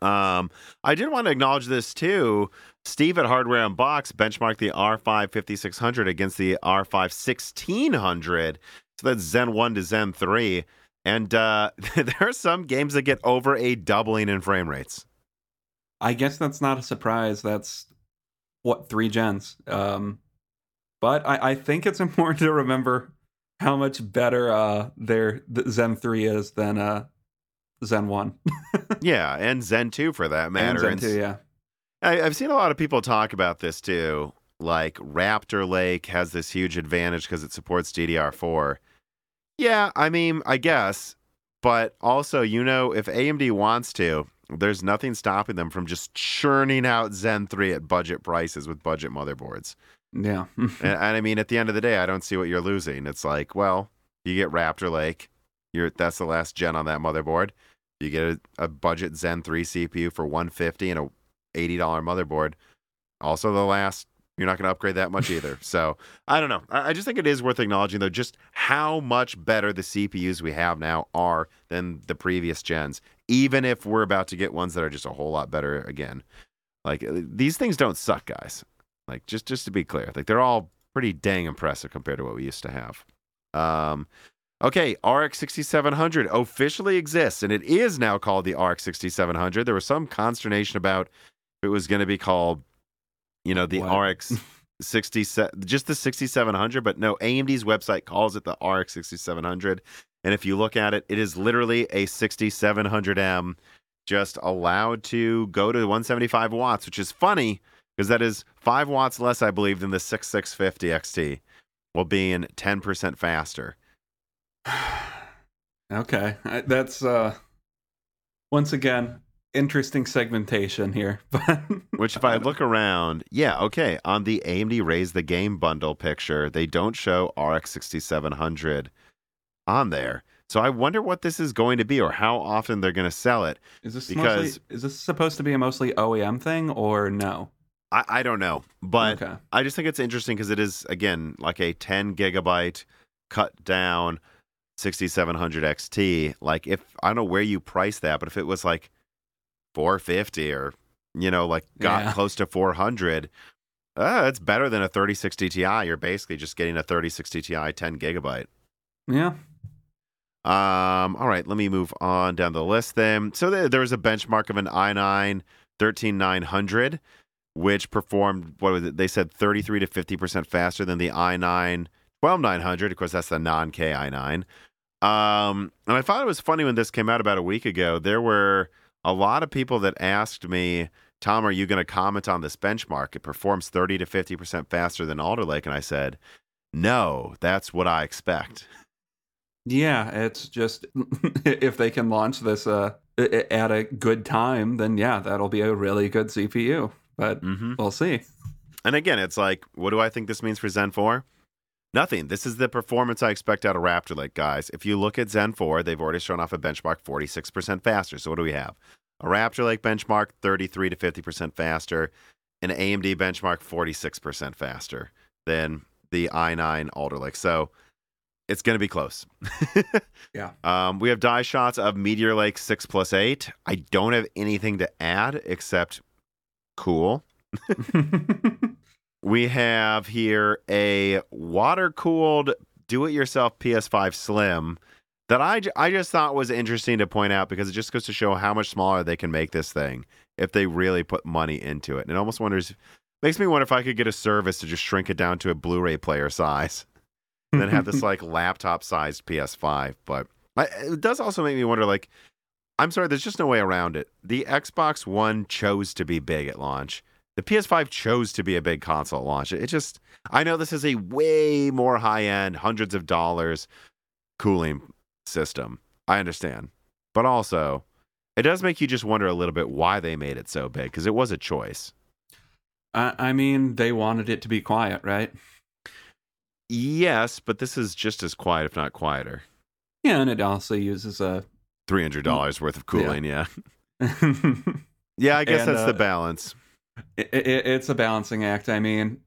[SPEAKER 1] Um, I did want to acknowledge this too. Steve at Hardware Unbox benchmarked the R5 5600 against the R5 1600. So that's Zen 1 to Zen 3. And uh, there are some games that get over a doubling in frame rates.
[SPEAKER 2] I guess that's not a surprise. That's what three gens. Um, but I, I think it's important to remember how much better uh, their the Zen three is than uh, Zen one
[SPEAKER 1] yeah, and Zen 2 for that matter. and.
[SPEAKER 2] Zen two. Yeah,
[SPEAKER 1] I, I've seen a lot of people talk about this too. Like Raptor Lake has this huge advantage because it supports DDR4. Yeah, I mean, I guess. But also, you know, if AMD wants to, there's nothing stopping them from just churning out Zen 3 at budget prices with budget motherboards.
[SPEAKER 2] yeah.
[SPEAKER 1] and, and I mean, at the end of the day, I don't see what you're losing. It's like, well, you get Raptor Lake. You're that's the last gen on that motherboard. You get a, a budget Zen 3 CPU for 150 and a $80 motherboard. Also, the last. You're not going to upgrade that much either. so I don't know. I, I just think it is worth acknowledging though just how much better the CPUs we have now are than the previous gens. Even if we're about to get ones that are just a whole lot better again. Like uh, these things don't suck, guys. Like just just to be clear, like they're all pretty dang impressive compared to what we used to have. Um, okay, RX 6700 officially exists, and it is now called the RX 6700. There was some consternation about if it was going to be called, you know, the
[SPEAKER 2] What?
[SPEAKER 1] RX 67, just the 6700. But no, AMD's website calls it the RX 6700, and if you look at it, it is literally a 6700M, just allowed to go to 175 watts, which is funny because that is five watts less, I believe, than the 6650 XT, while being 10% faster.
[SPEAKER 2] okay, I, that's uh, once again interesting segmentation here. But
[SPEAKER 1] Which, if I look around, yeah, okay, on the AMD Raise the Game bundle picture, they don't show RX 6700 on there. So I wonder what this is going to be or how often they're going to sell it.
[SPEAKER 2] is this
[SPEAKER 1] Because-
[SPEAKER 2] mostly, is this supposed to be a mostly OEM thing or no?
[SPEAKER 1] I, I don't know, but
[SPEAKER 2] okay.
[SPEAKER 1] I just think it's interesting because it is again like a 10 gigabyte cut down 6700 XT. Like if I don't know where you price that, but if it was like 450 or you know like got
[SPEAKER 2] Yeah.
[SPEAKER 1] close to 400, uh, it's better than a 3060 Ti. You're basically just getting a 3060 Ti 10 gigabyte.
[SPEAKER 2] Yeah.
[SPEAKER 1] Um, all right, let me move on down the list then. So there, there was a benchmark of an i9 13900, which performed, what was it? They said 33 to 50% faster than the i9 12900. Of course, that's the non K i9. Um, and I thought it was funny when this came out about a week ago. There were a lot of people that asked me, Tom, are you going to comment on this benchmark? It performs 30 to 50% faster than Alder Lake. And I said, no, that's what I expect.
[SPEAKER 2] Yeah, it's just if they can launch this uh at a good time, then yeah, that'll be a really good CPU. But
[SPEAKER 1] Mm-hmm.
[SPEAKER 2] we'll see.
[SPEAKER 1] And again, it's like, what do I think this means for Zen 4? Nothing. This is the performance I expect out of Raptor Lake, guys. If you look at Zen 4, they've already shown off a benchmark 46% faster. So what do we have? A Raptor Lake benchmark 33 to 50% faster, an AMD benchmark 46% faster than the i9 Alder Lake. So it's going to be close.
[SPEAKER 2] Yeah.
[SPEAKER 1] Um, we have die shots of Meteor Lake 6 plus 8. I don't have anything to add except cool. We have here a water cooled do it yourself PS5 Slim that I, I just thought was interesting to point out because it just goes to show how much smaller they can make this thing if they really put money into it. And it almost wonders, makes me wonder if I could get a service to just shrink it down to a Blu ray player size and then have this like laptop sized PS5. But I, it does also make me wonder like, I'm sorry, there's just no way around it. The Xbox One chose to be big at launch. The PS5 chose to be a big console at launch. It just, I know this is a way more high end, hundreds of dollars cooling system. I understand. but also it does make you just wonder a little bit why they made it so big because it was a choice.
[SPEAKER 2] I, I mean, they wanted it to be quiet, right?
[SPEAKER 1] Yes, but this is just as quiet, if not quieter.
[SPEAKER 2] Yeah, and it also uses a
[SPEAKER 1] Three hundred dollars worth of cooling. Yeah. Yeah, I guess
[SPEAKER 2] And,
[SPEAKER 1] that's the
[SPEAKER 2] uh,
[SPEAKER 1] balance.
[SPEAKER 2] it, it, it's a balancing act. I mean,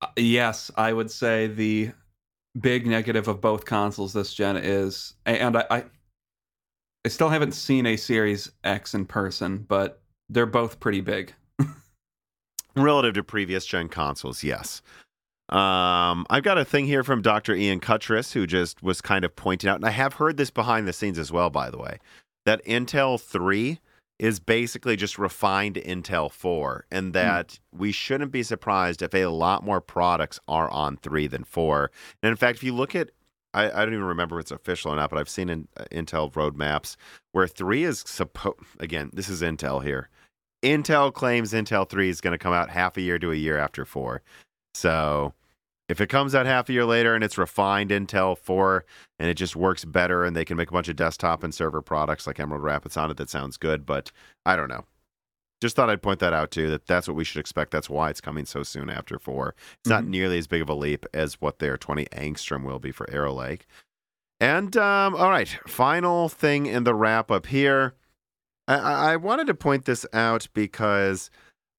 [SPEAKER 2] uh, yes, I would say the big negative of both consoles this gen is, and I, I, I still haven't seen a Series X in person, but they're both pretty big.
[SPEAKER 1] Relative to previous gen consoles, yes. Um, I've got a thing here from Dr. Ian Cutress, who just was kind of pointing out, and I have heard this behind the scenes as well, by the way, that Intel 3 is basically just refined Intel 4, and that we shouldn't be surprised if a lot more products are on 3 than 4. And in fact, if you look at I, I don't even remember if it's official or not, but I've seen in uh, Intel roadmaps where 3 is supposed, again, this is Intel here. Intel claims Intel 3 is going to come out half a year to a year after 4. So if it comes out half a year later and it's refined Intel 4 and it just works better and they can make a bunch of desktop and server products like Emerald Rapids on it, that sounds good. But I don't know. Just thought I'd point that out too. That that's what we should expect. That's why it's coming so soon after four. It's not
[SPEAKER 2] Mhm.
[SPEAKER 1] nearly as big of a leap as what their 20 angstrom will be for Arrow Lake. And um, all right, final thing in the wrap up here. I, I I wanted to point this out because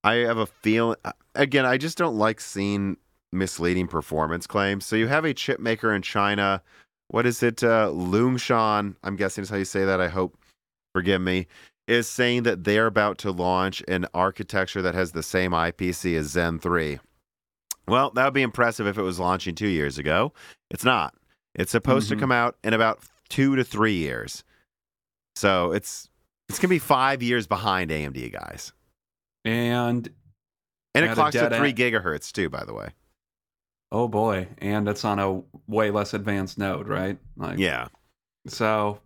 [SPEAKER 1] I have a feeling. Again, I just don't like seeing misleading performance claims. So you have a chip maker in China. What is it? Uh, Longshan, I'm guessing is how you say that. I hope. Forgive me. Is saying that they're about to launch an architecture that has the same IPC as Zen 3. Well, that would be impressive if it was launching two years ago. It's not. It's supposed
[SPEAKER 2] Mhm.
[SPEAKER 1] to come out in about two to three years. So it's it's gonna be five years behind AMD guys.
[SPEAKER 2] And
[SPEAKER 1] And it clocks at three gigahertz too, by the way.
[SPEAKER 2] oh boy, and it's on a way less advanced node, right? Like,
[SPEAKER 1] Yeah.
[SPEAKER 2] So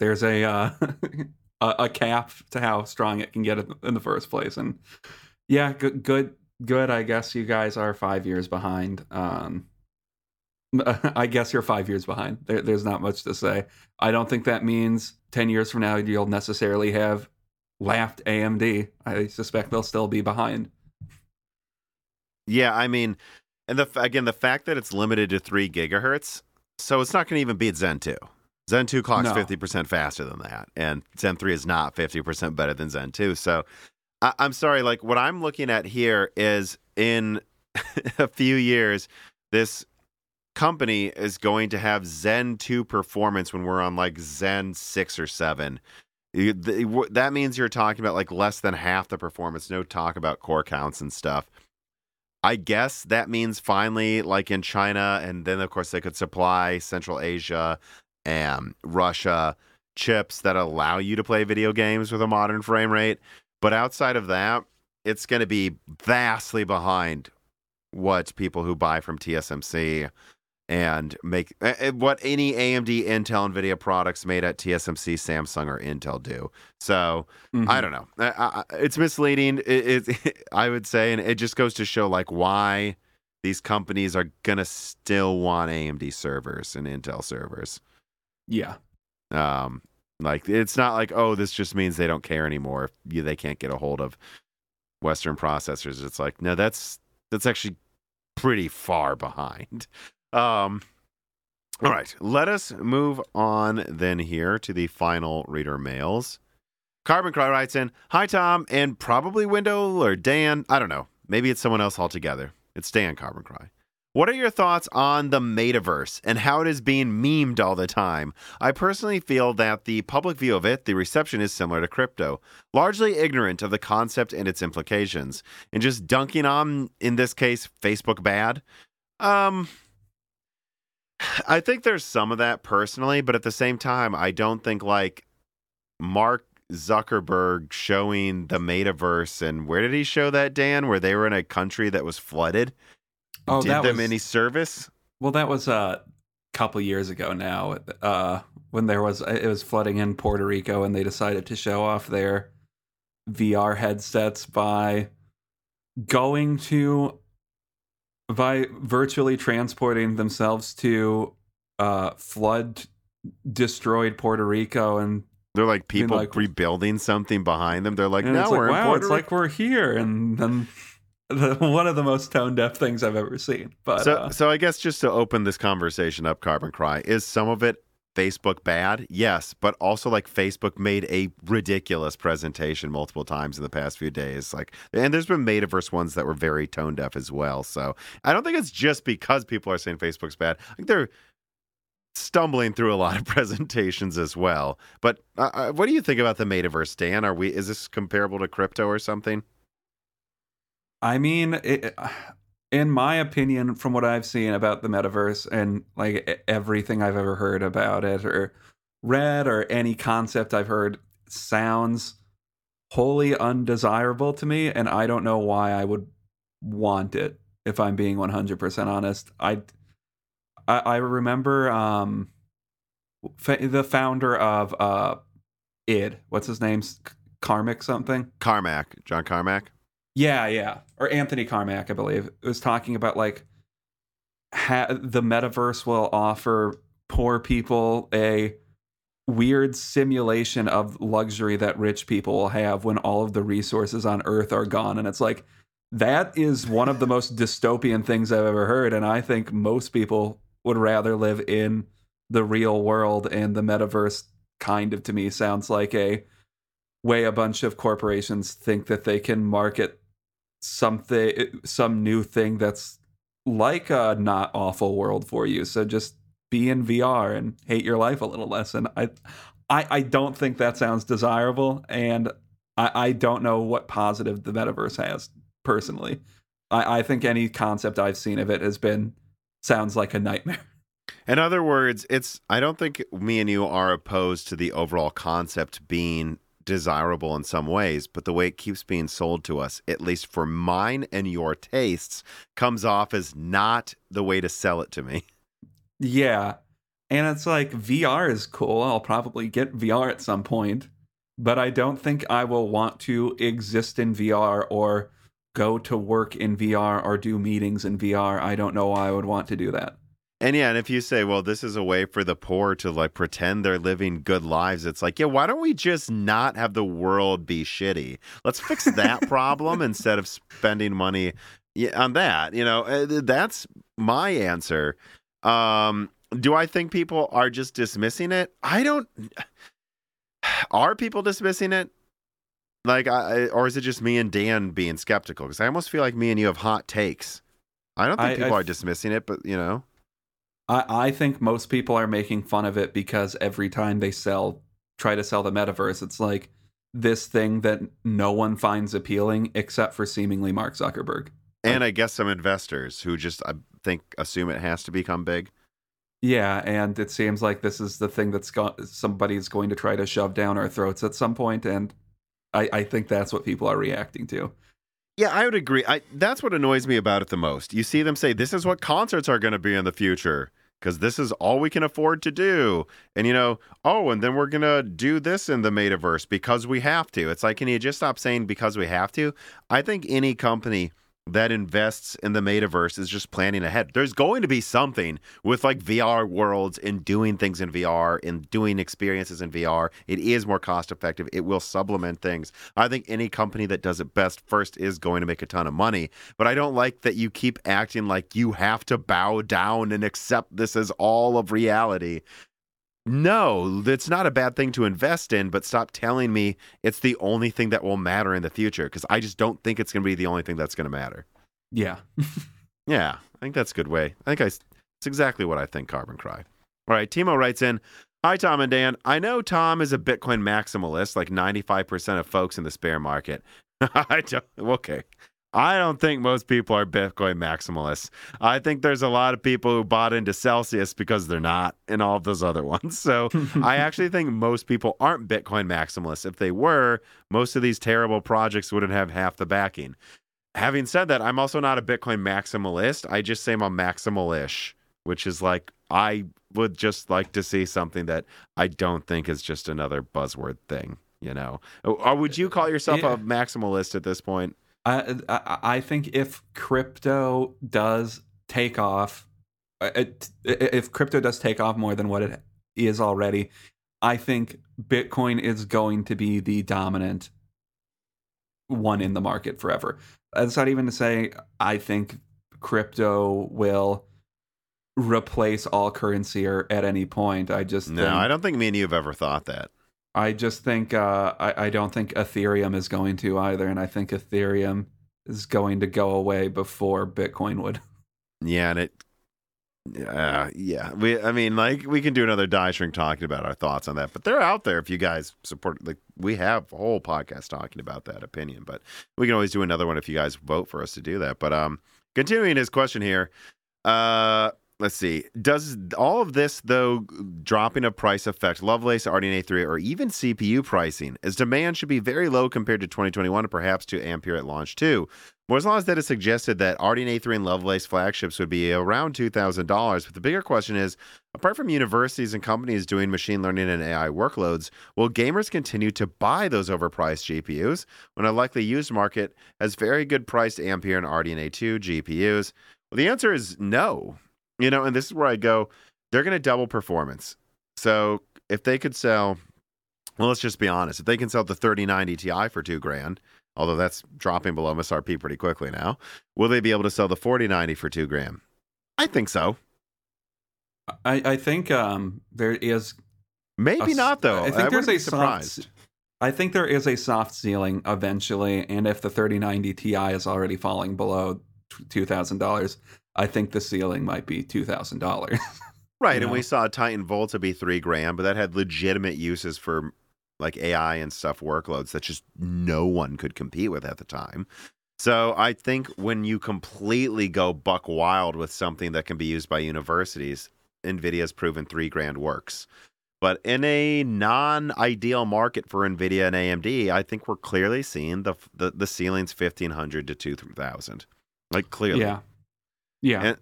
[SPEAKER 2] there's a uh, a, a cap to how strong it can get in in the first place, and yeah, good, good, good. I guess you guys are five years behind. Um, I guess you're five years behind. There, there's not much to say. I don't think that means ten years from now you'll necessarily have laughed AMD. I suspect they'll still be behind.
[SPEAKER 1] Yeah, I mean, and the again the fact that it's limited to three gigahertz, so it's not going to even beat Zen two. Zen two clocks
[SPEAKER 2] No.
[SPEAKER 1] fifty percent faster than that, and Zen three is not fifty percent better than Zen two. So, I, I'm sorry, like what I'm looking at here is in a few years, this company is going to have Zen two performance when we're on like Zen six or seven. You- the- That means you're talking about like less than half the performance. No talk about core counts and stuff. I guess that means finally, like in China, and then of course they could supply Central Asia and Russia chips that allow you to play video games with a modern frame rate. But outside of that, it's going to be vastly behind what people who buy from TSMC and make eh, what any AMD, Intel, Nvidia products made at TSMC, Samsung, or Intel do. So
[SPEAKER 2] Mhm.
[SPEAKER 1] I don't know. I, I, it's misleading. It, it, I would say, and it just goes to show like why these companies are gonna still want AMD servers and Intel servers.
[SPEAKER 2] Yeah.
[SPEAKER 1] Um, like it's not like oh, this just means they don't care anymore if you, they can't get a hold of Western processors. It's like no, that's that's actually pretty far behind. Um, all right, let us move on then here to the final reader mails. Carbon Cry writes in, Hi Tom, and probably Wendell or Dan. I don't know. Maybe it's someone else altogether. It's Dan Carbon Cry. What are your thoughts on the metaverse and how it is being memed all the time? I personally feel that the public view of it, the reception is similar to crypto, largely ignorant of the concept and its implications, and just dunking on, in this case, Facebook bad. Um, I think there's some of that personally, but at the same time, I don't think like Mark Zuckerberg showing the metaverse and where did he show that, Dan? Where they were in a country that was flooded?
[SPEAKER 2] Oh,
[SPEAKER 1] Did them
[SPEAKER 2] was-
[SPEAKER 1] any service?
[SPEAKER 2] Well, that was a couple years ago now, uh, when there was it was flooding in Puerto Rico, and they decided to show off their VR headsets by going to by virtually transporting themselves to uh, flood destroyed Puerto Rico and
[SPEAKER 1] They're like people
[SPEAKER 2] like-
[SPEAKER 1] rebuilding something behind them. They're like,
[SPEAKER 2] and
[SPEAKER 1] no,
[SPEAKER 2] it's
[SPEAKER 1] we're
[SPEAKER 2] like,
[SPEAKER 1] in
[SPEAKER 2] wow,
[SPEAKER 1] Puerto
[SPEAKER 2] it's like we're here, and then the, one of the most tone deaf things I've ever seen. But
[SPEAKER 1] so,
[SPEAKER 2] uh,
[SPEAKER 1] so I guess just to open this conversation up, Carbon Cry, is some of it Facebook bad? Yes, but also like Facebook made a ridiculous presentation multiple times in the past few days. Like, and there's been Metaverse ones that were very tone deaf as well. So I don't think it's just because people are saying Facebook's bad. I think they're stumbling through a lot of presentations as well. But uh, uh, what do you think about the Metaverse, Dan? Are we is this comparable to crypto or something?
[SPEAKER 2] I mean, it, in my opinion, from what I've seen about the metaverse and like everything I've ever heard about it or read or any concept I've heard sounds wholly undesirable to me, and I don't know why I would want it. If I'm being 100% honest, I I, I remember um fa- the founder of uh id what's his name Carmack something
[SPEAKER 1] Carmack, John Carmack.
[SPEAKER 2] Yeah, yeah. Or Anthony Carmack, I believe, was talking about like ha- the metaverse will offer poor people a weird simulation of luxury that rich people will have when all of the resources on earth are gone. And it's like that is one of the most dystopian things I've ever heard. And I think most people would rather live in the real world. And the metaverse kind of to me sounds like a way a bunch of corporations think that they can market something some new thing that's like a not awful world for you. So just be in VR and hate your life a little less. And I I, I don't think that sounds desirable. And I, I don't know what positive the metaverse has personally. I, I think any concept I've seen of it has been sounds like a nightmare.
[SPEAKER 1] In other words, it's I don't think me and you are opposed to the overall concept being desirable in some ways, but the way it keeps being sold to us, at least for mine and your tastes, comes off as not the way to sell it to me.
[SPEAKER 2] Yeah. And it's like VR is cool. I'll probably get VR at some point, but I don't think I will want to exist in VR or go to work in VR or do meetings in VR. I don't know why I would want to do that.
[SPEAKER 1] And yeah, and if you say, well, this is a way for the poor to like pretend they're living good lives, it's like, yeah, why don't we just not have the world be shitty? Let's fix that problem instead of spending money on that. You know, Uh, that's my answer. Um, do I think people are just dismissing it? I don't. Are people dismissing it? Like, I, or is it just me and Dan being skeptical? Because I almost feel like me and you have hot takes. I don't think
[SPEAKER 2] I- I
[SPEAKER 1] people are dismissing it, but you know.
[SPEAKER 2] I, I think most people are making fun of it because every time they sell, try to sell the metaverse, it's like this thing that no one finds appealing except for seemingly Mark Zuckerberg.
[SPEAKER 1] And I guess some investors who just I think assume it has to become big.
[SPEAKER 2] Yeah, and it seems like this is the thing that's got somebody's going to try to shove down our throats at some point, and I, I think that's what people are reacting to.
[SPEAKER 1] Yeah, I would agree. I that's what annoys me about it the most. You see them say this is what concerts are going to be in the future because this is all we can afford to do. And you know, oh, and then we're going to do this in the metaverse because we have to. It's like can you just stop saying because we have to? I think any company that invests in the metaverse is just planning ahead. There's going to be something with like VR worlds and doing things in VR and doing experiences in VR. It is more cost effective. It will supplement things. I think any company that does it best first is going to make a ton of money. But I don't like that you keep acting like you have to bow down and accept this as all of reality. No, it's not a bad thing to invest in, but stop telling me it's the only thing that will matter in the future because I just don't think it's going to be the only thing that's going to matter.
[SPEAKER 2] Yeah.
[SPEAKER 1] Yeah, I think that's a good way. I think I, it's exactly what I think Carbon Cry. All right, Timo writes in Hi, Tom and Dan. I know Tom is a Bitcoin maximalist, like 95% of folks in the spare market. I don't, okay. I don't think most people are Bitcoin maximalists. I think there's a lot of people who bought into Celsius because they're not, and all of those other ones. So I actually think most people aren't Bitcoin maximalists. If they were, most of these terrible projects wouldn't have half the backing. Having said that, I'm also not a Bitcoin maximalist. I just say I'm a maximalish, which is like I would just like to see something that I don't think is just another buzzword thing. You know, or would you call yourself
[SPEAKER 2] Yeah.
[SPEAKER 1] a maximalist at this point?
[SPEAKER 2] I, I I think if crypto does take off, uh, it, if crypto does take off more than what it is already, I think Bitcoin is going to be the dominant one in the market forever. That's not even to say I think crypto will replace all currency or at any point. I just
[SPEAKER 1] No,
[SPEAKER 2] think,
[SPEAKER 1] I don't think me and you have ever thought that.
[SPEAKER 2] I just think uh, I, I don't think Ethereum is going to either, and I think Ethereum is going to go away before Bitcoin would.
[SPEAKER 1] Yeah, and it. Uh, yeah, we. I mean, like we can do another die shrink talking about our thoughts on that, but they're out there if you guys support. Like we have a whole podcast talking about that opinion, but we can always do another one if you guys vote for us to do that. But um, continuing his question here, uh, let's see. Does all of this though dropping of price affect Lovelace, RDNA three, or even CPU pricing? As demand should be very low compared to 2021 and perhaps to Ampere at launch too. Moore's has suggested that RDNA 3 and Lovelace flagships would be around $2,000. But the bigger question is apart from universities and companies doing machine learning and AI workloads, will gamers continue to buy those overpriced GPUs when a likely used market has very good priced Ampere and RDNA 2 GPUs? Well, the answer is no. You know, and this is where I go, they're going to double performance. So if they could sell, well, let's just be honest, if they can sell the 3090 Ti for two grand, although that's dropping below MSRP pretty quickly now. Will they be able to sell the 4090 for two grand? I think so.
[SPEAKER 2] I, I think um, there is.
[SPEAKER 1] Maybe
[SPEAKER 2] a-
[SPEAKER 1] not though.
[SPEAKER 2] I think there's a
[SPEAKER 1] surprised.
[SPEAKER 2] soft. I think there is a soft ceiling eventually, and if the 3090 Ti is already falling below two thousand dollars, I think the ceiling might be two thousand dollars.
[SPEAKER 1] Right,
[SPEAKER 2] you
[SPEAKER 1] and we
[SPEAKER 2] know?
[SPEAKER 1] saw Titan Volta be three grand, but that had legitimate uses for like AI and stuff workloads that just no one could compete with at the time. So I think when you completely go buck wild with something that can be used by universities, Nvidia's proven three grand works. But in a non-ideal market for Nvidia and AMD, I think we're clearly seeing the the, the ceiling's fifteen hundred to two thousand, like clearly.
[SPEAKER 2] yeah, yeah.
[SPEAKER 1] And,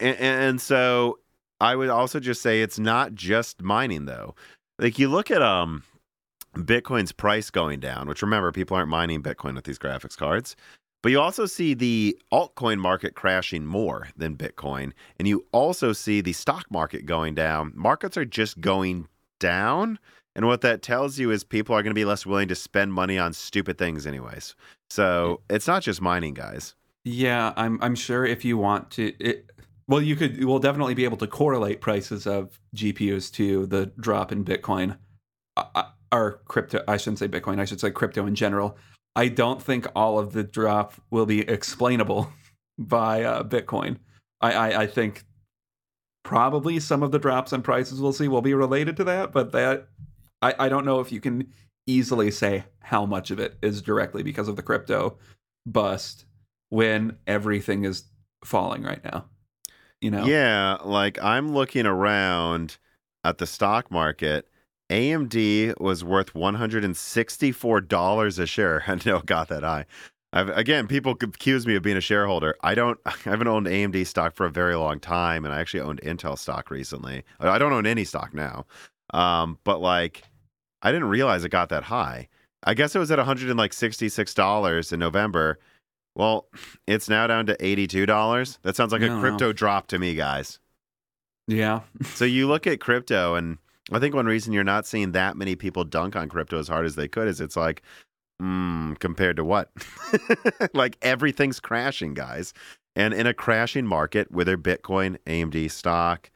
[SPEAKER 1] and and so I would also just say it's not just mining though. Like you look at um Bitcoin's price going down, which remember people aren't mining Bitcoin with these graphics cards. But you also see the altcoin market crashing more than Bitcoin, and you also see the stock market going down. Markets are just going down, and what that tells you is people are going to be less willing to spend money on stupid things anyways. So, it's not just mining, guys.
[SPEAKER 2] Yeah, I'm I'm sure if you want to it well you could will definitely be able to correlate prices of GPUs to the drop in Bitcoin or crypto I shouldn't say Bitcoin, I should say crypto in general. I don't think all of the drop will be explainable by uh, Bitcoin. I, I I think probably some of the drops in prices we'll see will be related to that, but that I, I don't know if you can easily say how much of it is directly because of the crypto bust when everything is falling right now. You know?
[SPEAKER 1] Yeah, like I'm looking around at the stock market. AMD was worth $164 a share. I know it got that high. I've, again, people accuse me of being a shareholder. I don't. I haven't owned AMD stock for a very long time, and I actually owned Intel stock recently. I don't own any stock now, um, but like, I didn't realize it got that high. I guess it was at 166 dollars in November. Well, it's now down to $82. That sounds like
[SPEAKER 2] Yeah,
[SPEAKER 1] a crypto drop to me, guys.
[SPEAKER 2] Yeah.
[SPEAKER 1] So you look at crypto, and I think one reason you're not seeing that many people dunk on crypto as hard as they could is it's like, mm, compared to what? like everything's crashing, guys. And in a crashing market, whether Bitcoin, AMD stock,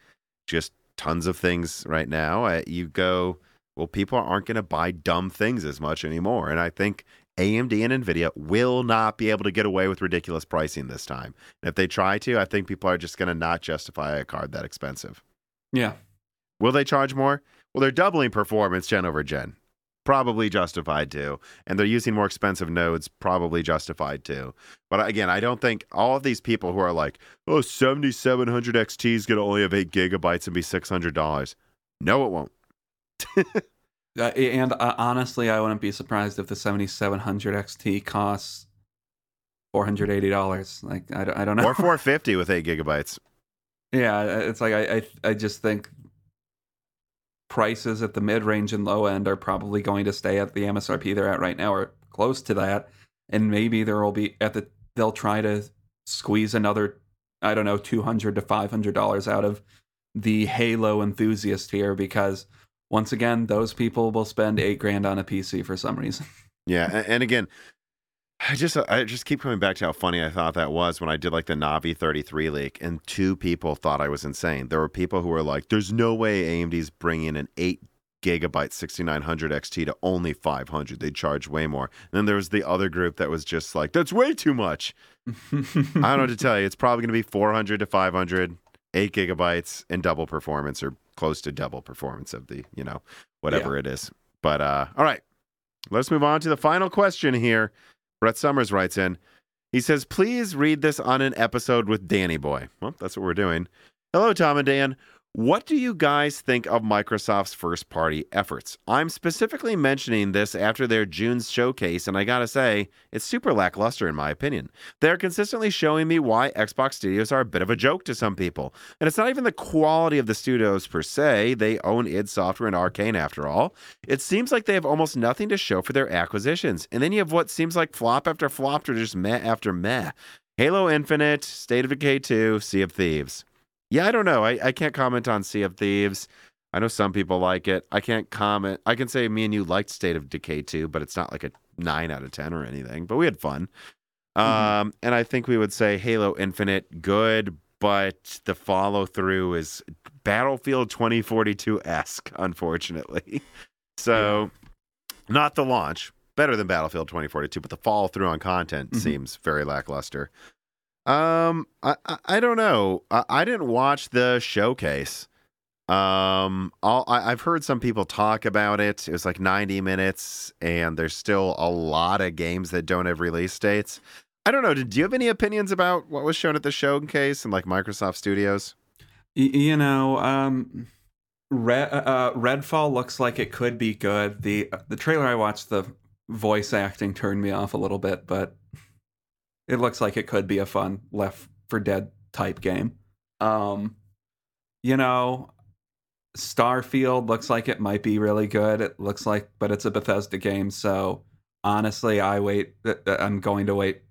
[SPEAKER 1] just tons of things right now, uh, you go, well, people aren't going to buy dumb things as much anymore. And I think AMD and Nvidia will not be able to get away with ridiculous pricing this time. And if they try to, I think people are just going to not justify a card that expensive.
[SPEAKER 2] Yeah.
[SPEAKER 1] Will they charge more? Well, they're doubling performance gen over gen. Probably justified too. And they're using more expensive nodes, probably justified too. But again, I don't think all of these people who are like, oh, 7700 XT is going to only have 8 gigabytes and be $600. No, it won't.
[SPEAKER 2] Uh, and uh, honestly, I wouldn't be surprised if the 7700 XT costs $480. Like, I, don't- I don't know.
[SPEAKER 1] Or 450 with 8 gigabytes.
[SPEAKER 2] Yeah, it's like I, I I just think prices at the mid range and low end are probably going to stay at the MSRP they're at right now or close to that, and maybe there will be at the they'll try to squeeze another I don't know two hundred to five hundred dollars out of the Halo enthusiast here because once again, those people will spend eight grand on a PC for some reason.
[SPEAKER 1] Yeah, and, and again, I just I just keep coming back to how funny I thought that was when I did like the Navi 33 leak, and two people thought I was insane. There were people who were like, "There's no way AMD's bringing an eight gigabyte 6900 XT to only 500. They'd charge way more." And then there was the other group that was just like, "That's way too much." I don't know what to tell you. It's probably going to be 400 to 500, eight gigabytes, and double performance or close to double performance of the you know whatever it is. But uh, all right, let's move on to the final question here. Brett Summers writes in. He says, please read this on an episode with Danny Boy. Well, that's what we're doing. Hello, Tom and Dan. What do you guys think of Microsoft's first party efforts? I'm specifically mentioning this after their June's showcase, and I gotta say, it's super lackluster in my opinion. They're consistently showing me why Xbox studios are a bit of a joke to some people. And it's not even the quality of the studios per se, they own id Software and Arkane after all. It seems like they have almost nothing to show for their acquisitions. And then you have what seems like flop after flop or just meh after meh. Halo Infinite, State of Decay 2, Sea of Thieves. Yeah, I don't know. I, I can't comment on Sea of Thieves. I know some people like it. I can't comment. I can say me and you liked State of Decay 2, but it's not like a 9 out of 10 or anything, but we had fun.
[SPEAKER 2] Mhm.
[SPEAKER 1] Um, and I think we would say Halo Infinite, good, but the follow through is Battlefield 2042 esque, unfortunately. So, not the launch, better than Battlefield 2042, but the follow through on content
[SPEAKER 2] Mhm.
[SPEAKER 1] seems very lackluster. Um, I I, I don't know. I, I didn't watch the showcase. Um, all, I, I've heard some people talk about it. It was like 90 minutes, and there's still a lot of games that don't have release dates. I don't know. Did you have any opinions about what was shown at the showcase and like Microsoft Studios?
[SPEAKER 2] Y- you know, um, Red, uh, Redfall looks like it could be good. The the trailer I watched, the voice acting turned me off a little bit, but it looks like it could be a fun Left 4 Dead type game. Um, you know, Starfield looks like it might be really good. It looks like, but it's a Bethesda game, so honestly, I wait. uh, I'm going to wait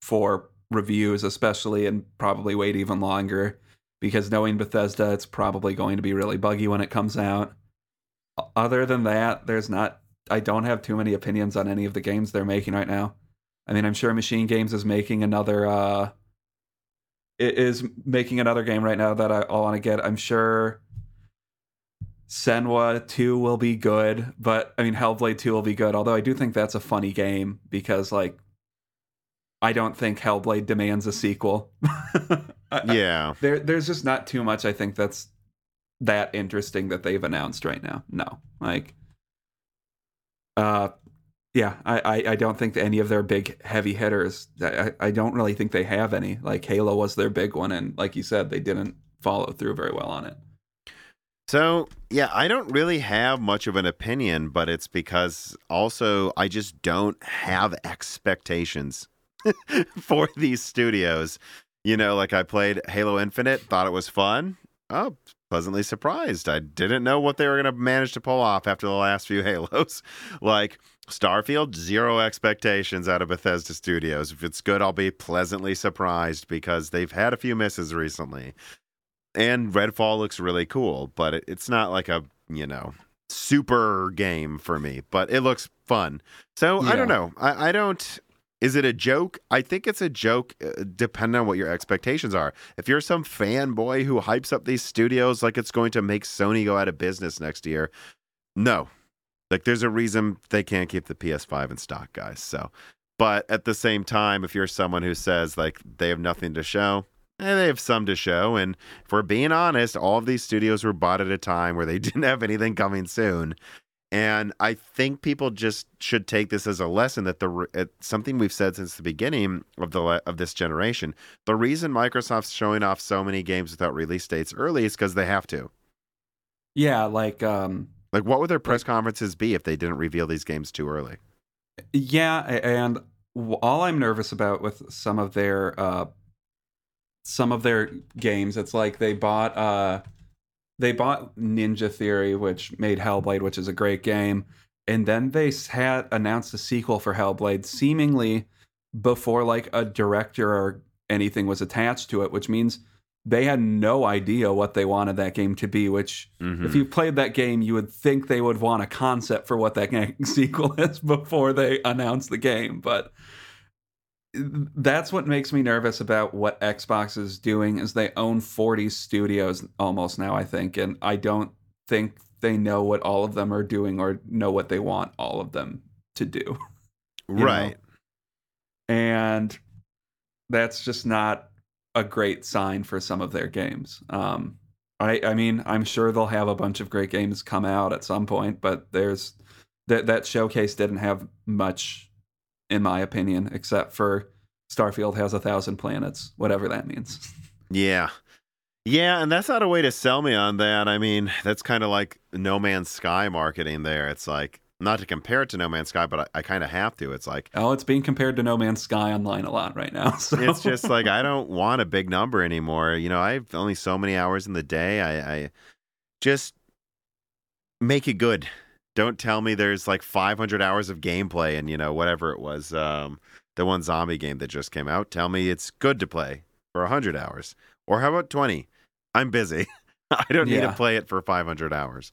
[SPEAKER 2] for reviews, especially, and probably wait even longer because knowing Bethesda, it's probably going to be really buggy when it comes out. Other than that, there's not. I don't have too many opinions on any of the games they're making right now. I mean, I'm sure Machine Games is making another. uh Is making another game right now that I, I want to get. I'm sure Senua 2 will be good, but I mean Hellblade 2 will be good. Although I do think that's a funny game because like I don't think Hellblade demands a sequel.
[SPEAKER 1] Yeah.
[SPEAKER 2] there there's just not too much I think that's that interesting that they've announced right now. No. Like uh yeah, I, I, I don't think any of their big heavy hitters I, I don't really think they have any. Like Halo was their big one and like you said, they didn't follow through very well on it.
[SPEAKER 1] So, yeah, I don't really have much of an opinion, but it's because also I just don't have expectations for these studios. You know, like I played Halo Infinite, thought it was fun. Oh, pleasantly surprised. I didn't know what they were going to manage to pull off after the last few Halos. like Starfield, zero expectations out of Bethesda Studios. If it's good, I'll be pleasantly surprised because they've had a few misses recently and Redfall looks really cool, but it, it's not like a you know super game for me. But it looks fun, so I don't know. I, I don't. Is it a joke? I think it's a joke, uh, depending on what your expectations are. If you're some fanboy who hypes up these studios like it's going to make Sony go out of business next year, no. Like, there's a reason they can't keep the PS5 in stock, guys. So, but at the same time, if you're someone who says like they have nothing to show, eh, they have some to show. And if we're being honest, all of these studios were bought at a time where they didn't have anything coming soon. And I think people just should take this as a lesson that the something we've said since the beginning of the of this generation. The reason Microsoft's showing off so many games without release dates early is because they have to.
[SPEAKER 2] Yeah, like um
[SPEAKER 1] Like, what would their press conferences be if they didn't reveal these games too early?
[SPEAKER 2] Yeah, and all I'm nervous about with some of their uh some of their games, it's like they bought uh they bought Ninja Theory, which made Hellblade, which is a great game, and then they had announced a sequel for Hellblade, seemingly before like a director or anything was attached to it, which means they had no idea what they wanted that game to be. Which,
[SPEAKER 1] Mhm.
[SPEAKER 2] if you played that game, you would think they would want a concept for what that game sequel is before they announce the game. But that's what makes me nervous about what Xbox is doing. Is they own forty studios almost now, I think, and I don't think they know what all of them are doing or know what they want all of them to do you know?
[SPEAKER 1] right.
[SPEAKER 2] and that's just not a great sign for some of their games. Um, I, I mean, I'm sure they'll have a bunch of great games come out at some point, but there's that that showcase didn't have much, in my opinion, except for Starfield has a thousand planets, whatever that means.
[SPEAKER 1] Yeah. Yeah, and that's not a way to sell me on that. I mean, that's kind of like No Man's Sky marketing there. It's like, not to compare it to No Man's Sky, but I, I kind of have to. It's like,
[SPEAKER 2] oh, it's being compared to No Man's Sky online a lot right now. So.
[SPEAKER 1] it's just like, I don't want a big number anymore. You know, I have only so many hours in the day. I, I just make it good. Don't tell me there's like 500 hours of gameplay and, you know, whatever it was, um, the one zombie game that just came out. Tell me it's good to play for 100 hours. Or how about 20? I'm busy. I don't need
[SPEAKER 2] Yeah.
[SPEAKER 1] to play it for 500 hours.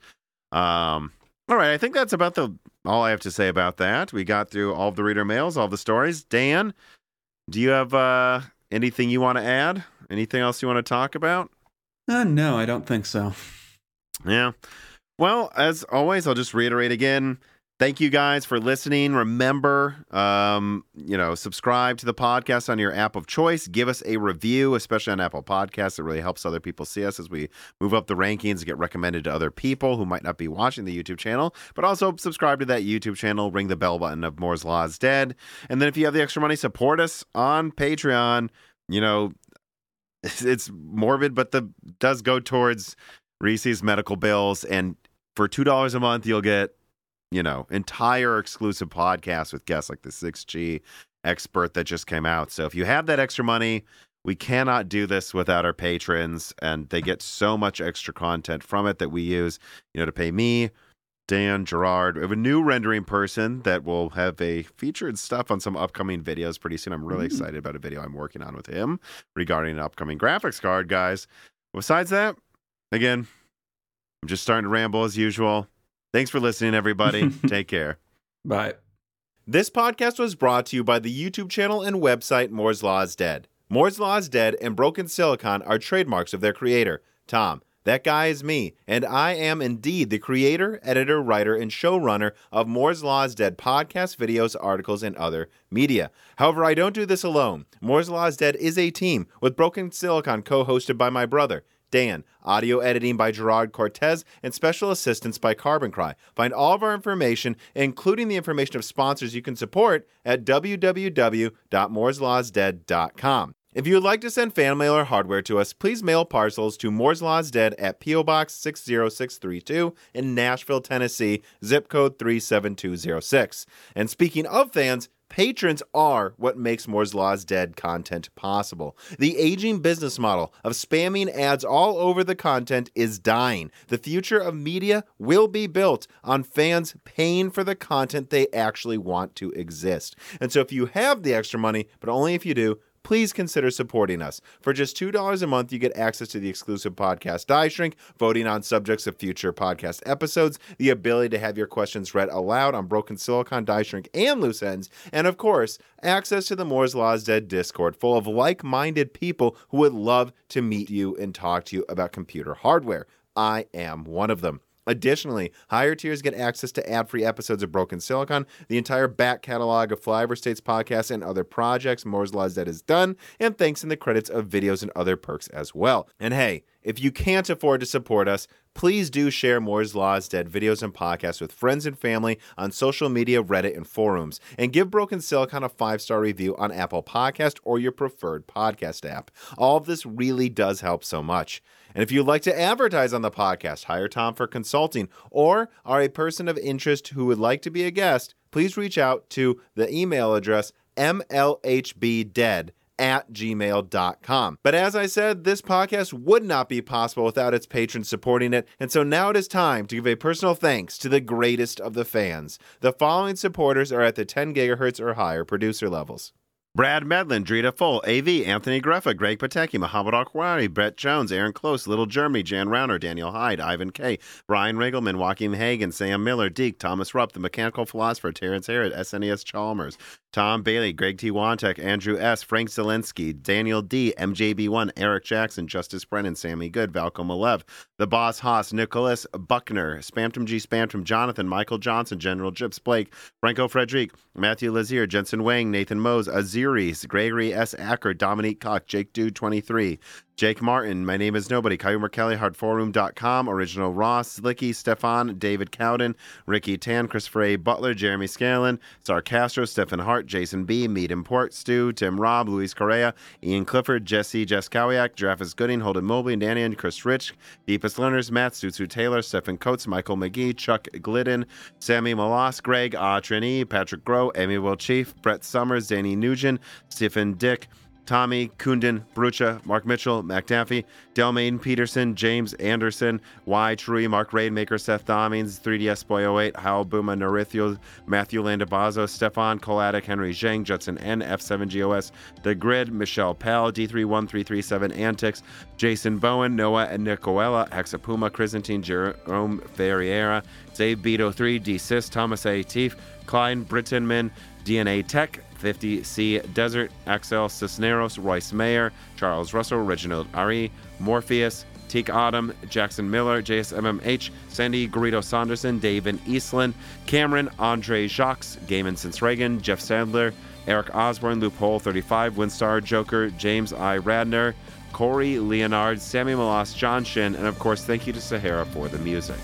[SPEAKER 1] Um, all right, I think that's about the all I have to say about that. We got through all of the reader mails, all the stories. Dan, do you have uh, anything you want to add? Anything else you want to talk about?
[SPEAKER 2] Uh, no, I don't think so.
[SPEAKER 1] Yeah. Well, as always, I'll just reiterate again. Thank you guys for listening. Remember, um, you know, subscribe to the podcast on your app of choice. Give us a review, especially on Apple Podcasts. It really helps other people see us as we move up the rankings get recommended to other people who might not be watching the YouTube channel. But also subscribe to that YouTube channel. Ring the bell button of Moore's Law is dead. And then if you have the extra money, support us on Patreon. You know, it's morbid, but the does go towards Reese's medical bills. And for two dollars a month, you'll get, you know, entire exclusive podcast with guests like the 6G expert that just came out. So if you have that extra money, we cannot do this without our patrons, and they get so much extra content from it that we use, you know, to pay me, Dan, Gerard. We have a new rendering person that will have a featured stuff on some upcoming videos pretty soon. I'm really
[SPEAKER 2] Mm.
[SPEAKER 1] excited about a video I'm working on with him regarding an upcoming graphics card, guys. Besides that, again, I'm just starting to ramble as usual. Thanks for listening, everybody. Take care.
[SPEAKER 2] Bye.
[SPEAKER 1] This podcast was brought to you by the YouTube channel and website Moore's Law is Dead. Moore's Law is Dead and Broken Silicon are trademarks of their creator, Tom. That guy is me, and I am indeed the creator, editor, writer, and showrunner of Moore's Law is Dead podcast, videos, articles, and other media. However, I don't do this alone. Moore's Law is Dead is a team with Broken Silicon co hosted by my brother. Dan, audio editing by Gerard Cortez, and special assistance by Carbon Cry. Find all of our information, including the information of sponsors you can support, at www.mooreslawsdead.com. If you would like to send fan mail or hardware to us, please mail parcels to Moore's Laws Dead at P.O. Box 60632 in Nashville, Tennessee, zip code 37206. And speaking of fans, Patrons are what makes Moore's Law's Dead content possible. The aging business model of spamming ads all over the content is dying. The future of media will be built on fans paying for the content they actually want to exist. And so if you have the extra money, but only if you do, please consider supporting us. For just $2 a month, you get access to the exclusive podcast Die Shrink, voting on subjects of future podcast episodes, the ability to have your questions read aloud on Broken Silicon, Die Shrink, and Loose Ends, and of course, access to the Moore's Laws Dead Discord full of like minded people who would love to meet you and talk to you about computer hardware. I am one of them. Additionally, higher tiers get access to ad free episodes of Broken Silicon, the entire back catalog of Flyover States podcasts, and other projects Moore's Laws Dead has done, and thanks in the credits of videos and other perks as well. And hey, if you can't afford to support us, please do share Moore's Laws Dead videos and podcasts with friends and family on social media, Reddit, and forums. And give Broken Silicon a five star review on Apple Podcast or your preferred podcast app. All of this really does help so much. And if you'd like to advertise on the podcast, hire Tom for consulting, or are a person of interest who would like to be a guest, please reach out to the email address mlhbdead at gmail.com. But as I said, this podcast would not be possible without its patrons supporting it, and so now it is time to give a personal thanks to the greatest of the fans. The following supporters are at the 10 gigahertz or higher producer levels. Brad Medlin, Drita Full, AV, Anthony Greffa, Greg Pateki, Muhammad Akwari, Brett Jones, Aaron Close, Little Jeremy, Jan Rauner, Daniel Hyde, Ivan K, Brian Regelman, Joaquin Hagen, Sam Miller, Deke, Thomas Rupp, The Mechanical Philosopher, Terrence Harrod, SNES Chalmers, Tom Bailey, Greg T. Wantek, Andrew S., Frank Zelensky, Daniel D., MJB1, Eric Jackson, Justice Brennan, Sammy Good, Valco Malev, The Boss Haas, Nicholas Buckner, Spamtum G. Spamtum, Jonathan, Michael Johnson, General Jips Blake, Franco Frederic, Matthew Lazier, Jensen Wang, Nathan Mose, Aziris, Gregory S. Acker, Dominique Koch, Jake Dude 23, Jake Martin, My Name is Nobody, Caillou Merkelly, HardForum.com, Original Ross, Licky, Stefan, David Cowden, Ricky Tan, Christopher A. Butler, Jeremy Scanlon, Sar Castro, Stephen Hart, Jason B., Meat Import, Stu, Tim Robb, Luis Correa, Ian Clifford, Jesse Jeskowiak, Travis Gooding, Holden Mobley, Danny and Chris Rich, Deepest Learners, Matt, Stutsu Taylor, Stephen Coates, Michael McGee, Chuck Glidden, Sammy Malas, Greg Autrini, Patrick Groh, Amy Will Chief, Brett Summers, Danny Nugent, Stephen Dick, Tommy, Kunden, Brucha, Mark Mitchell, McDaffie, Delmain Peterson, James Anderson, Y. Trui, Mark Raidmaker, Seth Dommings, 3DS Boy 08, Hal Buma, Narithio, Matthew Landabazo, Stefan Koladik, Henry Zhang, Judson N, F7GOS, The Grid, Michelle Pell, D313337 Antics, Jason Bowen, Noah and Nicoella, Hexapuma, Chrysantine, Jerome Ferriera, Dave Beto 3, D. Sis, Thomas A. Teef, Klein, Brittonman, DNA Tech, 50C Desert, Axel Cisneros, Royce Mayer, Charles Russell, Reginald Ari, Morpheus, Teak Autumn, Jackson Miller, JSMMH, Sandy Garrido Saunderson, David Eastland, Cameron, Andre Jacques, Gaiman Since Reagan, Jeff Sandler, Eric Osborne, Loophole 35, Winstar, Joker, James I. Radner, Corey Leonard, Sammy Malas, John Shin, and of course, thank you to Sahara for the music.